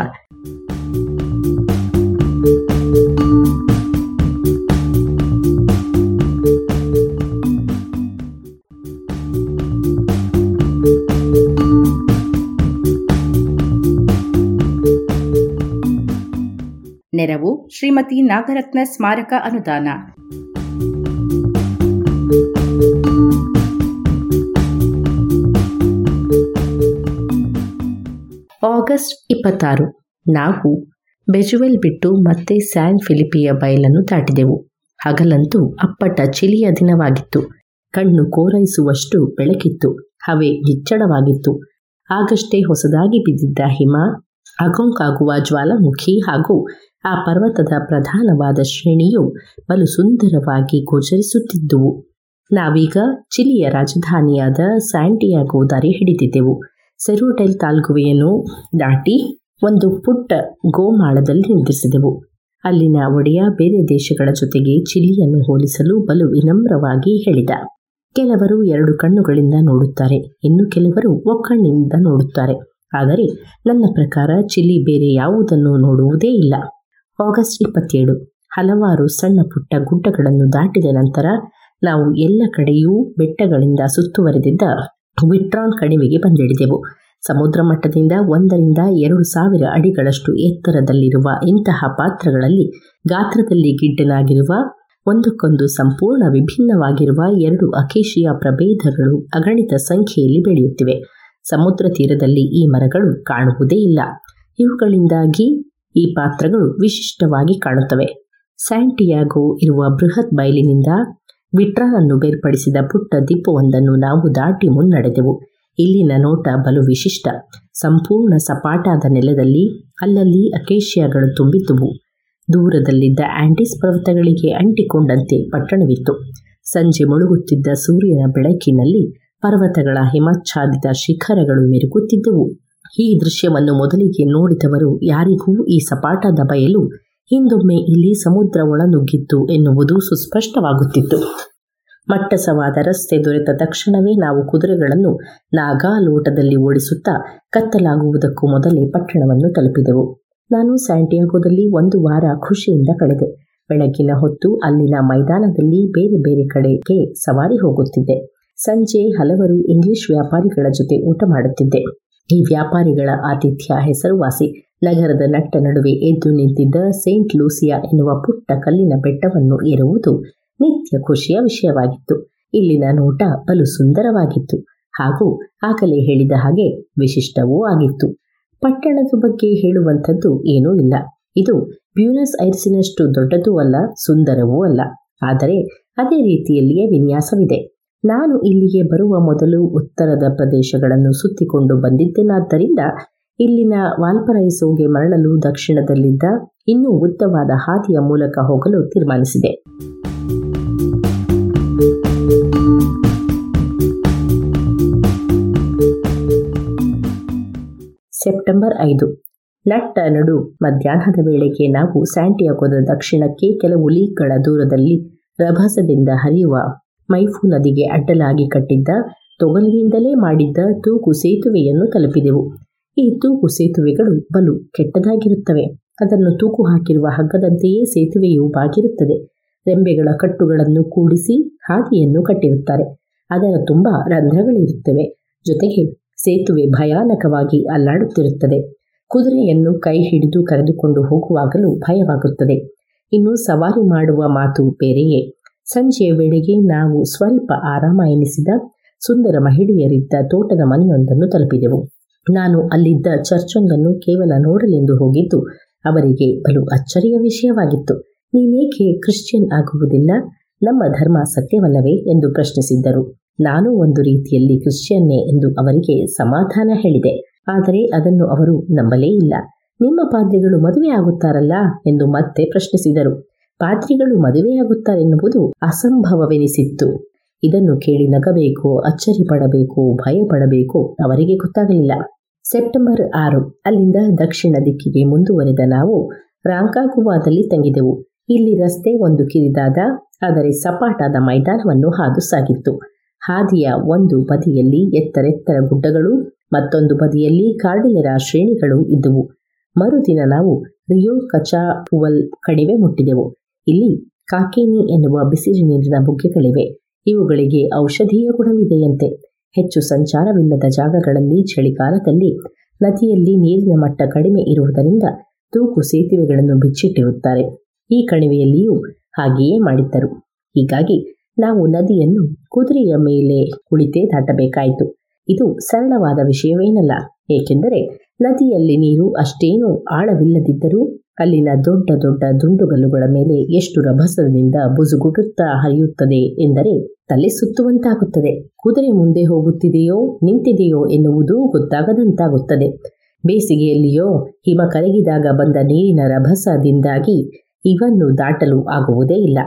ನೆರವು ಶ್ರೀಮತಿ ನಾಗರತ್ನ ಸ್ಮಾರಕ ಅನುದಾನ. ಆಗಸ್ಟ್ ಇಪ್ಪತ್ತಾರು. ನಾವು ಬೆಜುವೆಲ್ ಬಿಟ್ಟು ಮತ್ತೆ ಸ್ಯಾನ್ ಫಿಲಿಪಿಯ ಬಯಲನ್ನು ದಾಟಿದೆವು. ಹಗಲಂತೂ ಅಪ್ಪಟ ಚಿಲಿಯ ದಿನವಾಗಿತ್ತು. ಕಣ್ಣು ಕೋರೈಸುವಷ್ಟು ಬೆಳಕಿತ್ತು. ಹವೆ ನಿಚ್ಚಳವಾಗಿತ್ತು ಆಗಷ್ಟೇ ಹೊಸದಾಗಿ ಬಿದ್ದಿದ್ದ ಹಿಮ ಅಗೊಂಕಾಗುವ ಜ್ವಾಲಾಮುಖಿ ಹಾಗೂ ಆ ಪರ್ವತದ ಪ್ರಧಾನವಾದ ಶ್ರೇಣಿಯು ಬಲು ಸುಂದರವಾಗಿ ಗೋಚರಿಸುತ್ತಿದ್ದುವು. ನಾವೀಗ ಚಿಲಿಯ ರಾಜಧಾನಿಯಾದ ಸ್ಯಾಂಟಿಯಾಗೋ ದಾರಿ ಹಿಡಿದಿದ್ದೆವು. ಸೆರೋಟೈಲ್ ತಾಲ್ಗುವೆಯನ್ನು ದಾಟಿ ಒಂದು ಪುಟ್ಟ ಗೋಮಾಳದಲ್ಲಿ ನಿಂತಿಸಿದೆವು. ಅಲ್ಲಿನ ಒಡೆಯ ಬೇರೆ ದೇಶಗಳ ಜೊತೆಗೆ ಚಿಲಿಯನ್ನು ಹೋಲಿಸಲು ಬಲು ವಿನಮ್ರವಾಗಿ ಹೇಳಿದ. ಕೆಲವರು ಎರಡು ಕಣ್ಣುಗಳಿಂದ ನೋಡುತ್ತಾರೆ, ಇನ್ನು ಕೆಲವರು ಒಕ್ಕಣ್ಣಿನಿಂದ ನೋಡುತ್ತಾರೆ. ಆದರೆ ನನ್ನ ಪ್ರಕಾರ ಚಿಲಿ ಬೇರೆ ಯಾವುದನ್ನು ನೋಡುವುದೇ ಇಲ್ಲ. ಆಗಸ್ಟ್ ಇಪ್ಪತ್ತೇಳು, ಹಲವಾರು ಸಣ್ಣ ಪುಟ್ಟ ಗುಡ್ಡಗಳನ್ನು ದಾಟಿದ ನಂತರ ನಾವು ಎಲ್ಲ ಕಡೆಯೂ ಬೆಟ್ಟಗಳಿಂದ ಸುತ್ತುವರೆದಿದ್ದ ವಿಟ್ರಾನ್ ಕಣಿವೆಗೆ ಬಂದಿಳಿದೆವು. ಸಮುದ್ರ ಮಟ್ಟದಿಂದ ಒಂದರಿಂದ ಎರಡು ಸಾವಿರ ಅಡಿಗಳಷ್ಟು ಎತ್ತರದಲ್ಲಿರುವ ಇಂತಹ ಪಾತ್ರಗಳಲ್ಲಿ ಗಾತ್ರದಲ್ಲಿ ಗಿಡ್ಡನಾಗಿರುವ, ಒಂದಕ್ಕೊಂದು ಸಂಪೂರ್ಣ ವಿಭಿನ್ನವಾಗಿರುವ ಎರಡು ಅಕೇಶಿಯ ಪ್ರಭೇದಗಳು ಅಗಣಿತ ಸಂಖ್ಯೆಯಲ್ಲಿ ಬೆಳೆಯುತ್ತಿವೆ. ಸಮುದ್ರ ತೀರದಲ್ಲಿ ಈ ಮರಗಳು ಕಾಣುವುದೇ ಇಲ್ಲ. ಇವುಗಳಿಂದಾಗಿ ಈ ಪಾತ್ರಗಳು ವಿಶಿಷ್ಟವಾಗಿ ಕಾಣುತ್ತವೆ. ಸ್ಯಾಂಟಿಯಾಗೋ ಇರುವ ಬೃಹತ್ ಬಯಲಿನಿಂದ ವಿಟ್ರಾನನ್ನು ಬೇರ್ಪಡಿಸಿದ ಪುಟ್ಟ ದಿಪ್ಪವೊಂದನ್ನು ನಾವು ದಾಟಿ ಮುನ್ನಡೆದೆವು ಇಲ್ಲಿನ ನೋಟ ಬಲು ವಿಶಿಷ್ಟ. ಸಂಪೂರ್ಣ ಸಪಾಟಾದ ನೆಲದಲ್ಲಿ, ಅಲ್ಲಲ್ಲಿ ಅಕೇಶಿಯಾಗಳು ತುಂಬಿದ್ದುವು. ದೂರದಲ್ಲಿದ್ದ ಆಂಟಿಸ್ ಪರ್ವತಗಳಿಗೆ ಅಂಟಿಕೊಂಡಂತೆ ಪಟ್ಟಣವಿತ್ತು. ಸಂಜೆ ಮುಳುಗುತ್ತಿದ್ದ ಸೂರ್ಯನ ಬೆಳಕಿನಲ್ಲಿ ಪರ್ವತಗಳ ಹಿಮಾಚ್ಛಾದಿತ ಶಿಖರಗಳು ಮೆರುಗುತ್ತಿದ್ದವು. ಈ ದೃಶ್ಯವನ್ನು ಮೊದಲಿಗೆ ನೋಡಿದವರು ಯಾರಿಗೂ ಈ ಸಪಾಟದ ಬಯಲು ಹಿಂದೊಮ್ಮೆ ಇಲ್ಲಿ ಸಮುದ್ರ ಒಳನುಗ್ಗಿತ್ತು ಎನ್ನುವುದು ಸುಸ್ಪಷ್ಟವಾಗುತ್ತಿತ್ತು. ಮಟ್ಟಸವಾದ ರಸ್ತೆ ದೊರೆತ ತಕ್ಷಣವೇ ನಾವು ಕುದುರೆಗಳನ್ನು ನಾಗಾಲೋಟದಲ್ಲಿ ಓಡಿಸುತ್ತಾ ಕತ್ತಲಾಗುವುದಕ್ಕೂ ಮೊದಲೇ ಪಟ್ಟಣವನ್ನು ತಲುಪಿದೆವು. ನಾನು ಸ್ಯಾಂಟಿಯಾಗೋದಲ್ಲಿ ಒಂದು ವಾರ ಖುಷಿಯಿಂದ ಕಳೆದೆ. ಬೆಳಗಿನ ಹೊತ್ತು ಅಲ್ಲಿನ ಮೈದಾನದಲ್ಲಿ ಬೇರೆ ಬೇರೆ ಕಡೆಗೆ ಸವಾರಿ ಹೋಗುತ್ತಿದ್ದೆ. ಸಂಜೆ ಹಲವರು ಇಂಗ್ಲಿಷ್ ವ್ಯಾಪಾರಿಗಳ ಜೊತೆ ಊಟ ಮಾಡುತ್ತಿದ್ದೆ. ಈ ವ್ಯಾಪಾರಿಗಳ ಆತಿಥ್ಯ ಹೆಸರುವಾಸಿ ನಗರದ ನಟ್ಟ ನಡುವೆ ಎದ್ದು ನಿಂತಿದ್ದ ಸೇಂಟ್ ಲೂಸಿಯಾ ಎನ್ನುವ ಪುಟ್ಟ ಕಲ್ಲಿನ ಬೆಟ್ಟವನ್ನು ಏರುವುದು ನಿತ್ಯ ಖುಷಿಯ ವಿಷಯವಾಗಿತ್ತು. ಇಲ್ಲಿನ ನೋಟ ಬಲು ಸುಂದರವಾಗಿತ್ತು. ಹಾಗೂ ಆಗಲೇ ಹೇಳಿದ ಹಾಗೆ ವಿಶಿಷ್ಟವೂ ಆಗಿತ್ತು. ಪಟ್ಟಣದ ಬಗ್ಗೆ ಹೇಳುವಂಥದ್ದು ಏನೂ ಇಲ್ಲ. ಇದು ಬ್ಯೂನಸ್ ಐರ್ಸಿನಷ್ಟು ದೊಡ್ಡದೂ ಅಲ್ಲ, ಸುಂದರವೂ ಅಲ್ಲ. ಆದರೆ ಅದೇ ರೀತಿಯಲ್ಲಿಯೇ ವಿನ್ಯಾಸವಿದೆ. ನಾನು ಇಲ್ಲಿಗೆ ಬರುವ ಮೊದಲು ಉತ್ತರದ ಪ್ರದೇಶಗಳನ್ನು ಸುತ್ತಿಕೊಂಡು ಬಂದಿದ್ದೇನಾದ್ದರಿಂದ ಇಲ್ಲಿನ ವಾಲ್ಪರೈಸೋಗೆ ಮರಳಲು ದಕ್ಷಿಣದಲ್ಲಿದ್ದ ಇನ್ನೂ ಉದ್ದವಾದ ಹಾದಿಯ ಮೂಲಕ ಹೋಗಲು ತೀರ್ಮಾನಿಸಿದೆ. ಸೆಪ್ಟೆಂಬರ್ ಐದು. ನಟ್ಟ ನಡು ಮಧ್ಯಾಹ್ನದ ವೇಳೆಗೆ ನಾವು ಸ್ಯಾಂಟಿಯಾಗೋದ ದಕ್ಷಿಣಕ್ಕೆ ಕೆಲವು ಲೀಕ್ಗಳ ದೂರದಲ್ಲಿ ರಭಸದಿಂದ ಹರಿಯುವ ಮೈಫು ನದಿಗೆ ಅಡ್ಡಲಾಗಿ ಕಟ್ಟಿದ್ದ ತೊಗಲಿನಿಂದಲೇ ಮಾಡಿದ್ದ ತೂಕು ಸೇತುವೆಯನ್ನು ತಲುಪಿದೆವು. ಈ ತೂಕು ಸೇತುವೆಗಳು ಬಲು ಕೆಟ್ಟದಾಗಿರುತ್ತವೆ. ಅದನ್ನು ತೂಕು ಹಾಕಿರುವ ಹಗ್ಗದಂತೆಯೇ ಸೇತುವೆಯು ಬಾಗಿರುತ್ತದೆ. ರೆಂಬೆಗಳ ಕಟ್ಟುಗಳನ್ನು ಕೂಡಿಸಿ ಹಾದಿಯನ್ನು ಕಟ್ಟಿರುತ್ತಾರೆ. ಅದರ ತುಂಬ ರಂಧ್ರಗಳಿರುತ್ತವೆ. ಜೊತೆಗೆ ಸೇತುವೆ ಭಯಾನಕವಾಗಿ ಅಲ್ಲಾಡುತ್ತಿರುತ್ತದೆ. ಕುದುರೆಯನ್ನು ಕೈ ಹಿಡಿದು ಕರೆದುಕೊಂಡು ಹೋಗುವಾಗಲೂ ಭಯವಾಗುತ್ತದೆ. ಇನ್ನು ಸವಾರಿ ಮಾಡುವ ಮಾತು ಬೇರೆಯೇ. ಸಂಜೆಯ ವೇಳೆಗೆ ನಾವು ಸ್ವಲ್ಪ ಆರಾಮ ಎನಿಸಿದ ಸುಂದರ ಮಹಿಳೆಯರಿದ್ದ ತೋಟದ ಮನೆಯೊಂದನ್ನು ತಲುಪಿದೆವು. ನಾನು ಅಲ್ಲಿದ್ದ ಚರ್ಚೊಂದನ್ನು ಕೇವಲ ನೋಡಲೆಂದು ಹೋಗಿದ್ದು, ಅವರಿಗೆ ಬಲು ಅಚ್ಚರಿಯ ವಿಷಯವಾಗಿತ್ತು. ನೀನೇಕೆ ಕ್ರಿಶ್ಚಿಯನ್ ಆಗುವುದಿಲ್ಲ? ನಮ್ಮ ಧರ್ಮ ಸತ್ಯವಲ್ಲವೇ ಎಂದು ಪ್ರಶ್ನಿಸಿದ್ದರು. ನಾನು ಒಂದು ರೀತಿಯಲ್ಲಿ ಕ್ರಿಶ್ಚಿಯನ್ನೇ ಎಂದು ಅವರಿಗೆ ಸಮಾಧಾನ ಹೇಳಿದೆ. ಆದರೆ ಅದನ್ನು ಅವರು ನಂಬಲೇ ಇಲ್ಲ. ನಿಮ್ಮ ಪಾದ್ರಿಗಳು ಮದುವೆಯಾಗುತ್ತಾರಲ್ಲ ಎಂದು ಮತ್ತೆ ಪ್ರಶ್ನಿಸಿದರು. ಪಾದ್ರಿಗಳು ಮದುವೆಯಾಗುತ್ತಾರೆನ್ನುವುದು ಅಸಂಭವವೆನಿಸಿತ್ತು. ಇದನ್ನು ಕೇಳಿ ನಗಬೇಕು, ಅಚ್ಚರಿ ಪಡಬೇಕೋ ಭಯ ಪಡಬೇಕು ಅವರಿಗೆ ಗೊತ್ತಾಗಲಿಲ್ಲ. ಸೆಪ್ಟೆಂಬರ್ ಆರು, ಅಲ್ಲಿಂದ ದಕ್ಷಿಣ ದಿಕ್ಕಿಗೆ ಮುಂದುವರೆದ ನಾವು ರಾಂಕಾಗುವಾದಲ್ಲಿ ತಂಗಿದೆವು. ಇಲ್ಲಿ ರಸ್ತೆ ಒಂದು ಕಿರಿದಾದ, ಆದರೆ ಸಪಾಟಾದ ಮೈದಾನವನ್ನು ಹಾದು ಸಾಗಿತ್ತು. ಹಾದಿಯ ಒಂದು ಬದಿಯಲ್ಲಿ ಎತ್ತರೆತ್ತರ ಗುಡ್ಡಗಳು, ಮತ್ತೊಂದು ಬದಿಯಲ್ಲಿ ಕಾರ್ಡಿಲೆರ ಶ್ರೇಣಿಗಳು ಇದ್ದುವು. ಮರುದಿನ ನಾವು ರಿಯೋ ಕಚಾಪುವಲ್ ಕಣಿವೆ ಮುಟ್ಟಿದೆವು. ಇಲ್ಲಿ ಕಾಕೇನಿ ಎನ್ನುವ ಬಿಸಿಲು ನೀರಿನ ಬುಗ್ಗೆಗಳಿವೆ. ಇವುಗಳಿಗೆ ಔಷಧೀಯ ಗುಣವಿದೆಯಂತೆ. ಹೆಚ್ಚು ಸಂಚಾರವಿಲ್ಲದ ಜಾಗಗಳಲ್ಲಿ ಚಳಿಗಾಲದಲ್ಲಿ ನದಿಯಲ್ಲಿ ನೀರಿನ ಮಟ್ಟ ಕಡಿಮೆ ಇರುವುದರಿಂದ ತೂಕು ಸೇತುವೆಗಳನ್ನು ಬಿಚ್ಚಿಟ್ಟಿರುತ್ತಾರೆ. ಈ ಕಣಿವೆಯಲ್ಲಿಯೂ ಹಾಗೆಯೇ ಮಾಡಿದ್ದರು. ಹೀಗಾಗಿ ನಾವು ನದಿಯನ್ನು ಕುದುರೆಯ ಮೇಲೆ ಕುಳಿತೇ ದಾಟಬೇಕಾಯಿತು. ಇದು ಸರಳವಾದ ವಿಷಯವೇನಲ್ಲ, ಏಕೆಂದರೆ ನದಿಯಲ್ಲಿ ನೀರು ಅಷ್ಟೇನೂ ಆಳವಿಲ್ಲದಿದ್ದರೂ ಅಲ್ಲಿನ ದೊಡ್ಡ ದೊಡ್ಡ ದುಂಡುಗಲ್ಲುಗಳ ಮೇಲೆ ಎಷ್ಟು ರಭಸದಿಂದ ಬುಸುಗುಡುತ್ತಾ ಹರಿಯುತ್ತದೆ ಎಂದರೆ ತಲೆ ಸುತ್ತುವಂತಾಗುತ್ತದೆ. ಕುದುರೆ ಮುಂದೆ ಹೋಗುತ್ತಿದೆಯೋ, ನಿಂತಿದೆಯೋ ಎನ್ನುವುದು ಗೊತ್ತಾಗದಂತಾಗುತ್ತದೆ. ಬೇಸಿಗೆಯಲ್ಲಿಯೋ, ಹಿಮ ಕರಗಿದಾಗ ಬಂದ ನೀರಿನ ರಭಸದಿಂದಾಗಿ ಇವನ್ನು ದಾಟಲು ಆಗುವುದೇ ಇಲ್ಲ.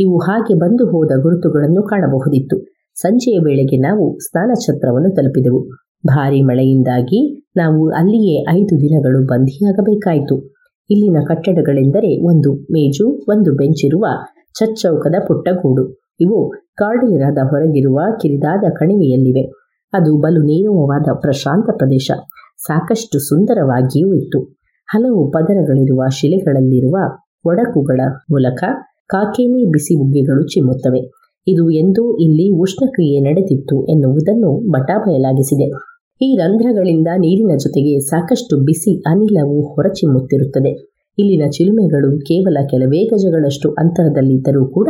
ಇವು ಹಾಗೆ ಬಂದು ಹೋದ ಗುರುತುಗಳನ್ನು ಕಾಣಬಹುದಿತ್ತು. ಸಂಜೆಯ ವೇಳೆಗೆ ನಾವು ಸ್ನಾನಛತ್ರವನ್ನು ತಲುಪಿದೆವು. ಭಾರಿ ಮಳೆಯಿಂದಾಗಿ ನಾವು ಅಲ್ಲಿಯೇ ಐದು ದಿನಗಳು ಬಂಧಿಯಾಗಬೇಕಾಯಿತು. ಇಲ್ಲಿನ ಕಟ್ಟಡಗಳೆಂದರೆ ಒಂದು ಮೇಜು, ಒಂದು ಬೆಂಚಿರುವ ಚಚ್ಚೌಕದ ಪುಟ್ಟಗೂಡು. ಇವು ಕಾರ್ಡಿಲಿರಾದ ಹೊರಗಿರುವ ಕಿರಿದಾದ ಕಣಿವೆಯಲ್ಲಿವೆ. ಅದು ಬಲು ನೀರವವಾದ ಪ್ರಶಾಂತ ಪ್ರದೇಶ. ಸಾಕಷ್ಟು ಸುಂದರವಾಗಿಯೂ ಇತ್ತು. ಹಲವು ಪದರಗಳಿರುವ ಶಿಲೆಗಳಲ್ಲಿರುವ ಒಡಕುಗಳ ಮೂಲಕ ಕಾಕೇನಿ ಬಿಸಿ ಬುಗ್ಗೆಗಳು ಚಿಮ್ಮುತ್ತವೆ. ಇದು ಎಂದೂ ಇಲ್ಲಿ ಉಷ್ಣಕ್ರಿಯೆ ನಡೆದಿತ್ತು ಎನ್ನುವುದನ್ನು ಬಟಾಬಯಲಾಗಿಸಿದೆ. ಈ ರಂಧ್ರಗಳಿಂದ ನೀರಿನ ಜೊತೆಗೆ ಸಾಕಷ್ಟು ಬಿಸಿ ಅನಿಲವು ಹೊರಚಿಮ್ಮುತ್ತಿರುತ್ತದೆ. ಇಲ್ಲಿನ ಚಿಲುಮೆಗಳು ಕೇವಲ ಕೆಲವೇ ಗಜಗಳಷ್ಟು ಅಂತರದಲ್ಲಿದ್ದರೂ ಕೂಡ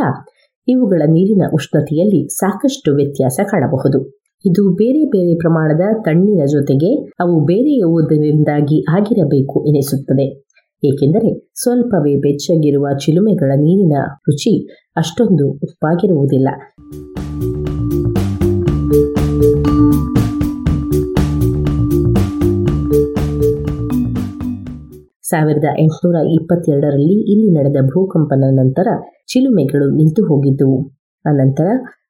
ಇವುಗಳ ನೀರಿನ ಉಷ್ಣತೆಯಲ್ಲಿ ಸಾಕಷ್ಟು ವ್ಯತ್ಯಾಸ ಕಾಣಬಹುದು. ಇದು ಬೇರೆ ಬೇರೆ ಪ್ರಮಾಣದ ತಣ್ಣಿನ ಜೊತೆಗೆ ಅವು ಬೇರೆಯುವುದರಿಂದಾಗಿ ಆಗಿರಬೇಕು ಎನಿಸುತ್ತದೆ. ಏಕೆಂದರೆ ಸ್ವಲ್ಪವೇ ಬೆಚ್ಚಗಿರುವ ಚಿಲುಮೆಗಳ ನೀರಿನ ರುಚಿ ಅಷ್ಟೊಂದು ಉಪ್ಪಾಗಿರುವುದಿಲ್ಲ. ಸಾವಿರದ ಎಂಟುನೂರ ಇಪ್ಪತ್ತೆರಡರಲ್ಲಿ ಇಲ್ಲಿ ನಡೆದ ಭೂಕಂಪನ ನಂತರ ಚಿಲುಮೆಗಳು ನಿಂತು ಹೋಗಿದ್ದವು. ಅನಂತರ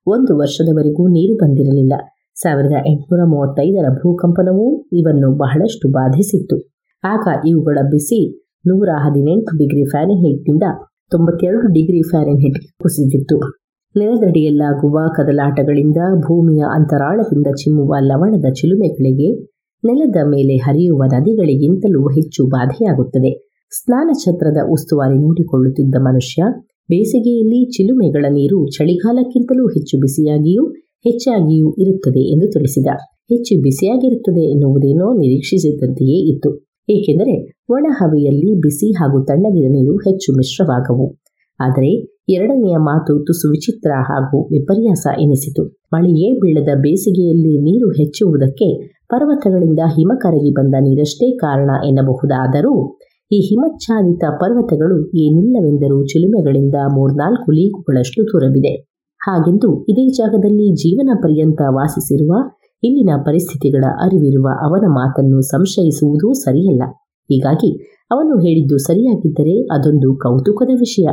ಒಂದು ವರ್ಷದವರೆಗೂ ನೀರು ಬಂದಿರಲಿಲ್ಲ. ಸಾವಿರದ ಎಂಟುನೂರ ಮೂವತ್ತೈದರ ಭೂಕಂಪನವೂ ಇವನ್ನು ಬಹಳಷ್ಟು ಬಾಧಿಸಿತ್ತು. ಆಗ ಇವುಗಳ ಬಿಸಿ ನೂರ ಹದಿನೆಂಟು ಡಿಗ್ರಿ ಫ್ಯಾರೆನ್ಹೀಟ್ನಿಂದ ತೊಂಬತ್ತೆರಡು ಡಿಗ್ರಿ ಫ್ಯಾರೆನ್ಹೀಟ್ಗೆ ಕುಸಿದಿತ್ತು. ನೆಲದಡಿಯಲ್ಲಾಗುವ ಕದಲಾಟಗಳಿಂದ ಭೂಮಿಯ ಅಂತರಾಳದಿಂದ ಚಿಮ್ಮುವ ಲವಣದ ಚಿಲುಮೆಗಳಿಗೆ ನೆಲದ ಮೇಲೆ ಹರಿಯುವ ನದಿಗಳಿಗಿಂತಲೂ ಹೆಚ್ಚು ಬಾಧೆಯಾಗುತ್ತದೆ. ಸ್ನಾನ ಛತ್ರದ ಉಸ್ತುವಾರಿ ನೋಡಿಕೊಳ್ಳುತ್ತಿದ್ದ ಮನುಷ್ಯ, ಬೇಸಿಗೆಯಲ್ಲಿ ಚಿಲುಮೆಗಳ ನೀರು ಚಳಿಗಾಲಕ್ಕಿಂತಲೂ ಹೆಚ್ಚು ಬಿಸಿಯಾಗಿಯೂ ಹೆಚ್ಚಾಗಿಯೂ ಇರುತ್ತದೆ ಎಂದು ತಿಳಿಸಿದ. ಹೆಚ್ಚು ಬಿಸಿಯಾಗಿರುತ್ತದೆ ಎನ್ನುವುದೇನೋ ನಿರೀಕ್ಷಿಸಿದಂತೆಯೇ ಇತ್ತು. ಏಕೆಂದರೆ ಒಣ ಹವೆಯಲ್ಲಿ ಬಿಸಿ ಹಾಗೂ ತಣ್ಣಗಿನ ನೀರು ಹೆಚ್ಚು ಮಿಶ್ರವಾಗವು. ಆದರೆ ಎರಡನೆಯ ಮಾತು ತುಸು ವಿಚಿತ್ರ ಹಾಗೂ ವಿಪರ್ಯಾಸ ಎನಿಸಿತು. ಮಳೆಯೇ ಬೀಳದ ಬೇಸಿಗೆಯಲ್ಲಿ ನೀರು ಹೆಚ್ಚುವುದಕ್ಕೆ ಪರ್ವತಗಳಿಂದ ಹಿಮ ಕರಗಿ ಬಂದ ನೀರಷ್ಟೇ ಕಾರಣ ಎನ್ನಬಹುದಾದರೂ, ಈ ಹಿಮಚ್ಛಾದಿತ ಪರ್ವತಗಳು ಏನಿಲ್ಲವೆಂದರೂ ಚಿಲುಮೆಗಳಿಂದ ಮೂರ್ನಾಲ್ಕು ಲೀಗುಗಳಷ್ಟು ದೂರವಿದೆ ಹಾಗೆಂದು ಇದೇ ಜಾಗದಲ್ಲಿ ಜೀವನ ಪರ್ಯಂತ ವಾಸಿಸಿರುವ, ಇಲ್ಲಿನ ಪರಿಸ್ಥಿತಿಗಳ ಅರಿವಿರುವ ಅವನ ಮಾತನ್ನು ಸಂಶಯಿಸುವುದೂ ಸರಿಯಲ್ಲ. ಹೀಗಾಗಿ ಅವನು ಹೇಳಿದ್ದು ಸರಿಯಾಗಿದ್ದರೆ ಅದೊಂದು ಕೌತುಕದ ವಿಷಯ.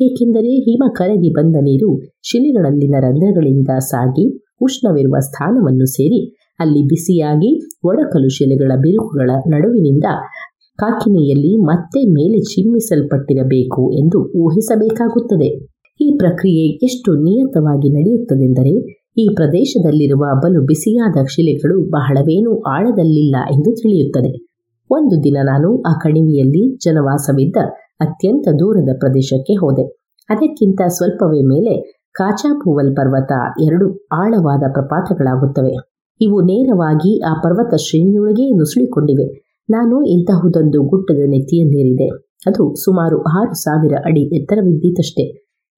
ಏಕೆಂದರೆ ಹಿಮ ಕರಗಿ ಬಂದ ನೀರು ಶಿಲೆಗಳಲ್ಲಿನ ರಂಧ್ರಗಳಿಂದ ಸಾಗಿ ಉಷ್ಣವಿರುವ ಸ್ಥಾನವನ್ನು ಸೇರಿ ಅಲ್ಲಿ ಬಿಸಿಯಾಗಿ ಒಡಕಲು ಶಿಲೆಗಳ ಬಿರುಕುಗಳ ನಡುವಿನಿಂದ ಕಾಕಿನಿಯಲ್ಲಿ ಮತ್ತೆ ಮೇಲೆ ಚಿಮ್ಮಿಸಲ್ಪಟ್ಟಿರಬೇಕು ಎಂದು ಊಹಿಸಬೇಕಾಗುತ್ತದೆ. ಈ ಪ್ರಕ್ರಿಯೆ ಎಷ್ಟು ನಿಯತವಾಗಿ ನಡೆಯುತ್ತದೆಂದರೆ, ಈ ಪ್ರದೇಶದಲ್ಲಿರುವ ಬಲು ಬಿಸಿಯಾದ ಶಿಲೆಗಳು ಬಹಳವೇನೂ ಆಳದಲ್ಲಿಲ್ಲ ಎಂದು ತಿಳಿಯುತ್ತದೆ. ಒಂದು ದಿನ ನಾನು ಆ ಕಣಿವೆಯಲ್ಲಿ ಜನವಾಸವಿದ್ದ ಅತ್ಯಂತ ದೂರದ ಪ್ರದೇಶಕ್ಕೆ ಹೋದೆ. ಅದಕ್ಕಿಂತ ಸ್ವಲ್ಪವೇ ಮೇಲೆ ಕಾಚಾಪೂವಲ್ ಪರ್ವತ ಎರಡು ಆಳವಾದ ಪ್ರಪಾತಗಳಾಗುತ್ತವೆ. ಇವು ನೇರವಾಗಿ ಆ ಪರ್ವತ ಶ್ರೇಣಿಯೊಳಗೆ ನುಸುಳಿಕೊಂಡಿವೆ. ನಾನು ಇಂತಹುದೊಂದು ಗುಡ್ಡದ ನೆತ್ತಿಯನ್ನೇರಿದೆ. ಅದು ಸುಮಾರು ಆರು ಸಾವಿರ ಅಡಿ ಎತ್ತರವಿದ್ದೀತಷ್ಟೇ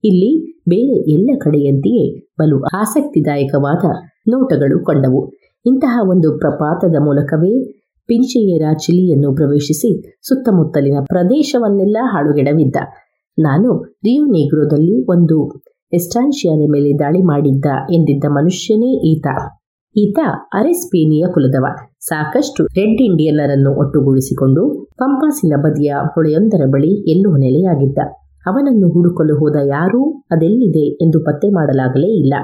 ಇಲ್ಲಿ ಬೇರೆ ಎಲ್ಲ ಕಡೆಯಂತೆಯೇ ಬಲು ಆಸಕ್ತಿದಾಯಕವಾದ ನೋಟಗಳು ಕಂಡವು. ಇಂತಹ ಒಂದು ಪ್ರಪಾತದ ಮೂಲಕವೇ ಪಿಂಚೆಯರ ಚಿಲಿಯನ್ನು ಪ್ರವೇಶಿಸಿ ಸುತ್ತಮುತ್ತಲಿನ ಪ್ರದೇಶವನ್ನೆಲ್ಲ ಹಾಳುಗೆಡವಿದ್ದ. ನಾನು ರಿಯೋನೆಗ್ರೋದಲ್ಲಿ ಒಂದು ಎಸ್ಟಾನ್ಶಿಯಾದ ಮೇಲೆ ದಾಳಿ ಮಾಡಿದ್ದ ಎಂದಿದ್ದ ಮನುಷ್ಯನೇ ಈತ. ಈತ ಅರೆಸ್ಪೇನಿಯ ಕುಲದವ. ಸಾಕಷ್ಟು ರೆಡ್ ಇಂಡಿಯನ್ನರನ್ನು ಒಟ್ಟುಗೂಡಿಸಿಕೊಂಡು ಪಂಪಾಸಿನ ಬದಿಯ ಹೊಳೆಯೊಂದರ ಬಳಿ ಎಲ್ಲೋ ನೆಲೆಯಾಗಿದ್ದ. ಅವನನ್ನು ಹುಡುಕಲು ಹೋದ ಯಾರೂ ಅದೆಲ್ಲಿದೆ ಎಂದು ಪತ್ತೆ ಮಾಡಲಾಗಲೇ ಇಲ್ಲ.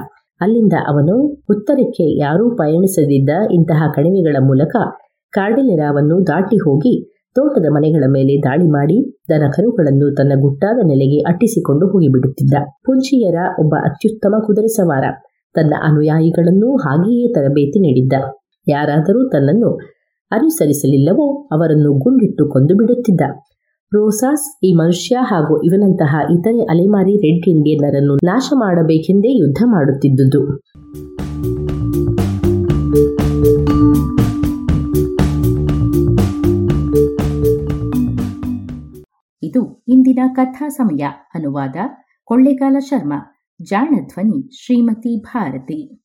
ಅಲ್ಲಿಂದ ಅವನು ಉತ್ತರಕ್ಕೆ ಯಾರೂ ಪಯಣಿಸದಿದ್ದ ಇಂತಹ ಕಣಿವೆಗಳ ಮೂಲಕ ಕಾರ್ಡಿಲೆರಾವನ್ನು ದಾಟಿ ಹೋಗಿ ತೋಟದ ಮನೆಗಳ ಮೇಲೆ ದಾಳಿ ಮಾಡಿ ದನಕರುಗಳನ್ನು ತನ್ನ ಗುಟ್ಟಾದ ನೆಲೆಗೆ ಅಟ್ಟಿಸಿಕೊಂಡು ಹೋಗಿಬಿಡುತ್ತಿದ್ದ. ಪುಂಚಿಯರ ಒಬ್ಬ ಅತ್ಯುತ್ತಮ ಕುದುರೆ ಸವಾರ. ತನ್ನ ಅನುಯಾಯಿಗಳನ್ನೂ ಹಾಗೆಯೇ ತರಬೇತಿ ನೀಡಿದ್ದ. ಯಾರಾದರೂ ತನ್ನನ್ನು ಅನುಸರಿಸಲಿಲ್ಲವೋ ಅವರನ್ನು ಗುಂಡಿಟ್ಟು ಕೊಂದು ಬಿಡುತ್ತಿದ್ದ. ರೋಸಾಸ್ ಈ ಮನುಷ್ಯ ಹಾಗೂ ಇವನಂತಹ ಇತರೆ ಅಲೆಮಾರಿ ರೆಡ್ ಇಂಡಿಯನ್ನರನ್ನು ನಾಶ ಮಾಡಬೇಕೆಂದೇ ಯುದ್ಧ ಮಾಡುತ್ತಿದ್ದುದು. ಇದು ಇಂದಿನ ಕಥಾ ಸಮಯ. ಅನುವಾದ ಕೊಳ್ಳೇಗಾಲ ಶರ್ಮಾ. ಜಾಣ ಧ್ವನಿ ಶ್ರೀಮತಿ ಭಾರತಿ.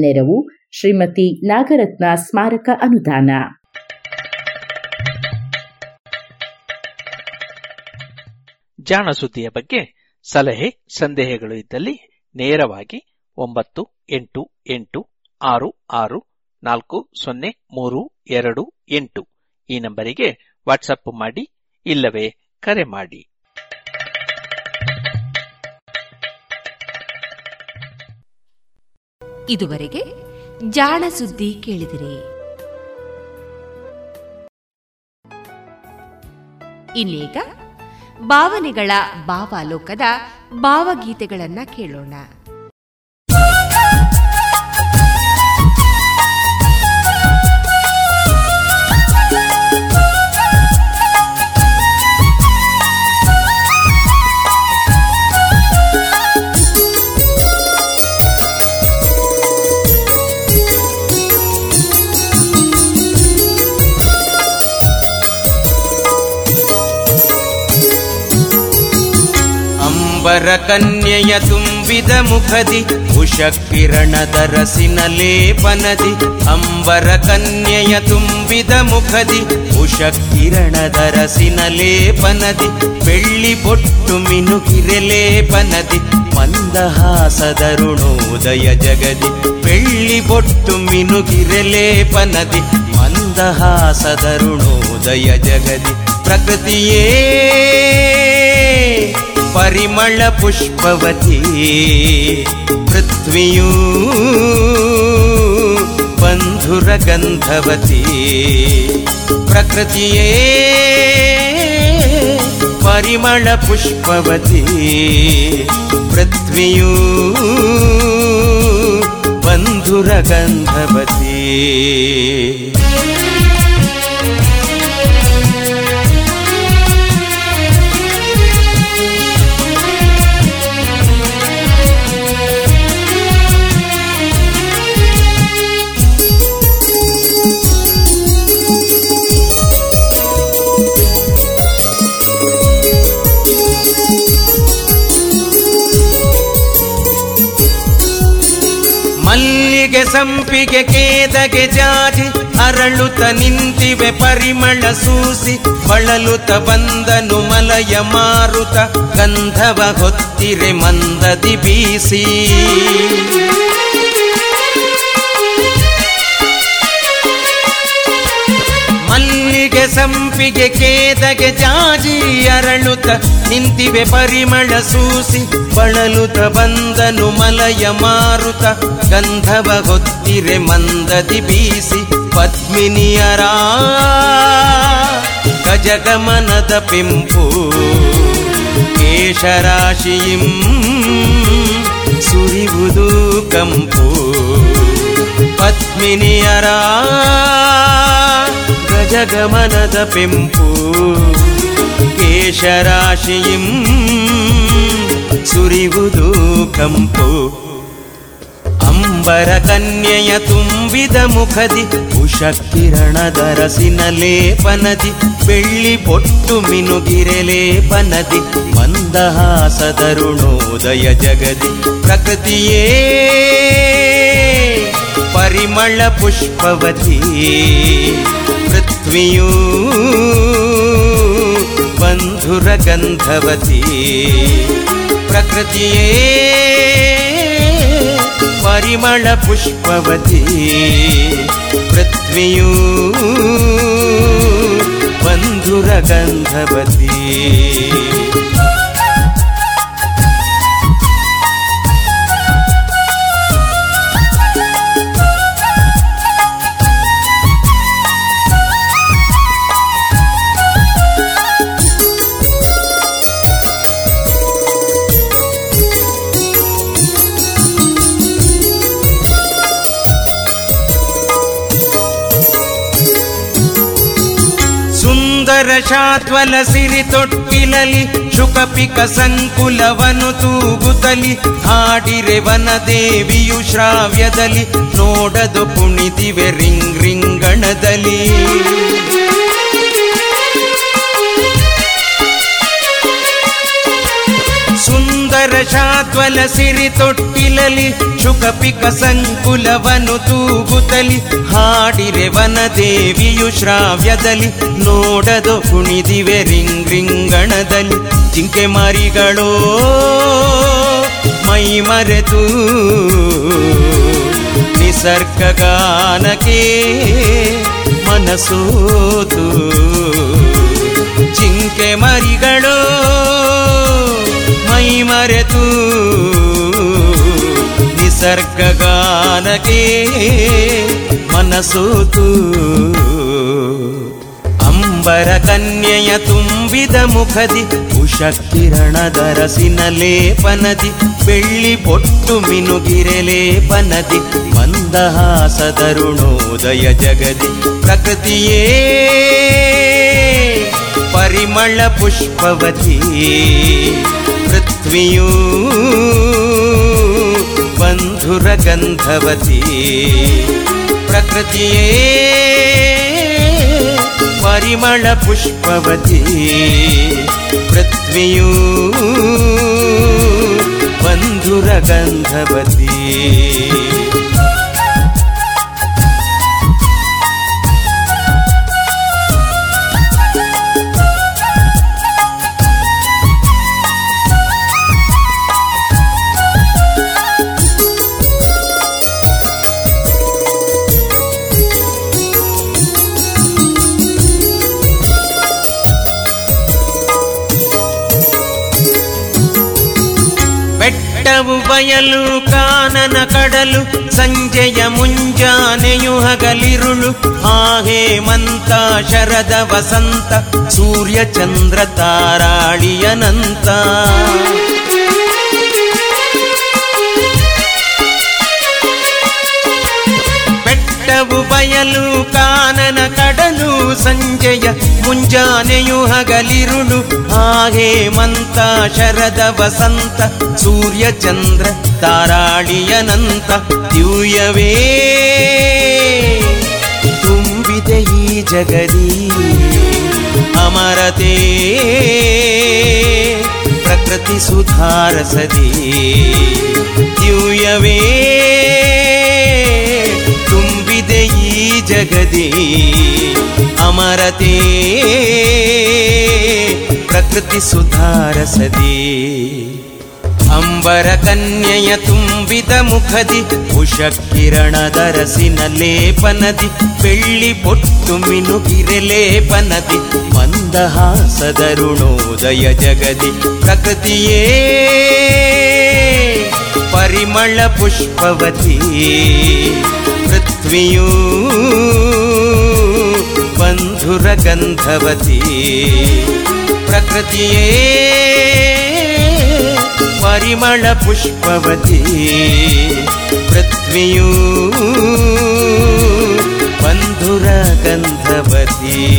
ನೆರವು ಶ್ರೀಮತಿ ನಾಗರತ್ನ ಸ್ಮಾರಕ ಅನುದಾನ. ಜಾಣ ಸುದ್ದಿಯ ಬಗ್ಗೆ ಸಲಹೆ ಸಂದೇಹಗಳು ಇದ್ದಲ್ಲಿ ನೇರವಾಗಿ ಒಂಬತ್ತು ಎಂಟು ಎಂಟು ಆರು ಆರು ನಾಲ್ಕು, ಸೊನ್ನೆ, ಮೂರು, ಎರಡು, ಎಂಟು. ಈ ನಂಬರಿಗೆ ವಾಟ್ಸಪ್ ಮಾಡಿ, ಇಲ್ಲವೇ ಕರೆ ಮಾಡಿ. ಇದುವರೆಗೆ ಜಾಣ ಸುದ್ದಿ ಕೇಳಿದಿರಿ. ಇನ್ನೀಗ ಭಾವನೆಗಳ ಭಾವಾಲೋಕದ ಭಾವಗೀತೆಗಳನ್ನ ಕೇಳೋಣ. ಅಂಬರ ಕನ್ಯೆಯ ತುಂಬಿದ ಮುಖದಿ ಉಷಕಿರಣದರಸಿನ ಲೇಪನದಿ ಅಂಬರ ಕನ್ಯೆಯ ತುಂಬಿದ ಮುಖದಿ ಉಷಕಿರಣದರಸಿನ ಲೇಪನದಿ ಬೆಳ್ಳಿ ಬೊಟ್ಟು ಮಿನುಕಿರೆ ಲೇಪನದಿ ಮಂದಹಾಸದರುಣೋದಯ ಜಗದಿ. ಬೆಳ್ಳಿ ಬೊಟ್ಟು ಮಿನುಕಿರೆ ಲೇಪನದಿ ಮಂದಹಾಸದರುಣೋದಯ ಜಗದಿ. ಪ್ರಕೃತಿಯೇ ಪರಿಮಳ ಪುಷ್ಪವತಿ ಪೃಥ್ವಿಯೂ ಬಂಧುರ ಗಂಧವತಿ. ಪ್ರಕೃತಿಯೇ ಪರಿಮಳ ಪುಷ್ಪವತಿ ಪೃಥ್ವಿಯೂ ಬಂಧುರ ಗಂಧವತಿ. ಸಂಪಿಗೆ ಕೇದಗೆ ಜಾಜಿ ಅರಳುತ ನಿಂತಿವೆ ಪರಿಮಳ ಸೂಸಿ ಬಳಲುತ ಬಂದನು ಮಲಯ ಮಾರುತ, ಗಂಧವ ಹೊತ್ತಿರೆ ಮಂದದಿ ಬೀಸಿ. ಮಲ್ಲಿಗೆ ಸಂಪಿಗೆ ಕೇದಗೆ ಜಾಜಿ ಅರಳುತ್ತ ನಿಂತಿವೆ ಪರಿಮಳ ಸೂಸಿ ಬಳಲುತ ಬಂದನು ಮಲಯ ಮಾರುತ ಗಂಧವ ಹೊತ್ತಿರೆ ಮಂದದಿ ಬೀಸಿ ಪದ್ಮಿನಿಯರ ಗಜಗಮನದ ಪಿಂಪು ಕೇಶರಾಶಿಯಿಂ ಸುರಿವುದು ಕಂಪು ಪದ್ಮಿನಿಯರ ಗಜಗಮನದ ಪೆಂಪು, ಕೇಶರಾಶಿಯಂ ಸುರಿವುದು ಕಂಪು. ಅಂಬರ ಕನ್ಯೆಯ ತುಂಬಿದ ಮುಖದಿ ಉಷಕಿರಣದ ದರಸಿನ ಲೇಪನದಿ, ಬೆಳ್ಳಿ ಪೊಟ್ಟು ಮಿನುಗಿರೆ ಲೇಪನದಿ ಮಂದಹಾಸದರುಣೋದಯ ಜಗದಿ. ಪ್ರಕೃತಿಯೇ, ಪರಿಮಳ ಪುಷ್ಪವತಿ ಪೃಥ್ವಿಯೂ ಬಂಧುರ ಗಂಧವತಿ. ಪ್ರಕೃತಿಯೇ ಪರಿಮಳ ಪುಷ್ಪವತಿ. ಪೃಥ್ವಿಯೂ ಬಂಧುರ ಗಂಧವತಿ. ಸುಂದರ ಶಾತ್ವಲ ಸಿರಿ ತೊಟ್ಟಿಲಲಿ ಶುಕಪಿಕ ಸಂಕುಲವನು ತೂಗುತ್ತಲಿ ಹಾಡಿರೆ ವನ ದೇವಿಯು ಶ್ರಾವ್ಯದಲ್ಲಿ, ನೋಡದು ಕುಣಿದಿವೆ ರಿಂಗ್ ರಿಂಗಣದಲ್ಲಿ ಸುಂದರ ಶಾತ್ವಲ ಸಿರಿ ತೊಟ್ಟಿಲಲಿ ಶುಕಪಿಕ ಸಂಕುಲವನು ತೂಗುತ್ತಲಿ ಹಾಡಿರೆ ವನ ದೇವಿಯು ಶ್ರಾವ್ಯದಲ್ಲಿ, ನೋಡದು ಕುಣಿದಿವೆ ರಿಂಗ್ ರಿಂಗಣದಲ್ಲಿ. ಜಿಂಕೆ ಮರಿಗಳೋ, ಮೈ ಮರೆತು, ನಿಸರ್ಗ ಗಾನಕ್ಕೆ ಮನಸೋತು. ಜಿಂಕೆ ಮರಿಗಳೋ ಮೈ ನಿಸರ್ಗಗಾನಕ್ಕೆ ನಿಸರ್ಗ ಗಾನಕ್ಕೆ ಮನಸೋತು. ಅಂಬರ ಕನ್ಯೆಯ ತುಂಬಿದ ಮುಖದಿ ಉಷಕಿರಣದ ದರಸಿನ ಲೇಪನದಿ, ಬೆಳ್ಳಿ ಪೊಟ್ಟು ಮಿನುಗಿರೆ ಲೇಪನದಿ ಮಂದಹಾಸದರುಣೋದಯ ಜಗದಿ. ಪ್ರಕೃತಿಯೇ, ಪರಿಮಳ ಪುಷ್ಪವತಿ. ಪೃಥ್ವಿಯೂ ಬಂಧುರ ಗಂಧವತಿ. ಪ್ರಕೃತಿಯೇ ಪರಿಮಳ ಪುಷ್ಪವತಿ. ಪೃಥ್ವಿಯೂ ಬಂಧುರ ಗಂಧವತಿ. ಬಯಲು ಕಾನನ ಕಡಲು ಸಂಜೆಯ ಮುಂಜಾನೆಯು ಹಗಲಿರುಳು. ಆ ಹೇಮಂತ ಶರದ ವಸಂತ ಸೂರ್ಯ ಚಂದ್ರ ತಾರಾಳಿಯನಂತ ಬಯಲು ಕಾನನ ಕಡಲು ಸಂಜೆಯ ಮುಂಜಾನೆಯು ಹಗಲಿರುಳು. ಹಾಗೆ ಮಂತ ಶರದ ವಸಂತ, ಸೂರ್ಯ ಚಂದ್ರ ತಾರಾಳಿಯನಂತ ದಿವ್ಯವೇ. ತುಂಬಿದೆ ಈ ಜಗದಿ ಅಮರತೆ. ಪ್ರಕೃತಿ ಸುಧಾರಸದಿ ದಿವ್ಯವೇ. ಅಮರತೆ ಪ್ರಕೃತಿ ಸುಧಾರಸದಿ ಅಂಬರ ಕನ್ಯೆಯ ತುಂಬಿದ ಮುಖದಿ ಉಷಕಿರಣದರಸಿನ ಲೇಪನದಿ, ಬೆಳ್ಳಿ ಪೊಟ್ಟು ಮಿನುಗಿರೆ ಲೇಪನದಿ ಮಂದಹಾಸದರುಣೋದಯ ಜಗದಿ. ಪ್ರಕೃತಿಯೇ, ಪರಿಮಳ ಪುಷ್ಪವತಿ. ಪೃಥ್ವಿಯೂ ಬಂಧುರ ಗಂಧವತಿ. ಪ್ರಕೃತಿಯೇ ಪರಿಮಳ ಪುಷ್ಪವತಿ. ಪೃಥ್ವಿಯೂ ಬಂಧುರ ಗಂಧವತಿ.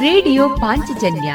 ರೇಡಿಯೋ ಪಾಂಚಜನ್ಯ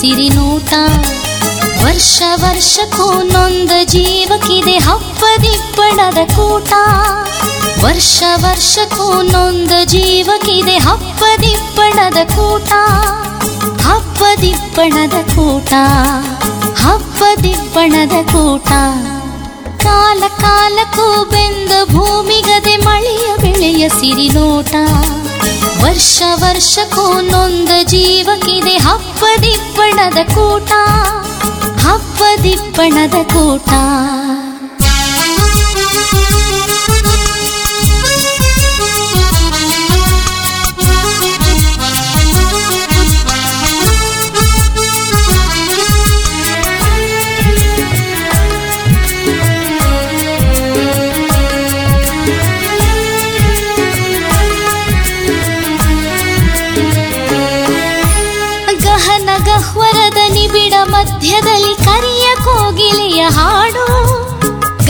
ಬೆಳೆಯ ವರ್ಷ ವರ್ಷ ವರ್ಷಕ್ಕೂ ನೊಂದ ಜೀವಕ್ಕಿದೆ ಹಬ್ಬದಿಬ್ಬಣದ ಕೂಟ. ವರ್ಷ ವರ್ಷಕ್ಕೂ ನೊಂದ ಜೀವಕ್ಕಿದೆ ಹಬ್ಬದಿಬ್ಬಣದ ಕೂಟ. ಹಬ್ಬದಿಬ್ಬಣದ ಕೂಟ. ಹಬ್ಬದಿಬ್ಬಣದ ಕೂಟ. ಕಾಲ ಕಾಲಕ್ಕೂ ಬೆಂದ ಭೂಮಿಗದೆ ಮಳೆಯ ಬೆಳೆಯ ಸಿರಿನೋಟ ವರ್ಷ ವರ್ಷಕ್ಕೂ ನೊಂದ ಜೀವಕ್ಕಿದೆ ಹಬ್ಬದಿಪ್ಪಣದ ಕೂಟ ಹಬ್ಬದಿಪ್ಪಣದ ಕೂಟ.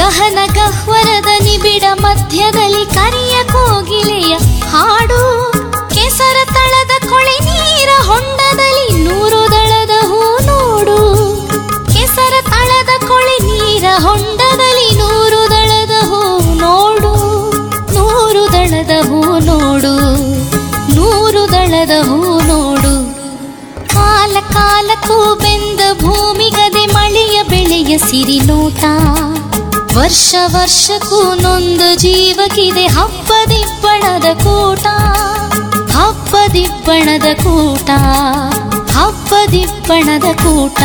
ಗಹನ ಗಹ್ವರದ ನಿಬಿಡ ಮಧ್ಯದಲ್ಲಿ ಕರಿಯ ಕೋಗಿಲೆಯ ಹಾಡು. ಕೆಸರ ತಳದ ಕೊಳೆ ನೀರ ಹೊಂಡದಲ್ಲಿ ನೂರು ದಳದ ಹೂ ನೋಡು. ಕೆಸರ ತಳದ ಕೊಳೆ ನೀರ ಹೊಂಡದಲ್ಲಿ ನೂರು ದಳದ ಹೂ ನೋಡು. ನೂರು ದಳದ ಹೂ ನೋಡು. ನೂರು ದಳದ ಹೂ ನೋಡು. ಕಾಲ ಕಾಲಕ್ಕೂ ಬೆಂದ ಭೂಮಿಗದೆ ಮಳೆಯ ಬೆಳೆಯ ಸಿರಿನೋಟ. ವರ್ಷ ವರ್ಷಕ್ಕೂ ನೊಂದು ಜೀವಕ್ಕಿದೆ ಹಬ್ಬದಿಬ್ಬಣದ ಕೂಟ. ಹಬ್ಬದಿಬ್ಬಣದ ಕೂಟ ಹಬ್ಬದಿಬ್ಬಣದ ಕೂಟ.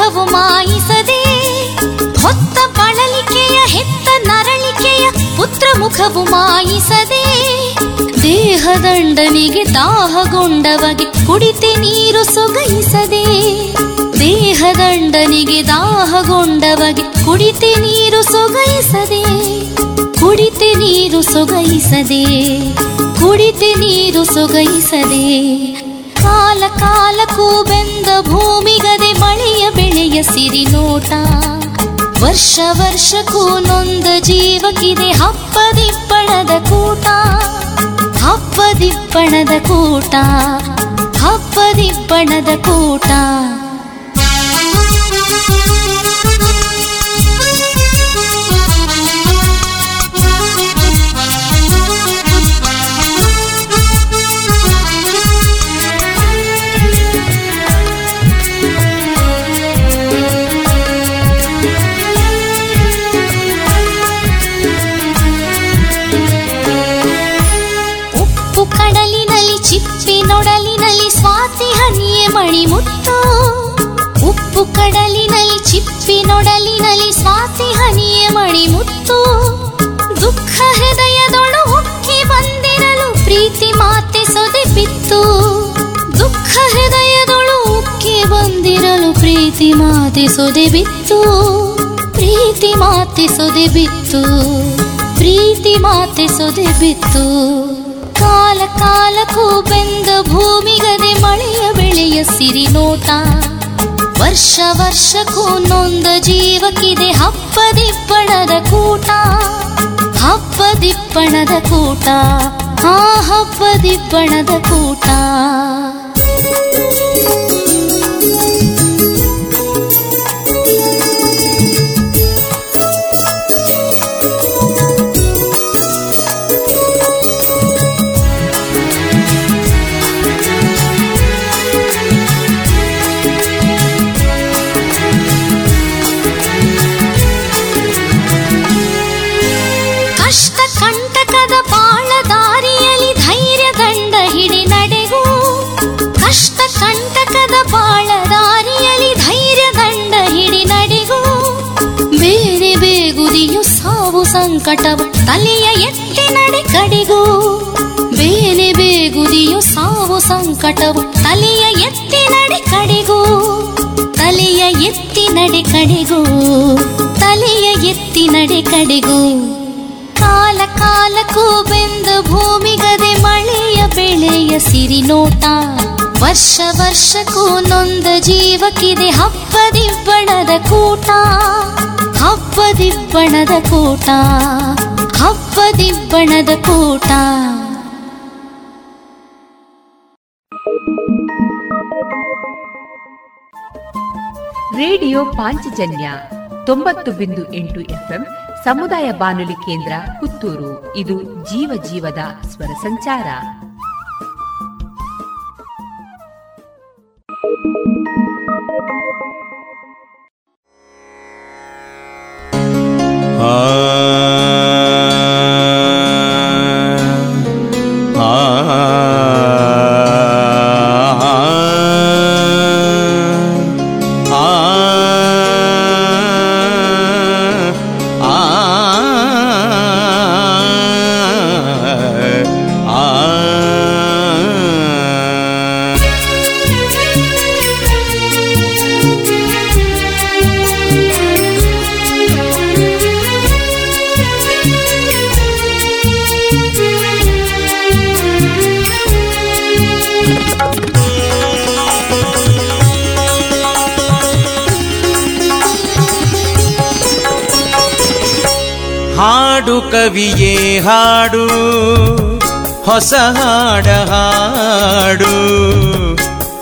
ಮುಖವು ಮಾಯಿಸದೆ, ಹೊತ್ತ ಬಳಲಿಕೆಯ, ಹೆತ್ತ ನರಳಿಕೆಯ ಪುತ್ರ ಮುಖವು ಮಾಯಿಸದೆ ದೇಹದಂಡನಿಗೆ ದಾಹಗೊಂಡವಗೆ ಕುಡಿತೆ ನೀರು ಸೊಗೈಸದೆ ದೇಹದಂಡನಿಗೆ ದಾಹಗೊಂಡವಗೆ ಕುಡಿತೆ ನೀರು ಸೊಗೈಸದೆ, ಕುಡಿತೆ ನೀರು ಸೊಗೈಸದೆ, ಕುಡಿತೆ ನೀರು ಸೊಗೈಸದೆ, ಕಾಲ ಕಾಲಕ್ಕೂ ಬೆಂದ ಭೂಮಿಗದೆ ಮಳೆಯ ಬೆಳೆಯ ಸಿರಿನೋಟ. ವರ್ಷ ವರ್ಷಕ್ಕೂ ನೊಂದ ಜೀವಕ್ಕಿದೆ ಹಬ್ಬದಿಪ್ಪಣದ ಕೂಟ. ಹಬ್ಬದಿಪ್ಪಣದ ಕೂಟ ಹಬ್ಬದಿಪ್ಪಣದ ಕೂಟ. ಚಿಪ್ಪಿನೊಡಲಿನಲ್ಲಿ ಸ್ವಾತಿ ಹನಿಯ ಮಣಿ ಮುತ್ತು ದುಃಖ ಹೃದಯದೊಳು ಉಕ್ಕಿ ಬಂದಿರಲು ಪ್ರೀತಿ ಮಾತೆ ಸೊದೆ ಬಿತ್ತು. ದುಃಖ ಹೃದಯದೊಳು ಉಕ್ಕಿ ಬಂದಿರಲು ಪ್ರೀತಿ ಮಾತೆ ಸೊದೆ ಬಿತ್ತು. ಪ್ರೀತಿ ಮಾತೆ ಸೊದೆ ಬಿತ್ತು. ಪ್ರೀತಿ ಮಾತೆ ಸೊದೆ ಬಿತ್ತು. ಕಾಲ ಕಾಲಕ್ಕೂ ಬೆಂದ ಭೂಮಿಗದೆ ಮಳೆಯ ಬೆಳೆಯ ಸಿರಿ ನೋಟ ವರ್ಷ ವರ್ಷಕ್ಕೂ ನೊಂದ ಜೀವಕ್ಕಿದೆ ಹಬ್ಬದಿಪ್ಪಣದ ಕೂಟ. ಹಬ್ಬದಿಪ್ಪಣದ ಕೂಟ. ಆ ಹಬ್ಬದಿಪ್ಪಣದ ಕೂಟ. ಕಷ್ಟ ಕಂಟಕದ ಬಾಳ ದಾರಿಯಲ್ಲಿ ಧೈರ್ಯ ದಂಡ ಹಿಡಿ ನಡೆಗೂ. ಬೇರೆ ಬೇಗುದಿಯು ಸಾವು ಸಂಕಟವು ತಲೆಯ ಎತ್ತಿ ನಡೆ ಕಡೆಗೂ. ಬೇರೆ ಬೇಗುದಿಯು ಸಾವು ಸಂಕಟವು ತಲೆಯ ಎತ್ತಿ ನಡೆ ಕಡೆಗೂ. ತಲೆಯ ಎತ್ತಿ ನಡೆ ಕಡೆಗೂ. ತಲೆಯ ಎತ್ತಿ ನಡೆ ಕಡೆಗೂ. ಕಾಲ ಕಾಲಕ್ಕೂ ಬೆಂದ ಭೂಮಿಗದೆ ಮಳೆಯ ಬೆಳೆಯ ಸಿರಿ ನೋಟ ವರ್ಷ ವರ್ಷಕ್ಕೂ ನೊಂದ ಜೀವಕ್ಕಿದೆ ಹಬ್ಬದಿಬ್ಬಣದ ಕೂಟ. ಹಬ್ಬದಿಬ್ಬಣದ ಕೂಟ. ಹಬ್ಬದಿಬ್ಬಣದ ಕೂಟ. ರೇಡಿಯೋ ಪಾಂಚಜನ್ಯ ತೊಂಬತ್ತು ಬಿಂದು ಎಂಟು ಎಫ್ಎಂ ಸಮುದಾಯ ಬಾನುಲಿ ಕೇಂದ್ರ ಪುತ್ತೂರು. ಇದು ಜೀವ ಜೀವದ ಸ್ವರ ಸಂಚಾರ. ಹೊಸ ಹಾಡ ಹಾಡು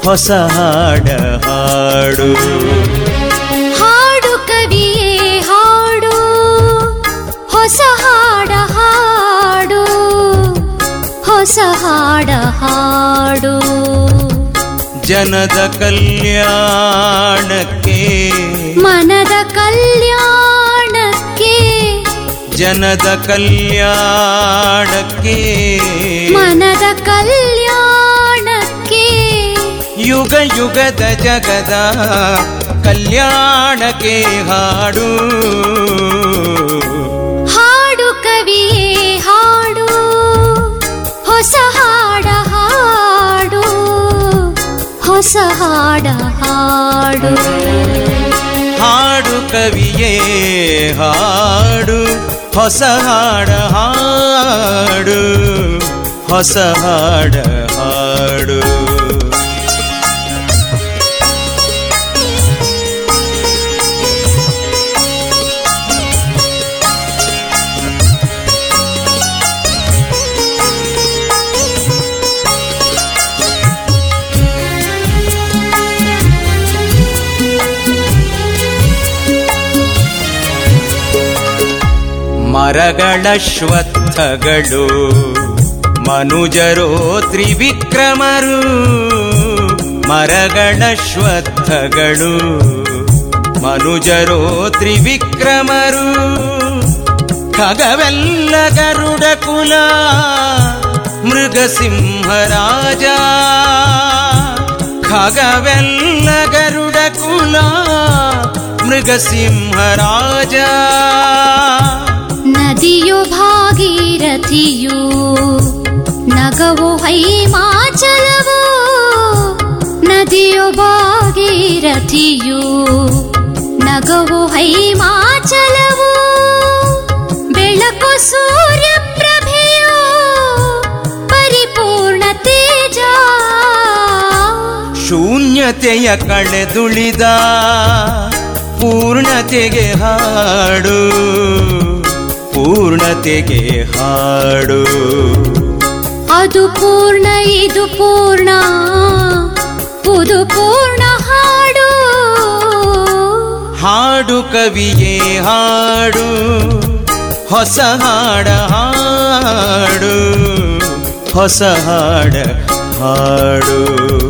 ಹೊಸ ಹಾಡ ಹಾಡು. ಹಾಡು ಕವಿಯೇ ಹಾಡು ಹೊಸ ಹಾಡ ಹಾಡು ಹೊಸ ಹಾಡ ಹಾಡು. ಜನದ ಕಲ್ಯಾಣಕ್ಕೆ ಮನದ ಕಲ್ಯಾಣಕ್ಕೆ ಜನದ ಕಲ್ಯಾಣಕ್ಕೆ ಮನದ ಕಲ್ಯಾಣಕ್ಕೆ. ಯುಗ ಯುಗದ ಜಗದ ಕಲ್ಯಾಣಕ್ಕೆ ಹಾಡು. ಹಾಡು ಕವಿಯೇ ಹಾಡು ಹೊಸ ಹಾಡ ಹಾಡು ಹೊಸ ಹಾಡ ಹಾಡು. ಹಾಡು ಕವಿಯೇ ಹಾಡು. ಹೊಸ ಹಾಡ ಹಾಡು ಹೊಸ ಹಾಡ. ಮರಗಳ ಶ್ವತ್ಥಗಳು, ಮನುಜರೋ ತ್ರಿವಿಕ್ರಮರು, ಮರಗಳ ಶ್ವತ್ಥಗಳು, ಮನುಜರೋ ತ್ರಿವಿಕ್ರಮರು. ಖಗವೆಲ್ಲ ಗರುಡ ಕುಲ ಮೃಗಸಿಂಹರಾಜ ಖಗವೆಲ್ಲ ಗರುಡ ಕುಲ ಮೃಗಸಿಂಹರಾಜ ನದಿಯು ಭಾಗೀರಥಿಯು. ನಗವೋ ಹೈಮಾಚಲವು, ನದಿಯೋ ಭಾಗೀರಥಿಯು. ನಗವೋ ಹೈಮಾಚಲವು, ಬೆಳಕು ಸೂರ್ಯ ಪ್ರಭೆಯು ಪರಿಪೂರ್ಣ ತೇಜ. ಶೂನ್ಯತೆಯ ಕಳೆದುಳಿದ, ಪೂರ್ಣತೆಗೆ ಹಾಡು. ಪೂರ್ಣತೆಗೆ ಹಾಡು. ಅದು ಪೂರ್ಣ ಇದು ಪೂರ್ಣ. ಇದು ಪೂರ್ಣ ಹಾಡು. ಹಾಡು ಕವಿಯೇ ಹಾಡು ಹೊಸ ಹಾಡ ಹಾಡು ಹೊಸ ಹಾಡ ಹಾಡು.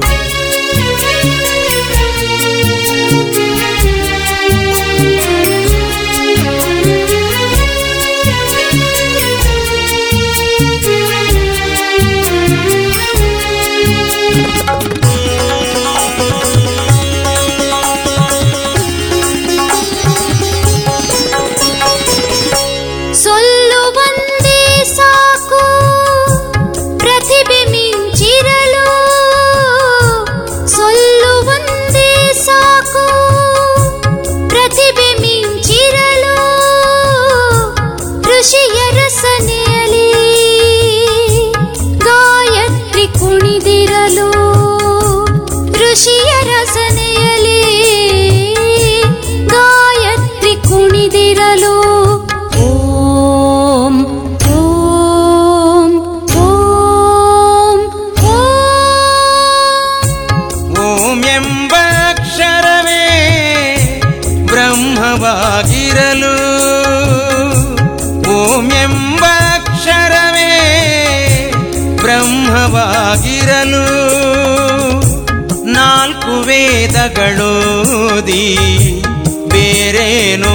ವೇದಗಳೋದಿ ಬೇರೇನು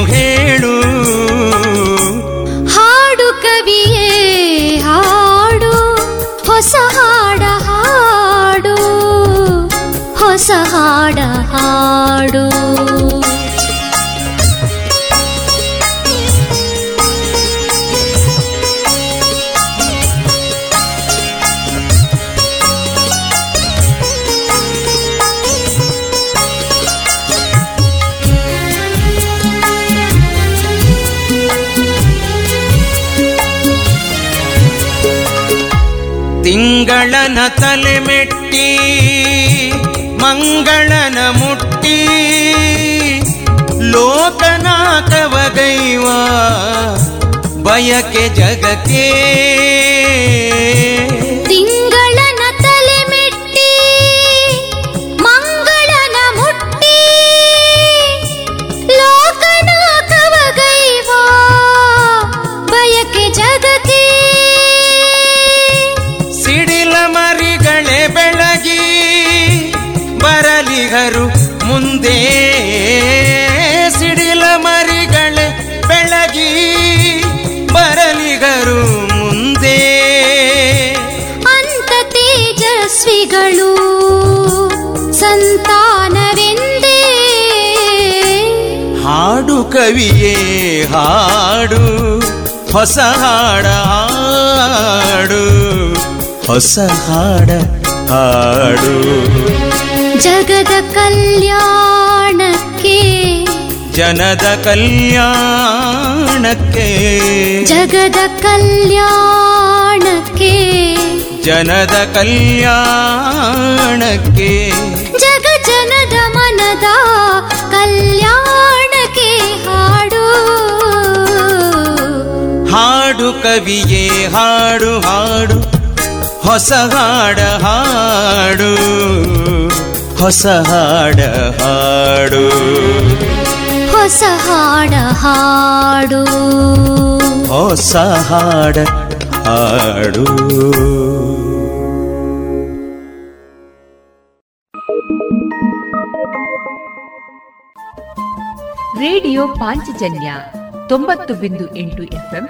ಮಂಗಳನ ಮುಟ್ಟಿ. ಲೋಕನಾಥವಗೈವ ಬಯಕೆ ಜಗಕ್ಕೆ ಕವಿಯೇ ಹಾಡು ಹೊಸ ಹಾಡ ಹಾಡು ಹೊಸ ಹಾಡ ಹಾಡು. ಜಗದ ಕಲ್ಯಾಣಕ್ಕೆ ಜನದ ಕಲ್ಯಾಣಕ್ಕೆ ಜಗದ ಕಲ್ಯಾಣಕ್ಕೆ ಜನದ ಕಲ್ಯಾಣಕ್ಕೆ ಕವಿಯೇ ಹಾಡು ಹಾಡು. ಹೊಸ ಹಾಡ ಹಾಡು. ಹೊಸ ಹಾಡ ಹಾಡು. ಹೊಸ ಹಾಡ ಹಾಡು. ಹೊಸ ಹಾಡ ಹಾಡು. ರೇಡಿಯೋ ಪಾಂಚಜನ್ಯ ತೊಂಬತ್ತು ಬಿಂದು ಎಂಟು ಎಫ್ಎಂ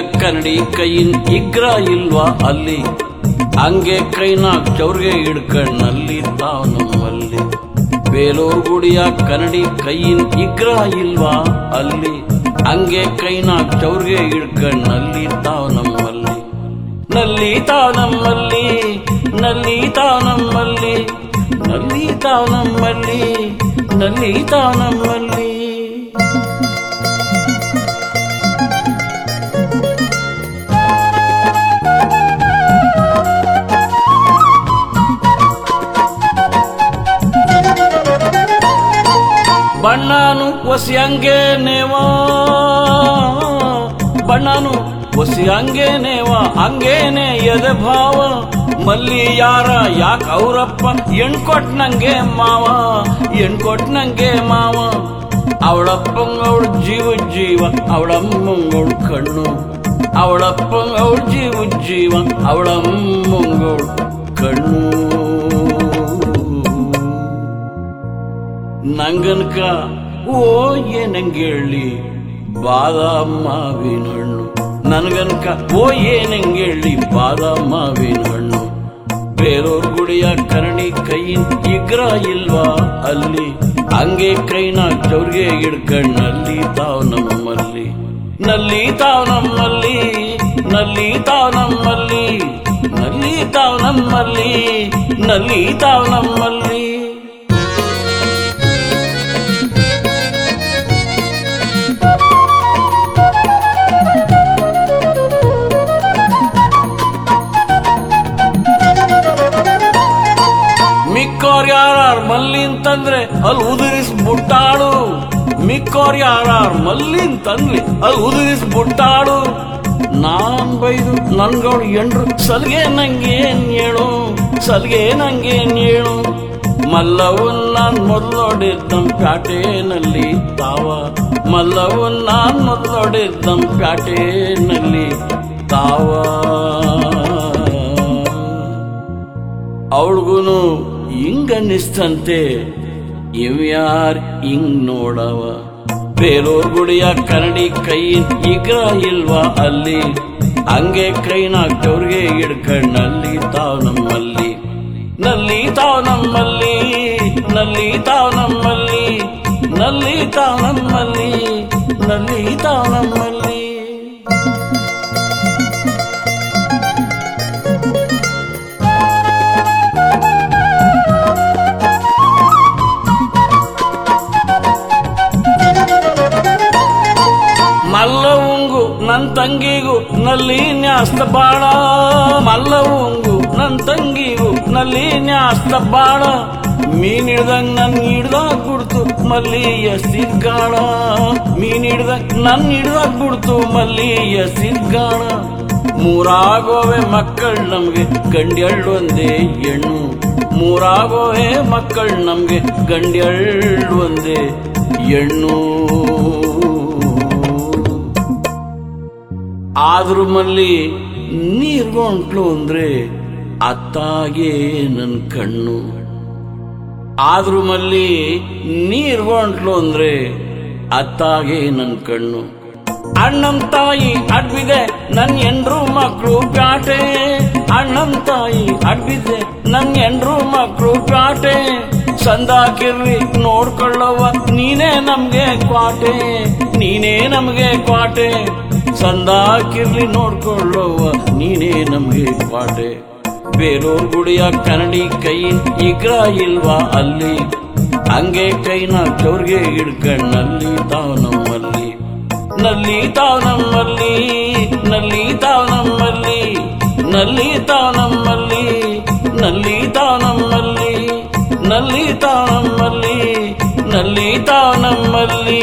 ಕನ್ನಡಿ ಕೈಯಿನ್ ಇಗ್ರ ಇಲ್ವಾ ಅಲ್ಲಿ? ಹಂಗೆ ಕೈನ ಚೌರ್ಗೆ ಹಿಡ್ಕಣ್ಣಲ್ಲಿ ತಾವ್ ನಮ್ಮಲ್ಲಿ ಬೇಲೂರ್ ಗುಡಿಯ ಕನ್ನಡಿ ಕೈಯಿನ್ ಇಗ್ರ ಇಲ್ವಾ ಅಲ್ಲಿ? ಹಂಗೆ ಕೈನ ಚೌರ್ಗೆ ಹಿಡ್ಕಣ್ಣಲ್ಲಿ ತಾವ್ ನಮ್ಮಲ್ಲಿ ನಲ್ಲಿ ನಮ್ಮಲ್ಲಿ ನಲ್ಲಿ ನಮ್ಮಲ್ಲಿ ನಲ್ಲಿ ನಮ್ಮಲ್ಲಿ ನಲ್ಲಿ ತಾ ನಮ್ಮಲ್ಲಿ ಬಣ್ಣನು ಒಸಿ ಹಂಗೇನೇವಾ ಬಣ್ಣನು ಒಸಿ ನೇವಾ ಹಂಗೇನೆ ಎದೆ ಭಾವ? ಮಲ್ಲಿ ಯಾರ ಯಾಕ ಅವರಪ್ಪ? ಎಣ್ಕೊಟ್ ನಂಗೆ ಮಾವ ಎಣ್ಕೊಟ್ ನಂಗೆ ಮಾವ. ಅವಳಪ್ಪಂಗವಳು ಜೀವ ಜೀವ ಅವಳಮ್ಮಂಗವಳು ಕಣ್ಣು. ಅವಳಪ್ಪಂಗವಳು ಜೀವ ಜೀವ ಅವಳಮ್ಮಂಗವಳು ಕಣ್ಣು. ನಂಗನ್ಕ, ಓ ಏನಂಗೇಳಿ ಬಾದಾಮ್ ಮಾವಿನ ಹಣ್ಣು ನನಗನ್ಕ, ಓ ಏನಂಗೇಳಿ ಬಾದಾಮ್ ಮಾವಿನ ಹಣ್ಣು ಬೇರೋರ್ ಗುಡಿಯ ಕರಣಿ ಕೈಯಿನ್ ಇಗ್ರ ಇಲ್ವಾ ಅಲ್ಲಿ? ಹಂಗೆ ಕೈನ ಚೌರ್ಗೆ ಹಿಡ್ಕಣ್ಣಲ್ಲಿ ತಾವ್ ನಮ್ಮಲ್ಲಿ. ನಲ್ಲಿ ತಾವ್ ನಮ್ಮಲ್ಲಿ, ನಲ್ಲಿ ತಾವ್ ನಮ್ಮಲ್ಲಿ, ನಲ್ಲಿ ತಾವ್ ನಮ್ಮಲ್ಲಿ, ನಲ್ಲಿ ತಾವ್ ನಮ್ಮಲ್ಲಿ. ಅಂತಂದ್ರೆ ಅಲ್ಲಿ ಉದುರಿಸ್ ಬುಟ್ಟಾಡು. ಮಿಕ್ಕೋರ್ ಯಾರ ಮಲ್ಲಿನ್ ತಂದ್ಲಿ ಅಲ್ಲಿ ಉದುರಿಸ್ ಬುಟ್ಟಾಡು. ನಾನ್ ಬೈದು ನನ್ಗೌಡ್ ಎಂಡ್ರು, ಸಲ್ಗೆ ನಂಗೇನ್ ಹೇಳು, ಸಲ್ಗೆ ನಂಗೇನ್ ಹೇಳು. ಮಲ್ಲವನ್ ನಾನ್ ಮೊದಲೊಡಿದ್ದಂ ಪ್ಯಾಟೇನಲ್ಲಿ ತಾವ. ಮಲ್ಲವನ್ ನಾನ್ ಮೊದಲೊಡಿದ್ದಂ ಪ್ಯಾಟೇನಲ್ಲಿ ತಾವ. ಅವಳಿಗೂನು ಹಿಂಗನ್ನಿಸ್ತಂತೆ ಇವ್ಯಾರ್ ಹಿಂಗ್ ನೋಡವ ಬೇಲೂರ್ ಗುಡಿಯ ಕನ್ನಡಿ ಕೈ ಇಗ್ರ ಇಲ್ವಾ ಅಲ್ಲಿ ಹಂಗೆ ಕೈನಾಗ್ತವ್ರಿಗೆ ಹಿಡ್ಕಣ್ಣಲ್ಲಿ ತಾವ್ ನಮ್ಮಲ್ಲಿ ನಲ್ಲಿ ತಾವ್ ನಮ್ಮಲ್ಲಿ ನಲ್ಲಿ ತಾವ್ ನಮ್ಮಲ್ಲಿ ನಲ್ಲಿ ತಾವ್ ನಮ್ಮಲ್ಲಿ ನಲ್ಲಿ ತಾವ್ ನಮ್ಮಲ್ಲಿ ತಂಗಿಗೂ ನಲ್ಲಿ ನ್ಯಾಸ್ತ ಬಾಳ ಮಲ್ಲವುಂಗು ನನ್ ತಂಗಿಗೂ ನಲ್ಲಿ ನ್ಯಾಸ್ತ ಬಾಳ. ಮೀನ್ ಹಿಡ್ದಂಗ್ ನನ್ ಹಿಡ್ದಾಗ ಬಿಡ್ತು ಮಲ್ಲಿ ಎಸಿದ್ಗಾಳ ಮೀನ್ ಹಿಡ್ದಂಗ್ ನನ್ ಹಿಡ್ದಾಗ ಬಿಡ್ತು ಮಲ್ಲಿ ಎಸಿದ್ಗಾಳ ಮೂರಾಗೋವೆ ಮಕ್ಕಳು ನಮ್ಗೆ ಗಂಡ್ಯಳ್ಳು ಒಂದೇ ಹೆಣ್ಣು. ಮೂರಾಗೋವೆ ಮಕ್ಕಳು ನಮ್ಗೆ ಗಂಡ್ಯಳ್ಳು ಒಂದೇ ಹೆಣ್ಣು. ಆದ್ರೂ ಮಲ್ಲಿ ನೀರ್ಗೊಂಟ್ಲು ಅಂದ್ರೆ ಅತ್ತಾಗೆ ನನ್ ಕಣ್ಣು. ಆದ್ರೂ ಮಲ್ಲಿ ನೀರ್ಗೊಂಟ್ಲು ಅಂದ್ರೆ ಅತ್ತಾಗೆ ನನ್ ಕಣ್ಣು. ಅಣ್ಣಂ ತಾಯಿ ಅಡ್ಬಿದೆ ನನ್ ಎಂಡ್ರು ಮಕ್ಳು ಪ್ಯಾಟೆ ಅಣ್ಣಂ ತಾಯಿ ಅಡ್ಬಿದೆ ನನ್ ಎಂಡ್ರು ಮಕ್ಳು ಪ್ಯಾಟೆ ಸಂದಾಕಿರ್ಲಿ ನೋಡ್ಕೊಳ್ಳವ ನೀನೇ ನಮ್ಗೆ ಕ್ವಾಟೆ. ನೀನೇ ನಮ್ಗೆ ಕ್ವಾಟೆ. ಸಂದಾಕಿರ್ಲಿ ನೋಡ್ಕೊಳ್ಳವ ನೀನೇ ನಮ್ಗೆ ಕ್ವಾಟೆ ಬೇರೋರ್ ಗುಡಿಯ ಕನ್ನಡಿ ಕೈ ಇಗ್ರ ಇಲ್ವಾ ಅಲ್ಲಿ ಹಂಗೆ ಕೈನ ಚೌರ್ಗೆ ಹಿಡ್ಕಣ್ಣಲ್ಲಿ ತಾವ್ ನಮ್ಮಲ್ಲಿ ನಲ್ಲಿ ತಾವ್ ನಮ್ಮಲ್ಲಿ ನಲ್ಲಿ ತಾವ್ ನಮ್ಮಲ್ಲಿ ನಲ್ಲಿ ತಾವ್ ನಮ್ಮಲ್ಲಿ ನಲ್ಲಿ ತಾವ್ ನಮ್ಮಲ್ಲಿ ನಲ್ಲಿ ತಾವ್ ನಮ್ಮಲ್ಲಿ ನಲ್ಲಿ ತಾವ್ ನಮ್ಮಲ್ಲಿ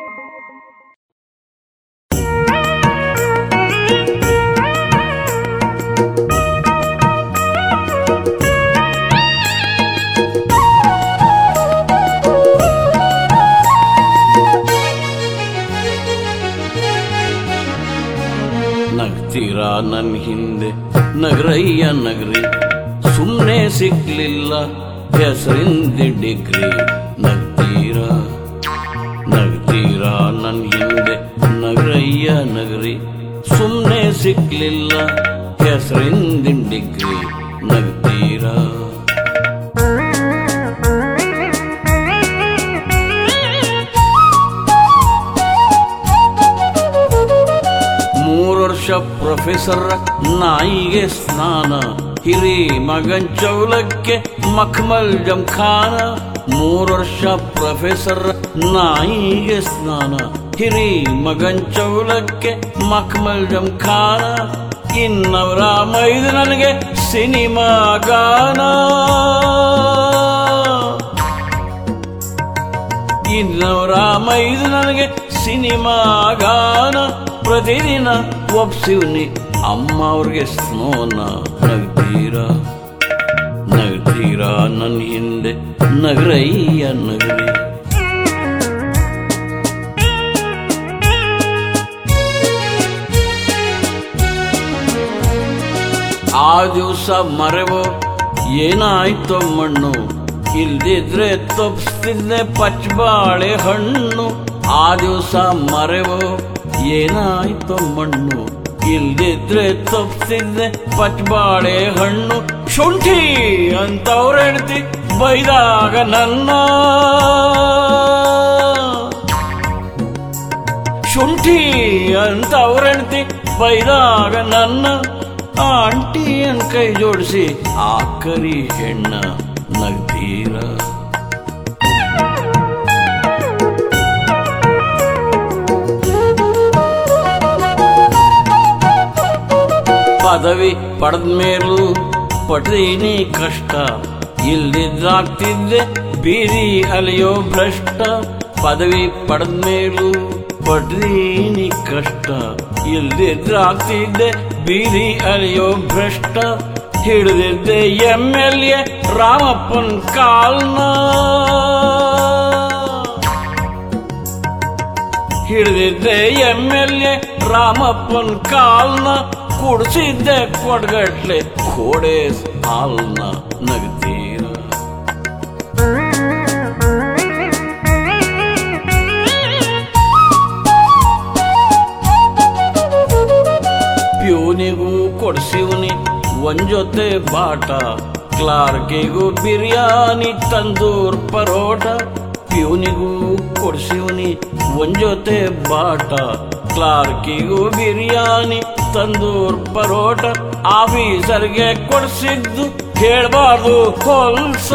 ನನ್ ಹಿಂದೆ ನಗರಯ್ಯ ನಗರಿ. ಸುಮ್ನೆ ಸಿಗ್ಲಿಲ್ಲ ಹೆಸರಿಂದ ಡಿಗ್ರಿ. ನಗ್ತೀರಾ? ನಗ್ತೀರಾ ನನ್ ಹಿಂದೆ ನಗರಯ್ಯ ನಗರಿ. ಸುಮ್ನೆ ಸಿಗ್ಲಿಲ್ಲ ಹೆಸರಿಂದ ಡಿಗ್ರಿ. ನಗ್ತೀರಾ? ಪ್ರೊಫೆಸರ್ ನಾಯಿಗೆ ಸ್ನಾನ, ಹಿರಿ ಮಗನ್ ಚೌಲಕ್ಕೆ ಮಖಮಲ್ ಜಂಖಾನ ಮೂರು ವರ್ಷ ಪ್ರೊಫೆಸರ್ ನಾಯಿಗೆ ಸ್ನಾನ, ಹಿರಿ ಮಗನ್ ಚೌಲಕ್ಕೆ ಮಖಮಲ್ ಜಂಖಾನ ಇನ್ನವರ ಮೈದು ನನಗೆ ಸಿನಿಮಾ ಗಾನ. ಇನ್ನವರ ಮೈದು ನನಗೆ ಸಿನಿಮಾ ಗಾನ. ಪ್ರತಿದಿನ ಒಪ್ಸಿವ್ನಿ. ಅಮ್ಮ ಅವ್ರಿಗೆ ಸ್ನೋನ, ನಗ್ತೀರಾ? ನಗ್ತೀರಾ ನನ್ನ ಹಿಂದೆ? ನಗರಯ್ಯ ನಗರಿ. ಆ ದಿವಸ ಮರೆವೋ? ಏನಾಯ್ತೋ ಮಣ್ಣು? ಇಲ್ದಿದ್ರೆ ತಪ್ಪಿಸ್ತಿದ್ದೆ ಪಚ್ಚಬಾಳೆ ಹಣ್ಣು. ಆ ದಿವಸ ಮರೆವೋ? ಏನಾಯ್ತೋ ಮಣ್ಣು? ಇಲ್ದಿದ್ರೆ ತಪ್ಸಿದ್ರೆ ಪಚ್ಬಾಳೆ ಹಣ್ಣು. ಶುಂಠಿ ಅಂತವ್ರ ಹೇಳ್ತಿ, ಬೈದಾಗ ನನ್ನ. ಶುಂಠಿ ಅಂತ ಅವ್ರ ಹೆಂಡತಿ ಬೈದಾಗ ನನ್ನ. ಆಂಟಿಯನ್ ಕೈ ಜೋಡಿಸಿ ಆ ಕರಿ ಹೆಣ್ಣ ನಗ್ತೀರ ಪದವಿ ಪಡೆದ ಮೇಲೂ ಪಡ್ದೀನಿ ಕಷ್ಟ. ಇಲ್ಲಿದ್ದಾಗ್ತಿದ್ದೆ ಬೀದಿ ಅಲಿಯೋ ಭ್ರಷ್ಟ. ಪದವಿ ಪಡೆದ ಮೇಲೂ ಪಡ್ದೀನಿ ಕಷ್ಟ. ಇಲ್ಲಿದ್ದಾಗ್ತಿದ್ದೆ ಬೀದಿ ಅಲಿಯೋ ಭ್ರಷ್ಟ. ಹಿಡಿದಿದ್ದೆ ಎಂ ಎಲ್ ಎ ರಾಮಪ್ಪನ್ ಕಾಲ್ನ. ಹಿಡಿದಿದ್ದೆ ಎಂ ಎಲ್ ಎ ರಾಮಪ್ಪನ್ ಕಾಲ್ನ. ಕುಡಿಸಿದ್ದೆ ಕೊಡ್ಗಟ್ಲೆ ಕೋಡೆ ಹಾಲ್ನ ನಗ್ತೀರ ಪ್ಯೂನಿಗೂ ಕೊಡ್ಸಿವ್ನಿ ಒಂದ್ ಜೊತೆ ಬಾಟ ಕ್ಲಾರ್ಕಿಗೂ ಬಿರಿಯಾನಿ ತಂದೂರ್ ಪರೋಟ ಪ್ಯೂನಿಗೂ ಕೊಡ್ಸಿವ್ನಿ ಒಂದ್ ಜೊತೆ ಬಾಟ ಕ್ಲಾರ್ಕಿಗೂ ಬಿರಿಯಾನಿ ತಂದೂರ್ ಪರೋಟ ಆಫೀಸರ್ಗೆ ಕೊಡಿಸಿದ್ದು ಕೇಳಬಾರ್ದು ಹೊಲ್ಸ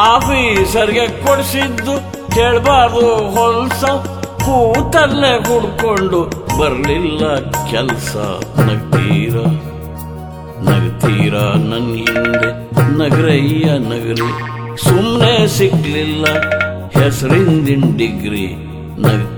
ಆಫೀಸರ್ಗೆ ಕೊಡಿಸಿದ್ದು ಕೇಳಬಾರ್ದು ಹೊಲ್ಸ ಕೂತಲ್ಲೇ ಹುಡ್ಕೊಂಡು ಬರಲಿಲ್ಲ ಕೆಲ್ಸ. ನಗ್ತೀರ? ನಗ್ತೀರ ನನ್ನ ಹಿಂದೆ ನಗರಯ್ಯ ನಗರಿ. ಸುಮ್ಮನೆ ಸಿಗ್ಲಿಲ್ಲ ಹೆಸರಿಂದಿನ ಡಿಗ್ರಿ. ನಗ್ತೀರ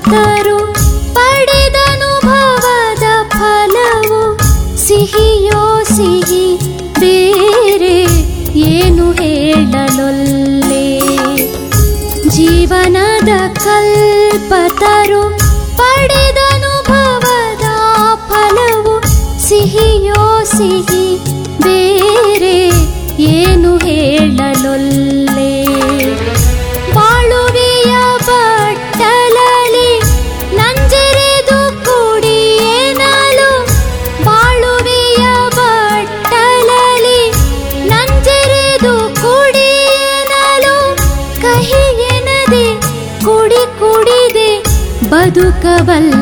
ಕಲ್ಪತರು ಪಡೆದನುಭವದ ಫಲವು ಸಿಹಿಯೋ ಸಿಹಿ ಬೇರೆ ಏನು ಹೇಳಲೊಲ್ಲೆ ಜೀವನದ ಕಲ್ಪತರು ಪಡೆದನುಭವದ ಫಲವು ಸಿಹಿಯೋ ಸಿಹಿ ಬೇರೆ ಏನು ಹೇಳಲೊಲ್ಲೆ ಬದುಕಬಲ್ಲೆ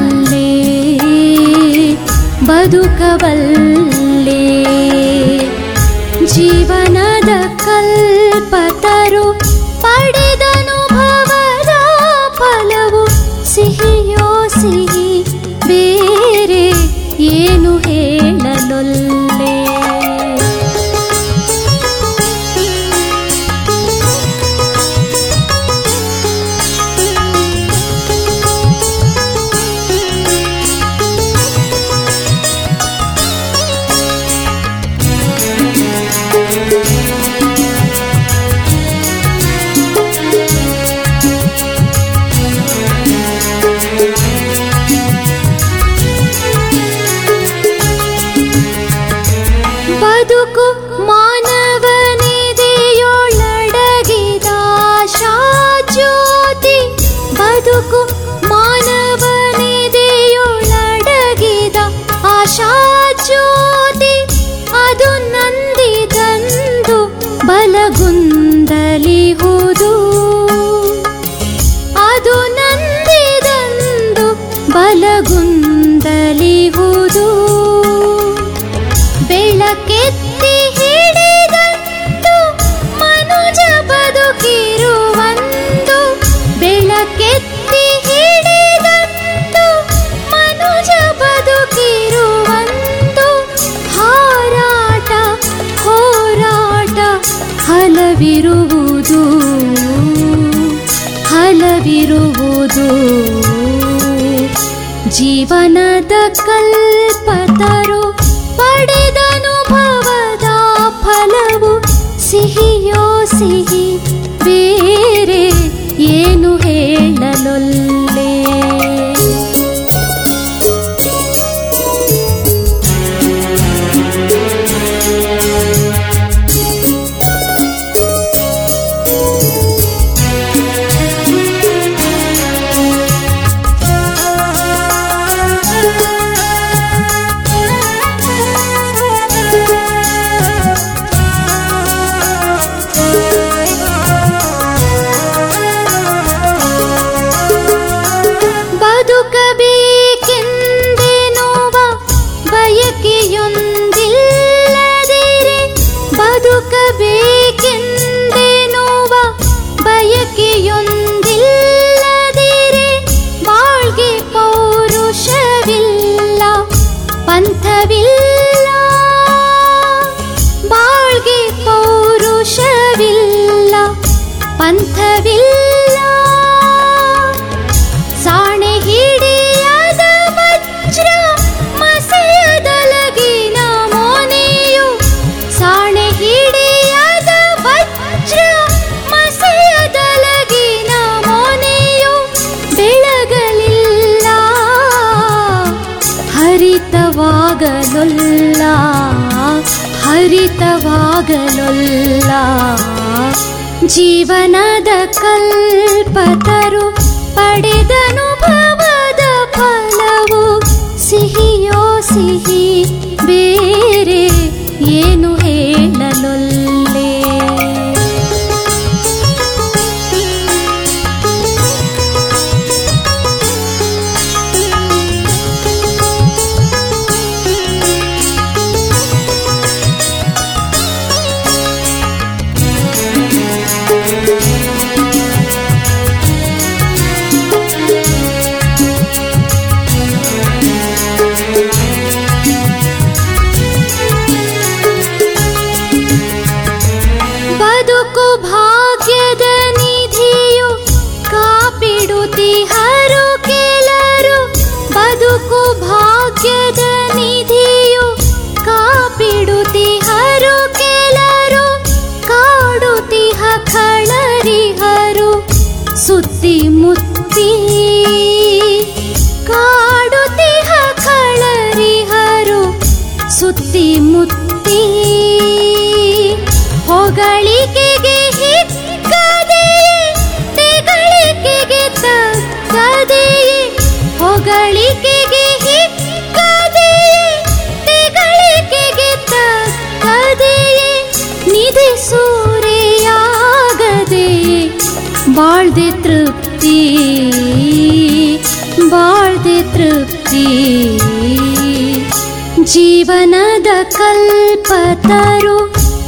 ಜೀವನದ ಕಲ್ಪತರು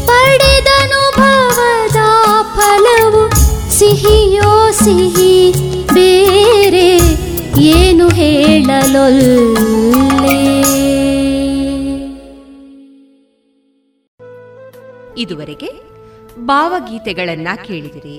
ಪಡೆದನುಭವದ ಫಲವು ಸಿಹಿಯೋ ಸಿಹಿ ಬೇರೆ ಏನು ಹೇಳಲೊಲ್ಲೆ. ಇದುವರೆಗೆ ಭಾವಗೀತೆಗಳನ್ನ ಕೇಳಿದಿರಿ.